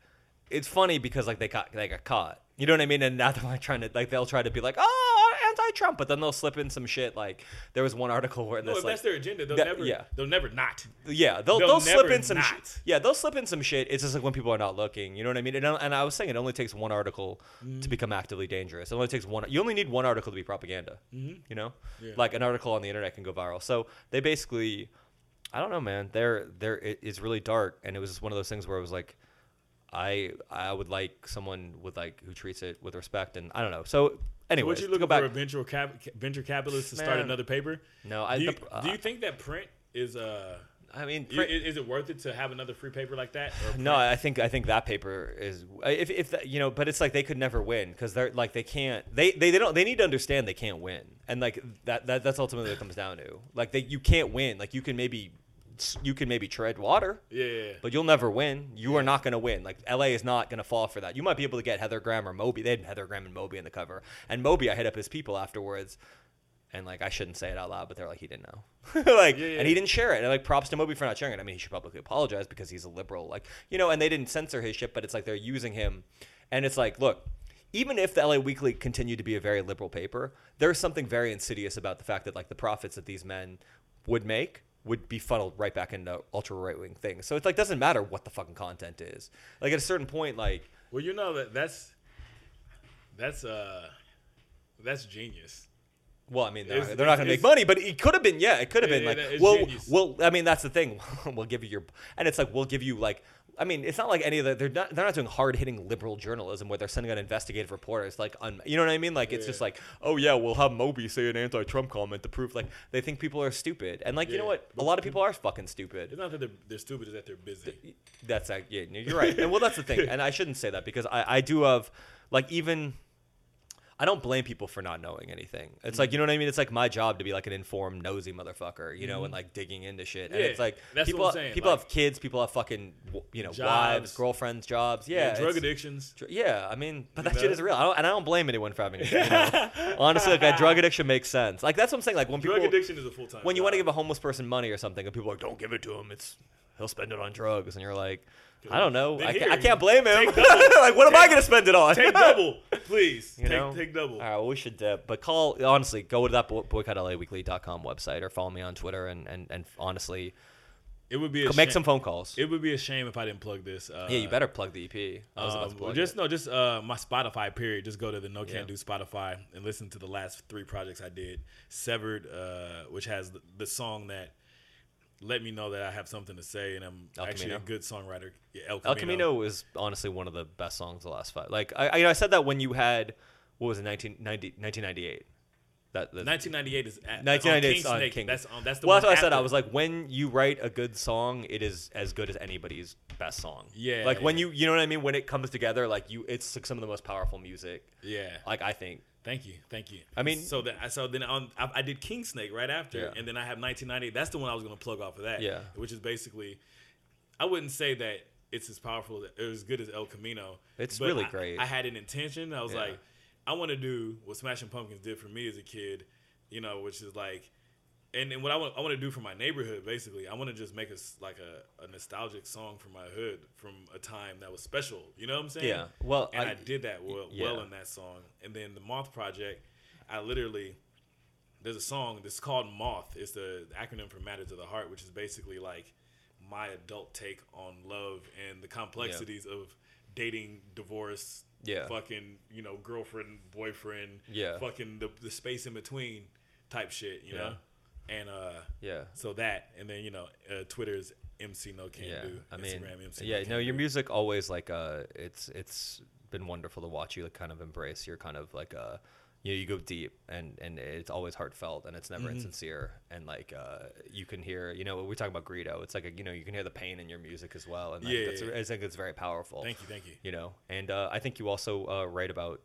it's funny because like they got they got caught. You know what I mean? And now they're like trying to like they'll try to be like, oh, anti-Trump, but then they'll slip in some shit. Like there was one article where no, this if like, that's their agenda, they'll that- never. yeah. they'll never not. Yeah, they'll They'll they'll, slip in some shit. Yeah, they'll slip in some shit. It's just like when people are not looking. You know what I mean? And, and I was saying it only takes one article Mm-hmm. to become actively dangerous. It only takes one. You only need one article to be propaganda. You know, Mm-hmm. Yeah. like an article on the internet can go viral. So they basically, I don't know, man. They're they're it, it's really dark, and it was just one of those things where I was like. I I would like someone with like who treats it with respect and I don't know. So anyway, What you look looking back. for a venture cap, venture capitalist to start another paper? no, I Do you, the- do you think that print is uh I mean, you- is, is it worth it to have another free paper like that? No. I think I think that paper is if if that- you know, but it's like they could never win because they're like they can't they, they they don't they need to understand they can't win and like that, that that's ultimately what it comes down to like they you can't win like you can maybe you can maybe tread water yeah, yeah, yeah. but you'll never win you are not going to win like LA is not going to fall for that you might be able to get Heather Graham or Moby they had Heather Graham and Moby in the cover and Moby I hit up his people afterwards and like I shouldn't say it out loud, but they're like he didn't know, like, Yeah, yeah. and he didn't share it. And like props to Moby for not sharing it. I mean, he should publicly apologize because he's a liberal, like you know. And they didn't censor his shit, but it's like they're using him, and it's like, look, even if the LA Weekly continued to be a very liberal paper, there's something very insidious about the fact that like the profits that these men would make would be funneled right back into ultra right wing things. So it's like doesn't matter what the fucking content is. Like at a certain point, like Well, you know that that's that's uh that's genius. Well, I mean, they're, It's- they're not going to make money, but it could have been. Yeah, it could have been like, well, genius. well. I mean, that's the thing. we'll give you your, and it's like we'll give you like. I mean, it's not like any of the. They're not. They're not doing hard hitting liberal journalism where they're sending out investigative reporters. Like, un, you know what I mean? Like, it's Yeah. just like, oh yeah, we'll have Moby say an anti-Trump comment to prove like they think people are stupid, and like, you know Yeah. what? A lot of people are fucking stupid. It's not that they're, they're stupid; it's that they're busy. That's like, yeah, you're right. And well, that's the thing. And I shouldn't say that because I, I do have, like, even, I don't blame people for not knowing anything. It's like you mm-hmm. know what I mean. It's like my job to be like an informed, nosy motherfucker, you know, and mm-hmm. like digging into shit. And Yeah, it's like people saying, people like- have kids, people have fucking you know Jobs. wives, girlfriends, jobs. Yeah, drug addictions. Dr- Yeah, I mean, but You that shit is real, I don't, and I don't blame anyone for having. it. You know? Honestly, like that drug addiction makes sense. Like that's what I'm saying. Like when people Drug people, addiction is a full time. when you want to give a homeless person money or something, and people are like, "Don't give it to him. It's he'll spend it on drugs," and you're like, "I don't know. I, can't, I can't blame him. like, what am I gonna spend it on? take double, please. You take, know? take double. All right, well, we should dip. But call honestly, go to that boy- boycottlaweekly.com website or follow me on Twitter and and, and honestly It would be a make shame- some phone calls. It would be a shame if I didn't plug this. Uh, yeah, you better plug the EP. I was about to Um, plug just it. no, just uh, my Spotify. Period. Just go to the No Can Yeah. Do Spotify and listen to the last three projects I did. Severed, uh, which has the, the song that let me know that I have something to say, and I'm El actually a good songwriter. Yeah, El El Camino. Camino is honestly one of the best songs the last five. Like I, I, you know, I said that when you had what was it, 1990, 1998. That the, 1998 is at, 1998 on King That's on. That's the well, that's what I said. I was like, when you write a good song, it is as good as anybody's best song. Yeah, Like when you, you know what I mean. When it comes together, like you, it's like some of the most powerful music. yeah. Like I think. Thank you, thank you. I mean- so that so then on I, I did King Snake right after, Yeah. and then I have 1998. That's the one I was gonna plug off of that. Yeah. which is basically, I wouldn't say that it's as powerful or as good as El Camino. It's but really I- great. I had an intention. I was Yeah. like, I want to do what Smashing Pumpkins did for me as a kid, you know, which is like. And, and what I want, I want to do for my neighborhood, basically, I want to just make us like a, a nostalgic song for my hood, from a time that was special. You know what I'm saying? Yeah. Well, and I- I, did that well, yeah. well in that song. And then the Moth Project, I literally there's a song that's called Moth. It's the acronym for Matter to the Heart, which is basically like my adult take on love and the complexities of dating, divorce, Yeah. fucking you know girlfriend, boyfriend, Yeah. fucking the, the space in between type shit, you Yeah. know. And uh, Yeah. so that, and then you know, uh, Twitter's MC No Can yeah, Do. I mean, Instagram MC yeah, Can no, your Do. music always like uh, it's it's been wonderful to watch you like kind of embrace your kind of like uh, you know, you go deep and and it's always heartfelt and it's never Mm-hmm. insincere and like uh, you can hear, you know, we talk about Greedo, it's like a, you know, you can hear the pain in your music as well, and I Yeah, that's, yeah. I think it's very powerful. Thank you, thank you. You know, and uh, I think you also uh, write about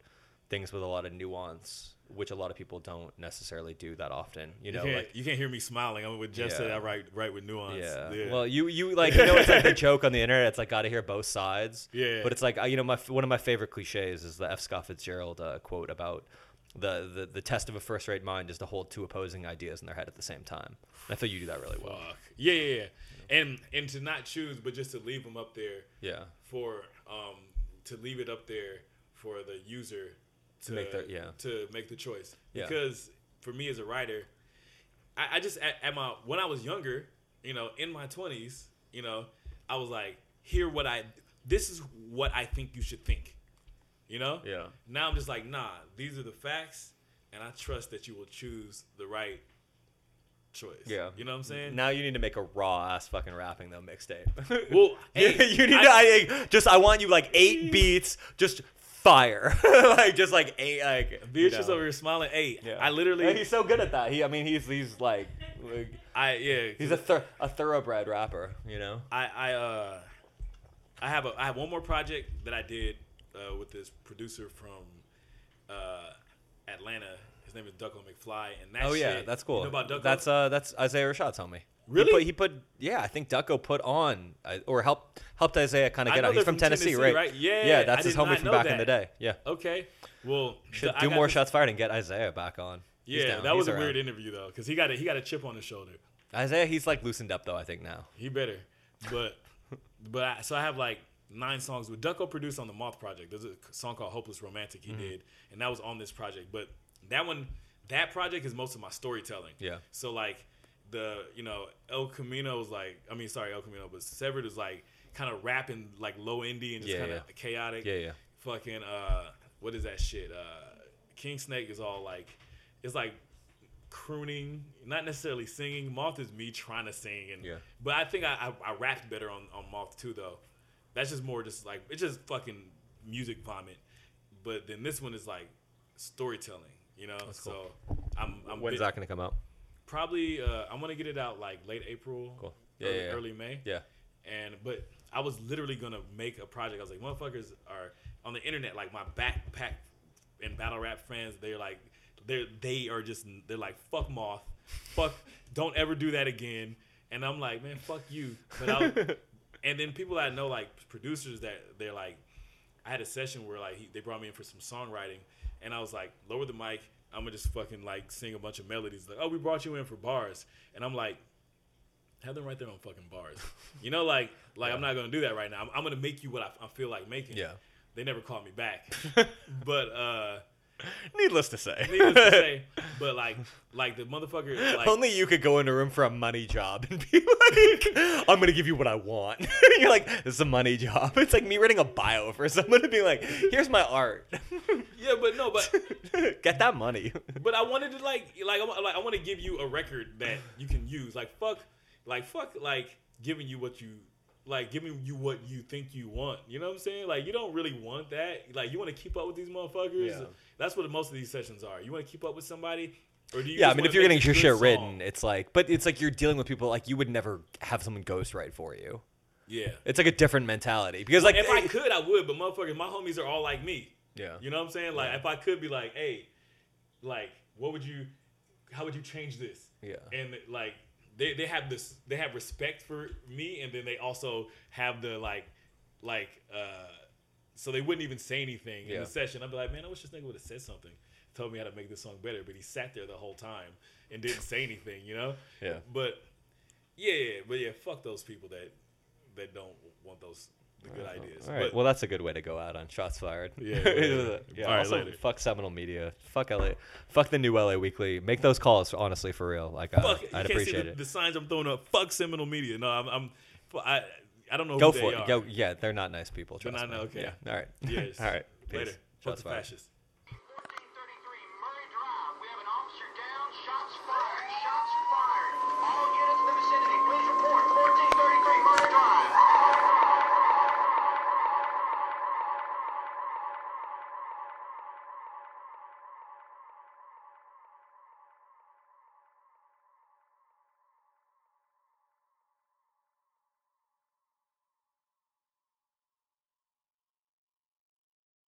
things with a lot of nuance, which a lot of people don't necessarily do that often. You You, know, can't, like you can't hear me smiling. I'm with Jeff said Yeah. I write write with nuance. Yeah. Well, you you like you know it's like the joke on the internet. It's like got to hear both sides. Yeah. But it's like you know my one of my favorite cliches is the F. Scott Fitzgerald uh, quote about the, the the test of a first rate mind is to hold two opposing ideas in their head at the same time. And I feel you do that really well. Fuck. Yeah, yeah, yeah. And and to not choose, but just to leave them up there Yeah. for um to leave it up there for the user to, make the yeah. to make the choice. Yeah. Because for me as a writer, I, I just at, at my when I was younger, you know, in my twenties, you know, I was like, here what I this is what I think you should think. You know? Yeah. Now I'm just like, nah, these are the facts, and I trust that you will choose the right choice. Yeah. You know what I'm saying? Now you need to make a raw ass fucking rapping though mixtape. Well, hey, you need I- to I, just I want you like eight beats, just fire, like just like eight like. Beatrice know. over here smiling. Hey, Yeah. I literally, he's so good at that. He, I mean, he's he's like, like I yeah, he's a thor- a thoroughbred rapper. You know. I I uh, I have a I have one more project that I did uh, with this producer from uh, Atlanta. His name is Ducko McFli, and that Oh yeah, shit- that's cool. You know about Ducko? That's uh, that's Isaiah Rashad told me. Really? He put, he put yeah, I think Ducko put on uh, or helped helped Isaiah kind of get out. He's from, Tennessee, Tennessee, right? right? Yeah, yeah, I that's his did homie from back in the day. Yeah, okay. Well, should I do more shots fired and get Isaiah back on. Yeah, that was He's a weird interview though, because he got a, he got a chip on his shoulder. Isaiah, he's like loosened up though. I think now. He better, but but I, so I have like nine songs with Ducko produced on the Moth project. There's a song called "Hopeless Romantic" Mm-hmm. he did, and that was on this project. But that one, that project is most of my storytelling. Yeah. So like the you know El Camino was like I mean sorry El Camino, but Severed is like kind of rapping like low indie and just Yeah, kind of yeah. chaotic. Yeah, yeah. Fucking uh, what is that shit? Uh, King Snake is all like, it's like crooning, not necessarily singing. Moth is me trying to sing, and Yeah. but I think I, I I rapped better on on Moth too though. That's just more just like it's just fucking music vomit. But then this one is like storytelling, you know. So I'm I'm When's bit- that gonna come out? Probably uh, I'm gonna get it out like late April, Cool. Yeah, early, yeah, early May. Yeah. And but I was literally gonna make a project. I was like, motherfuckers are on the internet. Like my backpack and battle rap friends, they're like they're they are just they're like fuck moth, fuck don't ever do that again. And I'm like, man, fuck you. But I, and then people that I know like producers that they're like, I had a session where like he, they brought me in for some songwriting, and I was like, lower the mic. I'm gonna just fucking like sing a bunch of melodies. Like, oh, we brought you in for bars, and I'm like, have them right there on fucking bars. You know, like like I'm not gonna do that right now. I'm, I'm gonna make you what I, I feel like making. Yeah. They never called me back, but uh, Needless to say. needless to say, but like like the motherfucker like Only you could go in a room for a money job and be like, I'm gonna give you what I want. You're like, this is a money job. It's like me writing a bio for someone to be like, here's my art. yeah, but no, but Get that money. But I wanted to like like I, like I want to give you a record that you can use. Like fuck, like fuck, like giving you what you like giving you what you think you want. You know what I'm saying? Like you don't really want that. Like you want to keep up with these motherfuckers. Yeah. That's what most of these sessions are. You want to keep up with somebody, or do you? Yeah, I mean, if you're getting your shit song? written, it's like, but it's like you're dealing with people like you would never have someone ghostwrite for you. yeah. It's like a different mentality because, Like like, if I could, I would. But motherfuckers, my homies are all like me. yeah, You know what I'm saying? Like Yeah. if I could be like, hey, like what would you, how would you change this? Yeah. And like they, they have this they have respect for me and then they also have the like like uh so they wouldn't even say anything in the session. I'd be like, man, I wish this nigga would have said something. Told me how to make this song better, but he sat there the whole time and didn't say anything, you know? Yeah. But yeah, yeah, but yeah, fuck those people that that don't want those the good ideas. All right, But- well, that's a good way to go out on shots fired. Yeah, yeah. yeah. All right, also, later. fuck Semanal Media. Fuck LA. Fuck the new LA Weekly. Make those calls, honestly, for real. Like, uh, Fuck, can't see appreciate the, it. the signs I'm throwing up. Fuck Semanal Media. No, I'm, I'm I, I don't know Go for it. are. Go, yeah, they're not nice people. They're not- me. okay. Yeah. All right. Yes. All right. Peace. Later. Fuck Shots the fired. fascists.